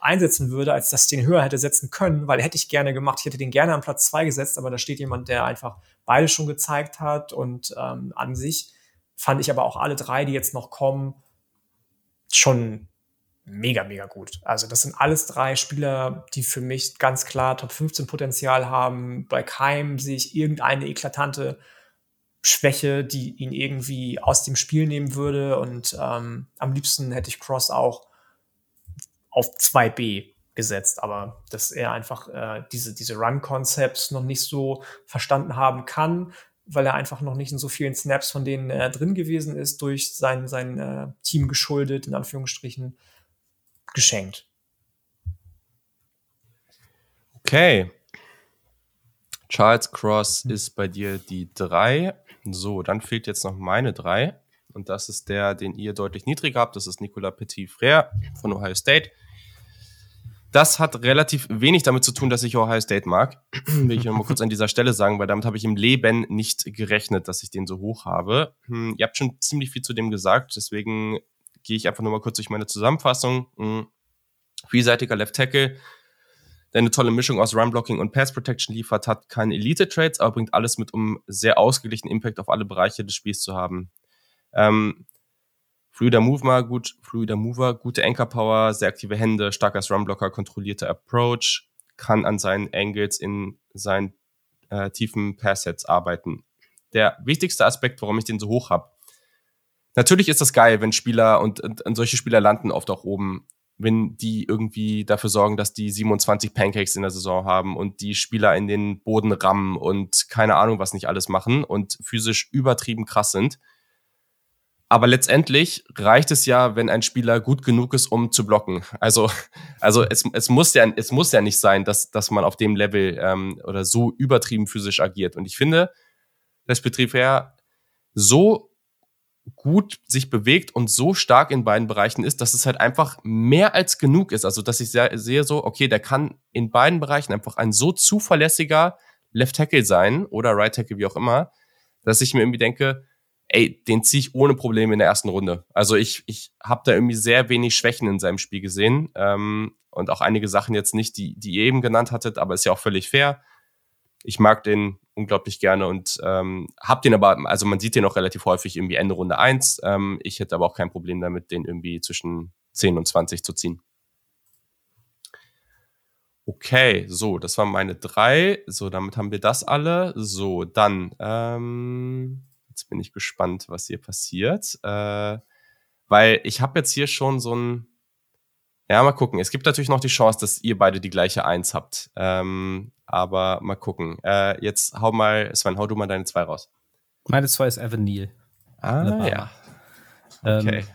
einsetzen würde, als dass ich den höher hätte setzen können, weil hätte ich gerne gemacht. Ich hätte den gerne an Platz zwei gesetzt, aber da steht jemand, der einfach beide schon gezeigt hat und ähm, an sich fand ich aber auch alle drei, die jetzt noch kommen, schon mega, mega gut. Also das sind alles drei Spieler, die für mich ganz klar Top 15 Potenzial haben. Bei keinem sehe ich irgendeine eklatante Schwäche, die ihn irgendwie aus dem Spiel nehmen würde. Und ähm, am liebsten hätte ich Cross auch auf 2B gesetzt, aber dass er einfach äh, diese, diese Run-Concepts noch nicht so verstanden haben kann, weil er einfach noch nicht in so vielen Snaps, von denen er drin gewesen ist, durch sein, sein äh, Team geschuldet, in Anführungsstrichen, geschenkt. Okay. Charles Cross ist bei dir die 3 So, dann fehlt jetzt noch meine drei. Und das ist der, den ihr deutlich niedriger habt. Das ist Nicolas Petit-Frère von Ohio State. Das hat relativ wenig damit zu tun, dass ich Ohio State mag. Will ich mal kurz an dieser Stelle sagen, weil damit habe ich im Leben nicht gerechnet, dass ich den so hoch habe. Hm, ihr habt schon ziemlich viel zu dem gesagt, deswegen gehe ich einfach nur mal kurz durch meine Zusammenfassung. Hm, vielseitiger Left Tackle, der eine tolle Mischung aus Run-Blocking und Pass-Protection liefert, hat keine Elite-Trades, aber bringt alles mit, um sehr ausgeglichenen Impact auf alle Bereiche des Spiels zu haben. Ähm, fluider Mover, gut, fluider Mover, gute Anchor Power, sehr aktive Hände, starker Runblocker, kontrollierter Approach, kann an seinen Angles in seinen äh, tiefen Passsets arbeiten. Der wichtigste Aspekt, warum ich den so hoch habe. Natürlich ist das geil, wenn Spieler und, und, und solche Spieler landen oft auch oben wenn die irgendwie dafür sorgen, dass die 27 Pancakes in der Saison haben und die Spieler in den Boden rammen und keine Ahnung, was nicht alles machen und physisch übertrieben krass sind. Aber letztendlich reicht es ja, wenn ein Spieler gut genug ist, um zu blocken. Also, also es, es, muss, ja, es muss ja nicht sein, dass, dass man auf dem Level ähm, oder so übertrieben physisch agiert. Und ich finde, das betrifft ja so gut sich bewegt und so stark in beiden Bereichen ist, dass es halt einfach mehr als genug ist. Also, dass ich sehe so, okay, der kann in beiden Bereichen einfach ein so zuverlässiger Left Tackle sein oder Right Tackle, wie auch immer, dass ich mir irgendwie denke, ey, den ziehe ich ohne Probleme in der ersten Runde. Also ich, ich habe da irgendwie sehr wenig Schwächen in seinem Spiel gesehen ähm, und auch einige Sachen jetzt nicht, die, die ihr eben genannt hattet, aber ist ja auch völlig fair. Ich mag den unglaublich gerne und ähm, hab den aber, also man sieht den auch relativ häufig irgendwie Ende Runde 1. Ähm, ich hätte aber auch kein Problem damit, den irgendwie zwischen 10 und 20 zu ziehen. Okay, so, das waren meine drei. So, damit haben wir das alle. So, dann, ähm, jetzt bin ich gespannt, was hier passiert. Äh, weil ich habe jetzt hier schon so ein, ja, mal gucken. Es gibt natürlich noch die Chance, dass ihr beide die gleiche Eins habt. Ähm, aber mal gucken. Äh, jetzt hau mal, Sven, hau du mal deine zwei raus. Meine zwei ist Evan Neal. Ah, ja. Okay. Ähm,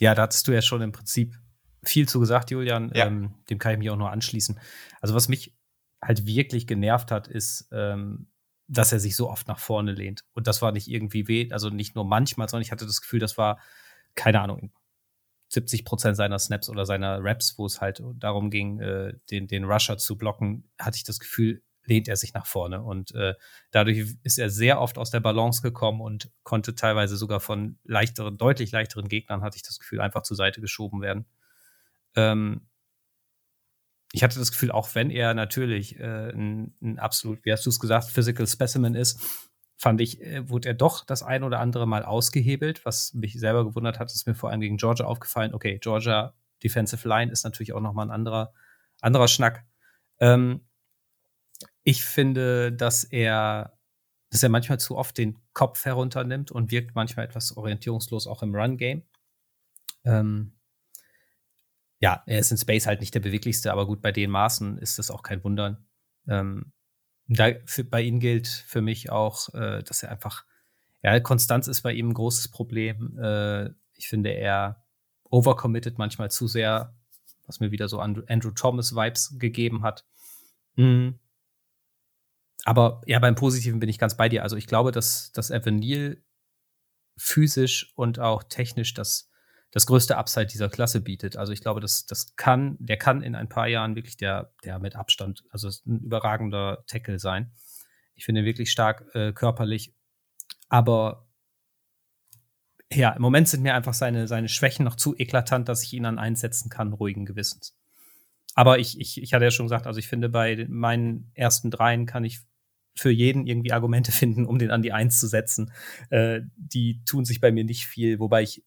ja, da hattest du ja schon im Prinzip viel zu gesagt, Julian. Ja. Ähm, dem kann ich mich auch nur anschließen. Also, was mich halt wirklich genervt hat, ist, ähm, dass er sich so oft nach vorne lehnt. Und das war nicht irgendwie weh, also nicht nur manchmal, sondern ich hatte das Gefühl, das war, keine Ahnung, 70 Prozent seiner Snaps oder seiner Raps, wo es halt darum ging, äh, den, den Rusher zu blocken, hatte ich das Gefühl, lehnt er sich nach vorne. Und äh, dadurch ist er sehr oft aus der Balance gekommen und konnte teilweise sogar von leichteren, deutlich leichteren Gegnern, hatte ich das Gefühl, einfach zur Seite geschoben werden. Ähm, ich hatte das Gefühl, auch wenn er natürlich äh, ein, ein absolut, wie hast du es gesagt, Physical Specimen ist, fand ich, äh, wurde er doch das ein oder andere Mal ausgehebelt, was mich selber gewundert hat, ist mir vor allem gegen Georgia aufgefallen. Okay, Georgia Defensive Line ist natürlich auch nochmal ein anderer, anderer Schnack. Ähm, ich finde, dass er, dass er manchmal zu oft den Kopf herunternimmt und wirkt manchmal etwas orientierungslos auch im Run-Game. Ähm, ja, er ist in Space halt nicht der beweglichste, aber gut, bei den Maßen ist das auch kein Wundern. Ähm, da, für, bei ihm gilt für mich auch, äh, dass er einfach, ja, Konstanz ist bei ihm ein großes Problem. Äh, ich finde, er overcommitted manchmal zu sehr, was mir wieder so Andrew, Andrew Thomas-Vibes gegeben hat. Mhm. Aber ja, beim Positiven bin ich ganz bei dir. Also ich glaube, dass, dass Evan Neal physisch und auch technisch das das größte Upside dieser Klasse bietet. Also ich glaube, das, das kann, der kann in ein paar Jahren wirklich der, der mit Abstand, also ein überragender Tackle sein. Ich finde ihn wirklich stark äh, körperlich. Aber ja, im Moment sind mir einfach seine, seine Schwächen noch zu eklatant, dass ich ihn dann einsetzen kann, ruhigen Gewissens. Aber ich, ich, ich hatte ja schon gesagt, also ich finde, bei meinen ersten dreien kann ich für jeden irgendwie Argumente finden, um den an die Eins zu setzen. Äh, die tun sich bei mir nicht viel, wobei ich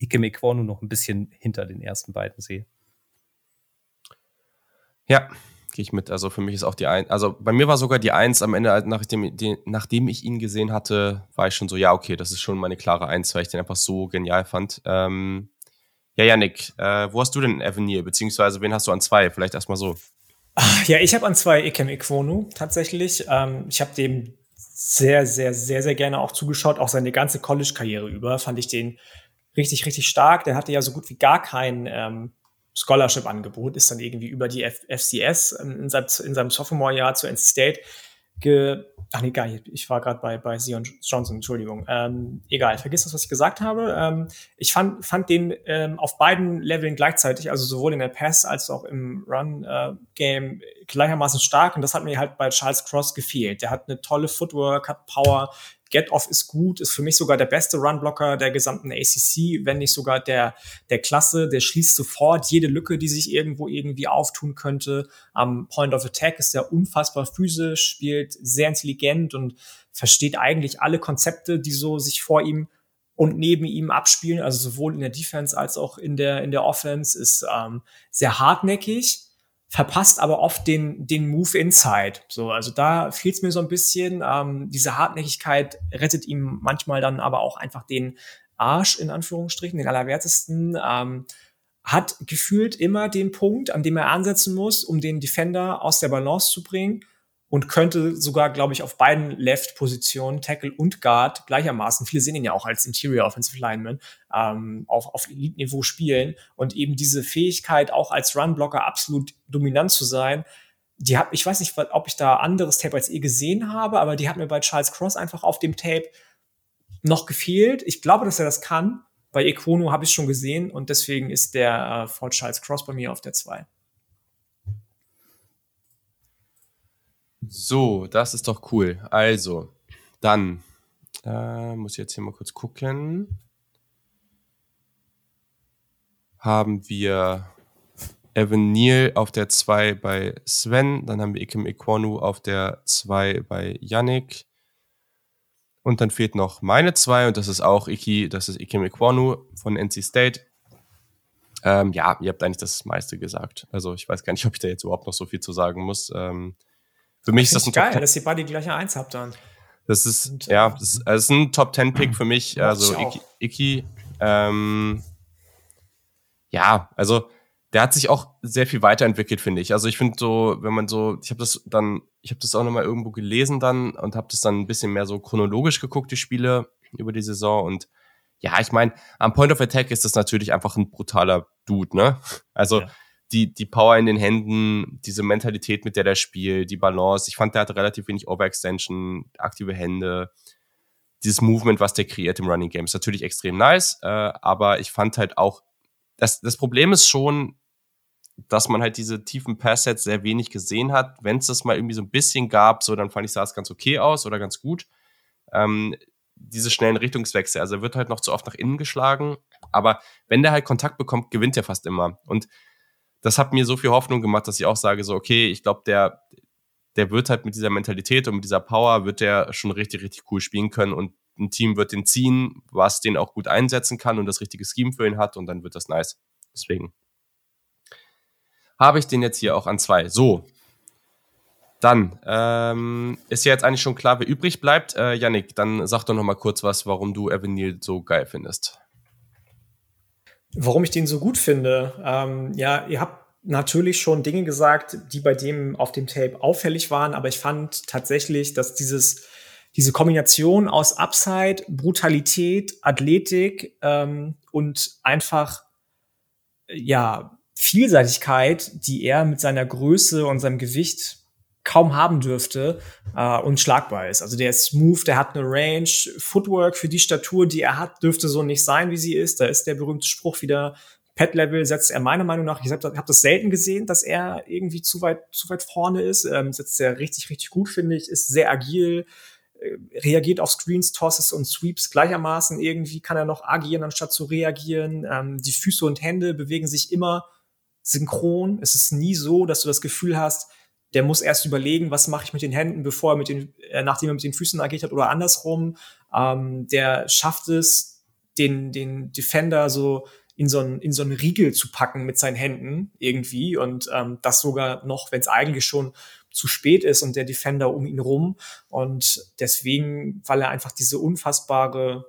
Ike Mekwonu noch ein bisschen hinter den ersten beiden sehe. Ja, gehe ich mit. Also für mich ist auch die Eins. Also bei mir war sogar die Eins am Ende, nachdem, die, nachdem ich ihn gesehen hatte, war ich schon so, ja, okay, das ist schon meine klare Eins, weil ich den einfach so genial fand. Ähm, ja, Janik, äh, wo hast du denn Avenir? Beziehungsweise wen hast du an zwei? Vielleicht erstmal so. Ja, ich habe an zwei Ikem Ikwonu tatsächlich. Ähm, ich habe dem sehr, sehr, sehr, sehr gerne auch zugeschaut, auch seine ganze College-Karriere über. Fand ich den richtig, richtig stark. Der hatte ja so gut wie gar kein ähm, Scholarship-Angebot, ist dann irgendwie über die F FCS in, seinem, in seinem Sophomore-Jahr zu NC State ge Ach nee, geil, ich war gerade bei, bei Sion Johnson, Entschuldigung. Ähm, egal, vergiss das, was ich gesagt habe. Ähm, ich fand, fand den ähm, auf beiden Leveln gleichzeitig, also sowohl in der Pass als auch im Run-Game, äh, gleichermaßen stark. Und das hat mir halt bei Charles Cross gefehlt. Der hat eine tolle Footwork, hat Power, Get-Off ist gut, ist für mich sogar der beste Run-Blocker der gesamten ACC, wenn nicht sogar der, der Klasse. Der schließt sofort jede Lücke, die sich irgendwo irgendwie auftun könnte. Am Point of Attack ist er unfassbar physisch, spielt sehr intelligent und versteht eigentlich alle Konzepte, die so sich vor ihm und neben ihm abspielen, also sowohl in der Defense als auch in der, in der Offense, ist ähm, sehr hartnäckig verpasst aber oft den, den Move inside. So, also da fehlt es mir so ein bisschen. Ähm, diese Hartnäckigkeit rettet ihm manchmal dann aber auch einfach den Arsch, in Anführungsstrichen, den allerwertesten. Ähm, hat gefühlt immer den Punkt, an dem er ansetzen muss, um den Defender aus der Balance zu bringen und könnte sogar, glaube ich, auf beiden Left-Positionen, Tackle und Guard, gleichermaßen, viele sehen ihn ja auch als Interior Offensive Lineman, ähm, auf, auf Elite-Niveau spielen und eben diese Fähigkeit, auch als Run-Blocker absolut dominant zu sein, die hat, ich weiß nicht, ob ich da anderes Tape als ihr gesehen habe, aber die hat mir bei Charles Cross einfach auf dem Tape noch gefehlt. Ich glaube, dass er das kann. Bei Equono habe ich schon gesehen und deswegen ist der äh, vor Charles Cross bei mir auf der 2. So, das ist doch cool. Also, dann äh, muss ich jetzt hier mal kurz gucken. Haben wir Evan Neal auf der 2 bei Sven, dann haben wir Ikem Ekwonu auf der 2 bei Yannick. Und dann fehlt noch meine 2 und das ist auch Iki, das ist Ikem Ekwonu von NC State. Ähm, ja, ihr habt eigentlich das meiste gesagt. Also ich weiß gar nicht, ob ich da jetzt überhaupt noch so viel zu sagen muss. Ähm, für mich ist das ein geil, Top dass ihr beide die gleiche Eins habt dann. Das ist, Und, ja, das ist, das ist ein Top Ten Pick für mich. Also Iki, Iki ähm, ja, also der hat sich auch sehr viel weiterentwickelt, finde ich. Also ich finde so, wenn man so, ich habe das dann, ich habe das auch nochmal irgendwo gelesen dann und habe das dann ein bisschen mehr so chronologisch geguckt, die Spiele über die Saison. Und ja, ich meine, am Point of Attack ist das natürlich einfach ein brutaler Dude, ne? Also ja die, die Power in den Händen, diese Mentalität, mit der der spielt, die Balance. Ich fand, der hatte relativ wenig Overextension, aktive Hände. Dieses Movement, was der kreiert im Running Game, ist natürlich extrem nice, äh, aber ich fand halt auch, das, das Problem ist schon, dass man halt diese tiefen Passsets sehr wenig gesehen hat. Wenn es das mal irgendwie so ein bisschen gab, so dann fand ich, sah es ganz okay aus oder ganz gut. Ähm, diese schnellen Richtungswechsel, also er wird halt noch zu oft nach innen geschlagen, aber wenn der halt Kontakt bekommt, gewinnt er fast immer. Und das hat mir so viel Hoffnung gemacht, dass ich auch sage, so, okay, ich glaube, der, der wird halt mit dieser Mentalität und mit dieser Power wird der schon richtig, richtig cool spielen können und ein Team wird den ziehen, was den auch gut einsetzen kann und das richtige Scheme für ihn hat und dann wird das nice. Deswegen habe ich den jetzt hier auch an zwei. So. Dann ähm, ist ja jetzt eigentlich schon klar, wer übrig bleibt. Äh, Yannick, dann sag doch noch mal kurz was, warum du Evan Neal so geil findest. Warum ich den so gut finde? Ähm, ja, ihr habt natürlich schon Dinge gesagt, die bei dem auf dem Tape auffällig waren, aber ich fand tatsächlich, dass dieses diese Kombination aus Upside, Brutalität, Athletik ähm, und einfach ja Vielseitigkeit, die er mit seiner Größe und seinem Gewicht kaum haben dürfte, äh, unschlagbar ist. Also der ist smooth, der hat eine Range, Footwork für die Statur, die er hat, dürfte so nicht sein, wie sie ist. Da ist der berühmte Spruch wieder, Pet-Level setzt er meiner Meinung nach, ich habe hab das selten gesehen, dass er irgendwie zu weit, zu weit vorne ist, ähm, setzt er richtig, richtig gut, finde ich, ist sehr agil, äh, reagiert auf Screens, Tosses und Sweeps gleichermaßen. Irgendwie kann er noch agieren, anstatt zu reagieren. Ähm, die Füße und Hände bewegen sich immer synchron. Es ist nie so, dass du das Gefühl hast, der muss erst überlegen, was mache ich mit den Händen, bevor er mit den, äh, nachdem er mit den Füßen agiert hat oder andersrum. Ähm, der schafft es, den, den Defender so in so einen, in so einen Riegel zu packen mit seinen Händen irgendwie und ähm, das sogar noch, wenn es eigentlich schon zu spät ist und der Defender um ihn rum und deswegen, weil er einfach diese unfassbare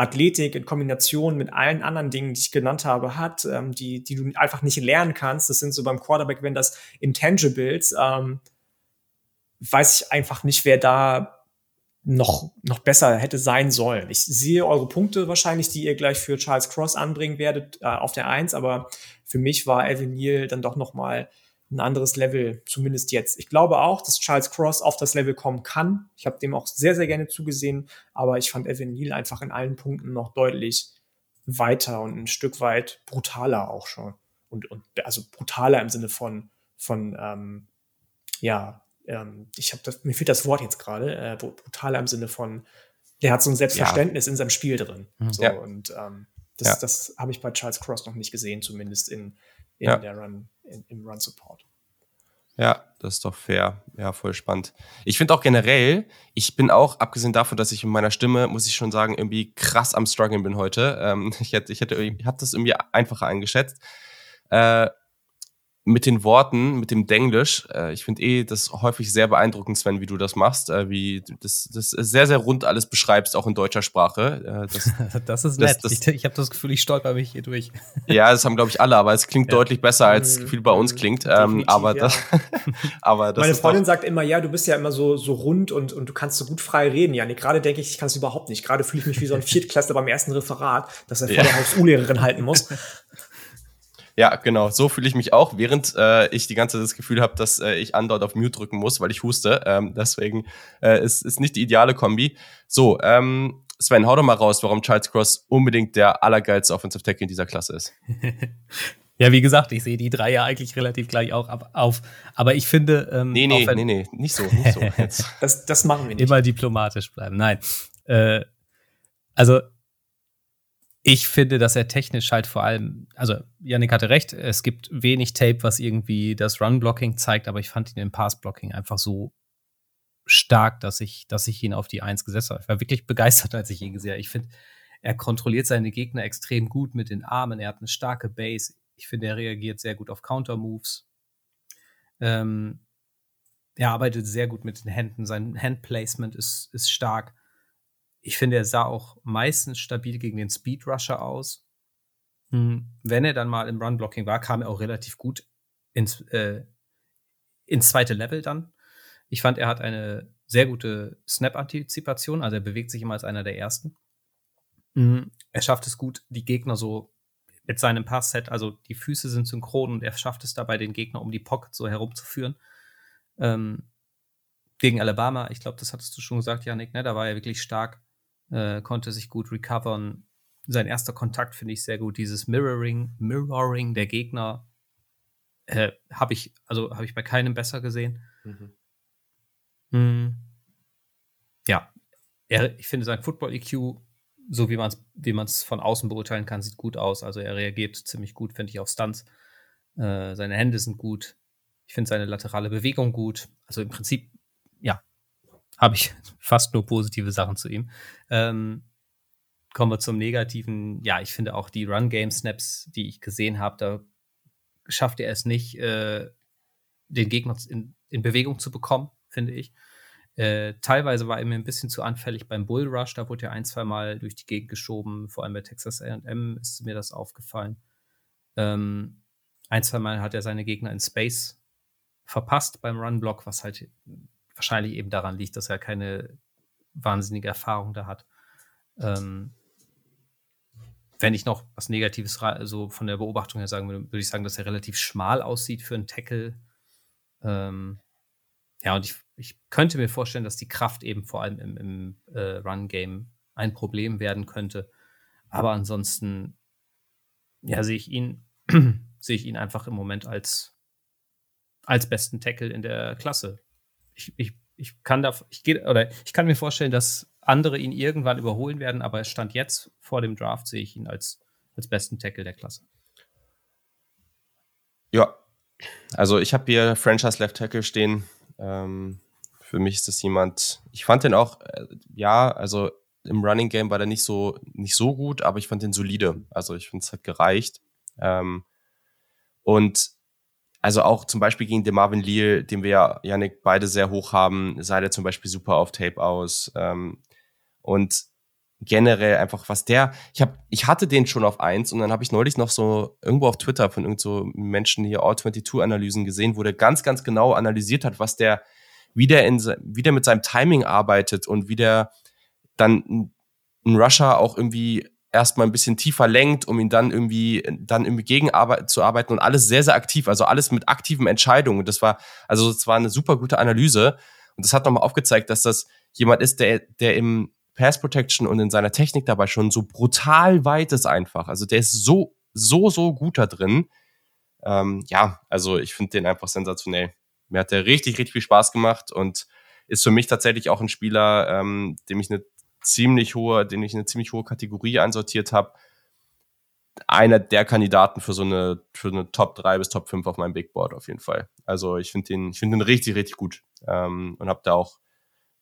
Athletik in Kombination mit allen anderen Dingen, die ich genannt habe, hat, ähm, die, die du einfach nicht lernen kannst. Das sind so beim Quarterback, wenn das Intangibles, ähm, weiß ich einfach nicht, wer da noch, noch besser hätte sein sollen. Ich sehe eure Punkte wahrscheinlich, die ihr gleich für Charles Cross anbringen werdet, äh, auf der Eins, aber für mich war Evan Neal dann doch noch mal ein anderes Level, zumindest jetzt. Ich glaube auch, dass Charles Cross auf das Level kommen kann. Ich habe dem auch sehr, sehr gerne zugesehen, aber ich fand Evan Neal einfach in allen Punkten noch deutlich weiter und ein Stück weit brutaler auch schon. Und, und also brutaler im Sinne von, von ähm, ja, ähm, ich habe das, mir fehlt das Wort jetzt gerade, äh, brutaler im Sinne von, der hat so ein Selbstverständnis ja. in seinem Spiel drin. Mhm. So, ja. Und ähm, das, ja. das habe ich bei Charles Cross noch nicht gesehen, zumindest in, in ja. der Run, in, im Run-Support. Ja, das ist doch fair. Ja, voll spannend. Ich finde auch generell, ich bin auch, abgesehen davon, dass ich mit meiner Stimme, muss ich schon sagen, irgendwie krass am Struggeln bin heute. Ähm, ich hätte, ich hätte, ich habe das irgendwie einfacher eingeschätzt. Äh, mit den Worten, mit dem Denglisch. Äh, ich finde eh das häufig sehr beeindruckend, Sven, wie du das machst, äh, wie das, das sehr, sehr rund alles beschreibst, auch in deutscher Sprache. Äh, das, das ist nett. Das, ich, ich habe das Gefühl, ich stolper mich hier durch. Ja, das haben, glaube ich, alle, aber es klingt ja. deutlich besser, als mhm. viel bei uns klingt. Ähm, aber, ja. das, aber das Meine Freundin sagt immer, ja, du bist ja immer so, so rund und, und du kannst so gut frei reden. Ja, nee, gerade denke ich, ich kann es überhaupt nicht. Gerade fühle ich mich wie so ein Viertklässler beim ersten Referat, dass er vor ja. der Haus-U-Lehrerin halten muss. Ja, genau. So fühle ich mich auch, während äh, ich die ganze Zeit das Gefühl habe, dass äh, ich andauernd auf Mute drücken muss, weil ich huste. Ähm, deswegen äh, ist, ist nicht die ideale Kombi. So, ähm, Sven, hau doch mal raus, warum Charles Cross unbedingt der allergeilste Offensive Tackle in dieser Klasse ist. ja, wie gesagt, ich sehe die drei ja eigentlich relativ gleich auch ab, auf. Aber ich finde. Ähm, nee, nee, nee, nee, nicht so, nicht so. Jetzt. das, das machen wir nicht. Immer diplomatisch bleiben. Nein. Äh, also, ich finde, dass er technisch halt vor allem, also Yannick hatte recht, es gibt wenig Tape, was irgendwie das Run-Blocking zeigt, aber ich fand ihn im Pass-Blocking einfach so stark, dass ich, dass ich ihn auf die Eins gesetzt habe. Ich war wirklich begeistert, als ich ihn gesehen habe. Ich finde, er kontrolliert seine Gegner extrem gut mit den Armen, er hat eine starke Base. Ich finde, er reagiert sehr gut auf Counter-Moves. Ähm, er arbeitet sehr gut mit den Händen, sein Handplacement ist, ist stark ich finde, er sah auch meistens stabil gegen den Speed Rusher aus. Hm. Wenn er dann mal im Run-Blocking war, kam er auch relativ gut ins, äh, ins zweite Level dann. Ich fand, er hat eine sehr gute Snap-Antizipation, also er bewegt sich immer als einer der ersten. Mhm. Er schafft es gut, die Gegner so mit seinem Pass-Set, also die Füße sind synchron und er schafft es dabei, den Gegner um die Pocket so herumzuführen. Ähm, gegen Alabama, ich glaube, das hattest du schon gesagt, Janik, ne? da war er wirklich stark äh, konnte sich gut recovern. Sein erster Kontakt finde ich sehr gut. Dieses Mirroring, Mirroring der Gegner äh, habe ich, also habe ich bei keinem besser gesehen. Mhm. Mhm. Ja, er, ich finde sein Football-EQ, so wie man es wie man's von außen beurteilen kann, sieht gut aus. Also er reagiert ziemlich gut, finde ich, auf Stunts. Äh, seine Hände sind gut. Ich finde seine laterale Bewegung gut. Also im Prinzip, habe ich fast nur positive Sachen zu ihm. Ähm, kommen wir zum Negativen. Ja, ich finde auch die Run-Game-Snaps, die ich gesehen habe, da schafft er es nicht, äh, den Gegner in, in, Bewegung zu bekommen, finde ich. Äh, teilweise war er mir ein bisschen zu anfällig beim Bull Rush, da wurde er ein, zwei Mal durch die Gegend geschoben, vor allem bei Texas AM ist mir das aufgefallen. Ähm, ein, zwei Mal hat er seine Gegner in Space verpasst beim Run-Block, was halt wahrscheinlich eben daran liegt, dass er keine wahnsinnige Erfahrung da hat. Ähm, wenn ich noch was Negatives so von der Beobachtung her sagen würde, würde ich sagen, dass er relativ schmal aussieht für einen Tackle. Ähm, ja, und ich, ich könnte mir vorstellen, dass die Kraft eben vor allem im, im äh, Run-Game ein Problem werden könnte. Aber ansonsten, ja, sehe ich ihn, sehe ich ihn einfach im Moment als, als besten Tackle in der Klasse ich, ich, ich kann da, ich gehe, oder ich kann mir vorstellen, dass andere ihn irgendwann überholen werden, aber es stand jetzt vor dem Draft, sehe ich ihn als, als besten Tackle der Klasse. Ja, also ich habe hier Franchise Left Tackle stehen. Ähm, für mich ist das jemand, ich fand den auch, äh, ja, also im Running Game war der nicht so, nicht so gut, aber ich fand den solide. Also ich finde es hat gereicht. Ähm, und also auch zum Beispiel gegen den Marvin Leal, den wir ja, Yannick, beide sehr hoch haben, sah der zum Beispiel super auf Tape aus. Ähm, und generell einfach, was der, ich habe, ich hatte den schon auf eins und dann habe ich neulich noch so irgendwo auf Twitter von irgend so Menschen hier All-22-Analysen gesehen, wo der ganz, ganz genau analysiert hat, was der, wie der, in, wie der mit seinem Timing arbeitet und wie der dann ein Rusher auch irgendwie erstmal ein bisschen tiefer lenkt, um ihn dann irgendwie, dann irgendwie gegen zu arbeiten und alles sehr, sehr aktiv, also alles mit aktiven Entscheidungen. Das war, also es war eine super gute Analyse und das hat nochmal aufgezeigt, dass das jemand ist, der, der im Pass Protection und in seiner Technik dabei schon so brutal weit ist einfach. Also der ist so, so, so gut da drin. Ähm, ja, also ich finde den einfach sensationell. Mir hat der richtig, richtig viel Spaß gemacht und ist für mich tatsächlich auch ein Spieler, ähm, dem ich eine ziemlich hohe, den ich eine ziemlich hohe Kategorie einsortiert habe. Einer der Kandidaten für so eine, für eine Top 3 bis Top 5 auf meinem Big Board auf jeden Fall. Also ich finde den, ich finde den richtig, richtig gut. Ähm, und habe da auch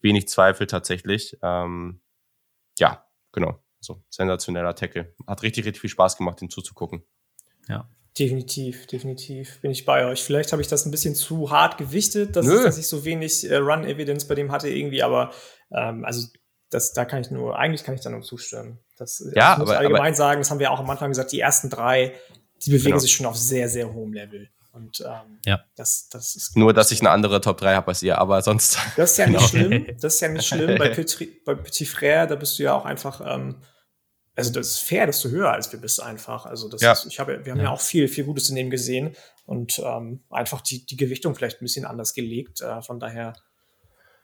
wenig Zweifel tatsächlich. Ähm, ja, genau. So, sensationeller Tackle. Hat richtig, richtig viel Spaß gemacht, den zuzugucken. Ja. Definitiv, definitiv bin ich bei euch. Vielleicht habe ich das ein bisschen zu hart gewichtet, dass, dass ich so wenig äh, Run-Evidence bei dem hatte irgendwie, aber ähm, also das, da kann ich nur, eigentlich kann ich da nur zustimmen. Das, ja, ich muss aber, allgemein aber, sagen, das haben wir auch am Anfang gesagt, die ersten drei, die bewegen genau. sich schon auf sehr, sehr hohem Level. Und ähm, ja. das, das ist nur, dass ich eine andere Top 3 habe als ihr, aber sonst. Das ist ja nicht genau. schlimm. Das ist ja nicht schlimm. bei, Petit, bei Petit Frère, da bist du ja auch einfach, ähm, also das ist fair, dass du höher als wir bist einfach. Also das ja. ist, ich habe, wir haben ja. ja. auch viel, viel Gutes in dem gesehen und ähm, einfach die, die Gewichtung vielleicht ein bisschen anders gelegt. Äh, von daher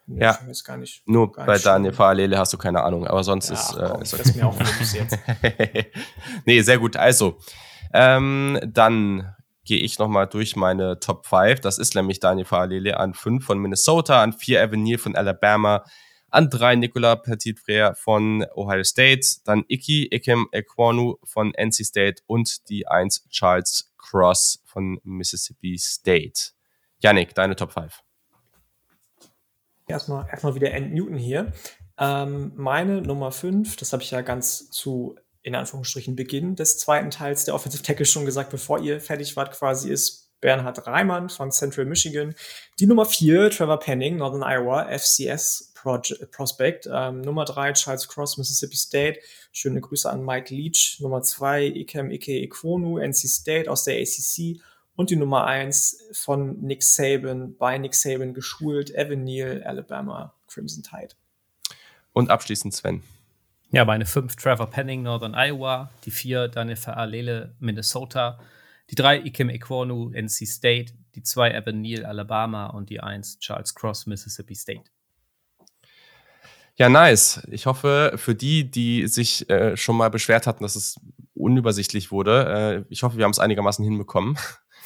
Nee, ja, gar nicht, nur gar bei Daniel Parallele hast du keine Ahnung, aber sonst ja, ist, äh, komm, ist okay. das mir auch jetzt. nee, sehr gut. Also, ähm, dann gehe ich nochmal durch meine Top 5. Das ist nämlich Daniel Parallele an 5 von Minnesota, an 4 Avenir von Alabama, an 3 Nicolas Petit-Frère von Ohio State, dann Iki Ikem Ekwonu von NC State und die 1 Charles Cross von Mississippi State. Yannick, deine Top 5. Erstmal, erstmal wieder Ant Newton hier. Ähm, meine Nummer 5, das habe ich ja ganz zu, in Anführungsstrichen, Beginn des zweiten Teils der Offensive Tackle schon gesagt, bevor ihr fertig wart, quasi ist Bernhard Reimann von Central Michigan. Die Nummer 4, Trevor Penning, Northern Iowa, FCS Project, Prospect. Ähm, Nummer 3, Charles Cross, Mississippi State. Schöne Grüße an Mike Leach. Nummer 2, Ikem Ike Ikwonu, NC State aus der ACC. Und die Nummer eins von Nick Saban, bei Nick Saban geschult, Evan Neal, Alabama Crimson Tide. Und abschließend Sven. Ja, meine fünf Trevor Penning, Northern Iowa, die vier Daniel Alele, Minnesota, die drei Ikem Ekwonu, NC State, die zwei Evan Neal, Alabama und die eins Charles Cross, Mississippi State. Ja, nice. Ich hoffe, für die, die sich äh, schon mal beschwert hatten, dass es unübersichtlich wurde, äh, ich hoffe, wir haben es einigermaßen hinbekommen.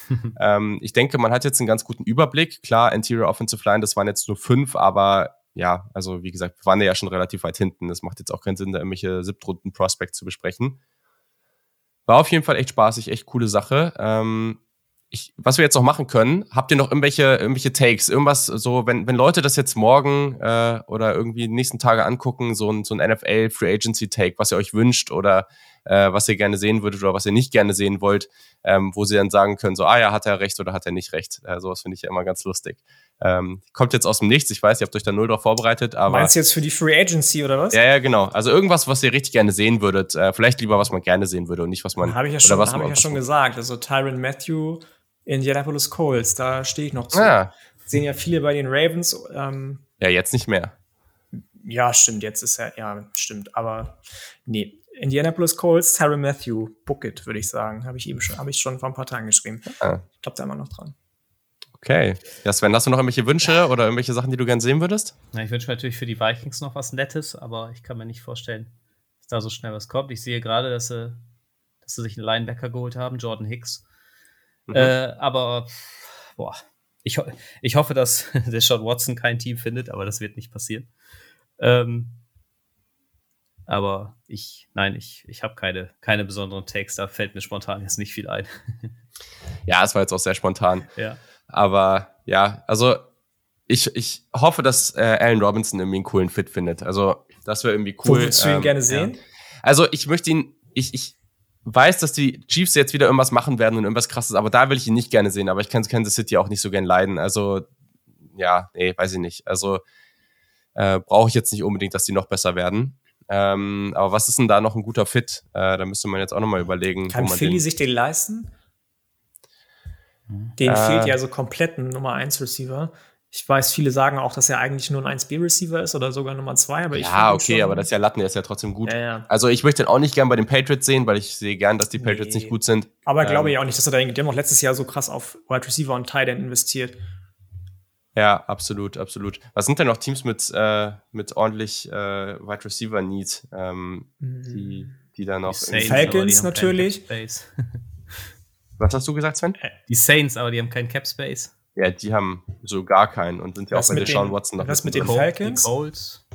ähm, ich denke, man hat jetzt einen ganz guten Überblick. Klar, Interior Offensive Line, das waren jetzt nur fünf, aber ja, also wie gesagt, wir waren ja schon relativ weit hinten. Es macht jetzt auch keinen Sinn, da irgendwelche siebtrunden Prospect zu besprechen. War auf jeden Fall echt spaßig, echt coole Sache. Ähm, ich, was wir jetzt noch machen können, habt ihr noch irgendwelche, irgendwelche Takes? Irgendwas so, wenn, wenn Leute das jetzt morgen äh, oder irgendwie die nächsten Tage angucken, so ein, so ein NFL Free Agency Take, was ihr euch wünscht oder äh, was ihr gerne sehen würdet oder was ihr nicht gerne sehen wollt, ähm, wo sie dann sagen können, so, ah ja, hat er recht oder hat er nicht recht. Äh, sowas finde ich ja immer ganz lustig. Ähm, kommt jetzt aus dem Nichts, ich weiß, ihr habt euch da null drauf vorbereitet, aber. Meinst du jetzt für die Free Agency oder was? Ja, ja, genau. Also irgendwas, was ihr richtig gerne sehen würdet. Äh, vielleicht lieber, was man gerne sehen würde und nicht, was man. Habe ich ja schon, hab ich ja schon gesagt. Also Tyron Matthew, Indianapolis Colts, da stehe ich noch zu. Ja. Sehen ja viele bei den Ravens. Ähm, ja, jetzt nicht mehr. Ja, stimmt, jetzt ist er, ja, stimmt, aber nee. Indianapolis Colts, Tyron Matthew, book it, würde ich sagen. Habe ich eben schon, habe ich schon vor ein paar Tagen geschrieben. Ja. Ich glaube da immer noch dran. Okay. Ja, Sven, hast du noch irgendwelche Wünsche oder irgendwelche Sachen, die du gerne sehen würdest? Ja, ich wünsche mir natürlich für die Vikings noch was Nettes, aber ich kann mir nicht vorstellen, dass da so schnell was kommt. Ich sehe gerade, dass sie, dass sie sich einen Linebacker geholt haben, Jordan Hicks. Mhm. Äh, aber boah, ich, ich hoffe, dass der Sean Watson kein Team findet, aber das wird nicht passieren. Ähm, aber ich, nein, ich, ich habe keine, keine besonderen Takes, da fällt mir spontan jetzt nicht viel ein. ja, es war jetzt auch sehr spontan. Ja. Aber ja, also ich, ich hoffe, dass äh, Allen Robinson irgendwie einen coolen Fit findet. Also, das wäre irgendwie cool. Würdest du ihn ähm, gerne sehen? Ja. Also, ich möchte ihn, ich, ich weiß, dass die Chiefs jetzt wieder irgendwas machen werden und irgendwas krasses, aber da will ich ihn nicht gerne sehen. Aber ich kann Kansas City auch nicht so gern leiden. Also, ja, nee, weiß ich nicht. Also, äh, brauche ich jetzt nicht unbedingt, dass die noch besser werden. Ähm, aber was ist denn da noch ein guter Fit? Äh, da müsste man jetzt auch nochmal überlegen. Kann Philly sich den leisten? Den äh, fehlt ja so komplett ein Nummer 1 Receiver. Ich weiß, viele sagen auch, dass er eigentlich nur ein 1B-Receiver ist oder sogar Nummer 2, aber ich Ja, okay, aber das ist ja Latten, der ist ja trotzdem gut. Ja, ja. Also ich möchte ihn auch nicht gern bei den Patriots sehen, weil ich sehe gern, dass die Patriots nee. nicht gut sind. Aber ähm, glaube ich auch nicht, dass er da die haben auch letztes Jahr so krass auf Wide Receiver und Tight End investiert. Ja, absolut, absolut. Was sind denn noch Teams mit, äh, mit ordentlich äh, Wide Receiver Need, ähm, die, die da noch. Die Falcons natürlich. Was hast du gesagt, Sven? Äh, die Saints, aber die haben keinen Cap Space. Ja, die haben so gar keinen und sind ja was auch bei Deshaun Watson noch. Was mit den Falcons? Die Colts.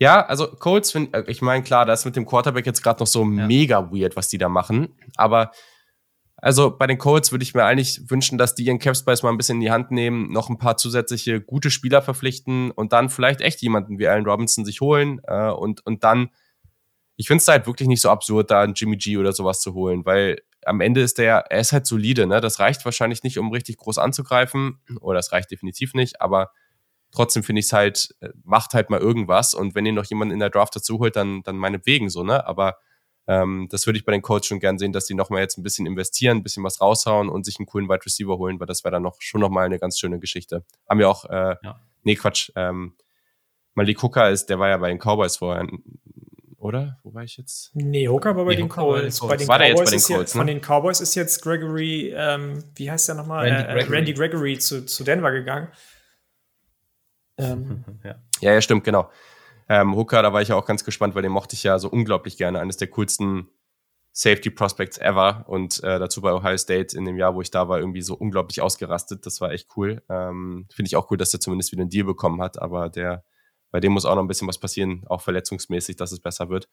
Ja, also Colts, äh, ich meine, klar, da ist mit dem Quarterback jetzt gerade noch so ja. mega weird, was die da machen. Aber also bei den Colts würde ich mir eigentlich wünschen, dass die ihren Capspace mal ein bisschen in die Hand nehmen, noch ein paar zusätzliche gute Spieler verpflichten und dann vielleicht echt jemanden wie Allen Robinson sich holen äh, und, und dann, ich finde es halt wirklich nicht so absurd, da einen Jimmy G oder sowas zu holen, weil am Ende ist der, er ist halt solide, ne? Das reicht wahrscheinlich nicht, um richtig groß anzugreifen. Oder das reicht definitiv nicht, aber trotzdem finde ich es halt, äh, macht halt mal irgendwas. Und wenn ihr noch jemanden in der Draft dazu holt, dann, dann meinetwegen so, ne? Aber ähm, das würde ich bei den Coaches schon gern sehen, dass die nochmal jetzt ein bisschen investieren, ein bisschen was raushauen und sich einen coolen Wide Receiver holen, weil das wäre dann noch schon nochmal eine ganz schöne Geschichte. Haben wir auch, äh, ja. nee, Quatsch, ähm, Malik Hooker ist, der war ja bei den Cowboys vorher oder? Wo war ich jetzt? Nee, Hooker war bei nee, den Colts. Bei den war Cowboys jetzt bei den Colts, jetzt, ne? Von den Cowboys ist jetzt Gregory, ähm, wie heißt der nochmal? Randy, äh, Gregory. Randy Gregory zu, zu Denver gegangen. Ähm. Ja. ja, ja, stimmt, genau. Ähm, Hooker, da war ich ja auch ganz gespannt, weil den mochte ich ja so unglaublich gerne. Eines der coolsten Safety Prospects ever. Und äh, dazu bei Ohio State in dem Jahr, wo ich da war, irgendwie so unglaublich ausgerastet. Das war echt cool. Ähm, Finde ich auch cool, dass der zumindest wieder einen Deal bekommen hat, aber der bei dem muss auch noch ein bisschen was passieren, auch verletzungsmäßig, dass es besser wird.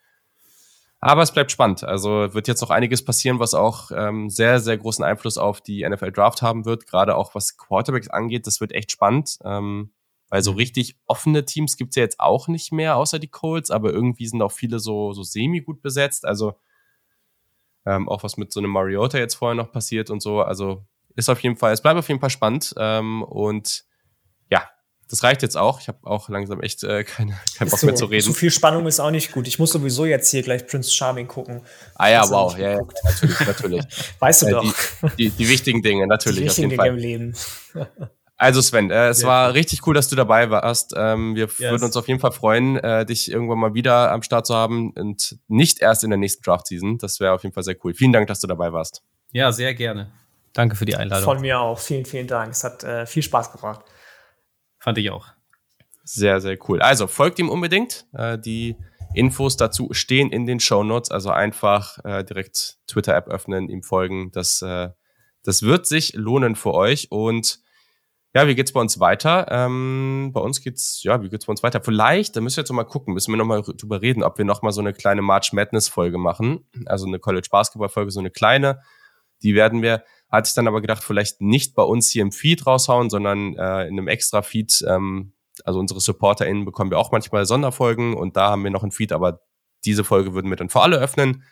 Aber es bleibt spannend. Also wird jetzt noch einiges passieren, was auch ähm, sehr, sehr großen Einfluss auf die NFL Draft haben wird. Gerade auch was Quarterbacks angeht, das wird echt spannend. Ähm, weil so richtig offene Teams gibt's ja jetzt auch nicht mehr, außer die Colts, aber irgendwie sind auch viele so, so semi-gut besetzt. Also ähm, auch was mit so einem Mariota jetzt vorher noch passiert und so. Also ist auf jeden Fall, es bleibt auf jeden Fall spannend. Ähm, und ja, das reicht jetzt auch. Ich habe auch langsam echt äh, keine, keinen Bock so, mehr zu reden. Zu viel Spannung ist auch nicht gut. Ich muss sowieso jetzt hier gleich Prince Charming gucken. Ah ja, wow, ja, ja, natürlich, natürlich. weißt du äh, doch. Die, die, die, wichtigen Dinge, natürlich, die wichtigen auf jeden Dinge Fall. im Leben. Also Sven, äh, es ja. war richtig cool, dass du dabei warst. Ähm, wir yes. würden uns auf jeden Fall freuen, äh, dich irgendwann mal wieder am Start zu haben und nicht erst in der nächsten Draft-Season. Das wäre auf jeden Fall sehr cool. Vielen Dank, dass du dabei warst. Ja, sehr gerne. Danke für die Einladung. Von mir auch. Vielen, vielen Dank. Es hat äh, viel Spaß gebracht. Fand ich auch. Sehr, sehr cool. Also folgt ihm unbedingt. Äh, die Infos dazu stehen in den Show Notes. Also einfach äh, direkt Twitter-App öffnen, ihm folgen. Das, äh, das wird sich lohnen für euch. Und ja, wie geht's bei uns weiter? Ähm, bei uns geht's, ja, wie geht's bei uns weiter? Vielleicht, da müssen wir jetzt noch mal gucken, müssen wir noch mal drüber reden, ob wir noch mal so eine kleine March Madness Folge machen. Also eine College Basketball Folge, so eine kleine. Die werden wir hatte ich dann aber gedacht, vielleicht nicht bei uns hier im Feed raushauen, sondern äh, in einem extra Feed. Ähm, also unsere SupporterInnen bekommen wir auch manchmal Sonderfolgen und da haben wir noch ein Feed, aber diese Folge würden wir dann für alle öffnen.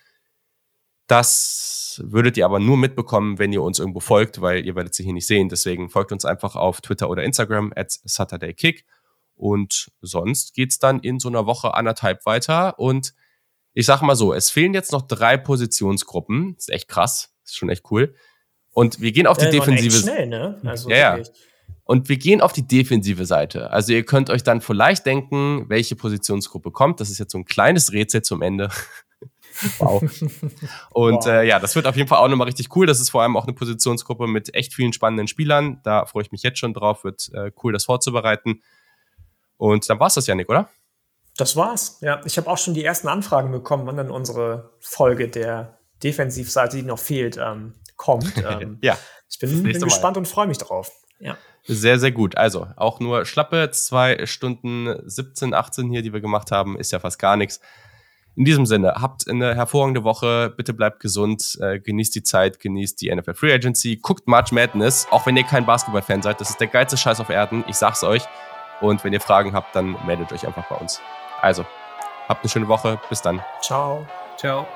Das würdet ihr aber nur mitbekommen, wenn ihr uns irgendwo folgt, weil ihr werdet sie hier nicht sehen. Deswegen folgt uns einfach auf Twitter oder Instagram at SaturdayKick. Und sonst geht's dann in so einer Woche anderthalb weiter. Und ich sag mal so, es fehlen jetzt noch drei Positionsgruppen. ist echt krass. ist schon echt cool. Und wir gehen auf die ja, defensive. Schnell, ne? Also ja, ja. Und wir gehen auf die defensive Seite. Also ihr könnt euch dann vielleicht denken, welche Positionsgruppe kommt. Das ist jetzt so ein kleines Rätsel zum Ende. wow. Und wow. Äh, ja, das wird auf jeden Fall auch nochmal richtig cool. Das ist vor allem auch eine Positionsgruppe mit echt vielen spannenden Spielern. Da freue ich mich jetzt schon drauf. Wird äh, cool, das vorzubereiten. Und dann war's das, Janik, oder? Das war's. Ja, ich habe auch schon die ersten Anfragen bekommen, wann dann unsere Folge der Defensivseite, die noch fehlt, ähm, kommt. Ähm, ja. Ich bin, bin gespannt und freue mich drauf. Ja. Sehr, sehr gut. Also auch nur schlappe zwei Stunden 17, 18 hier, die wir gemacht haben, ist ja fast gar nichts. In diesem Sinne, habt eine hervorragende Woche. Bitte bleibt gesund, äh, genießt die Zeit, genießt die NFL Free Agency, guckt March Madness, auch wenn ihr kein Basketball-Fan seid. Das ist der geilste Scheiß auf Erden. Ich sag's euch. Und wenn ihr Fragen habt, dann meldet euch einfach bei uns. Also, habt eine schöne Woche. Bis dann. Ciao. Ciao.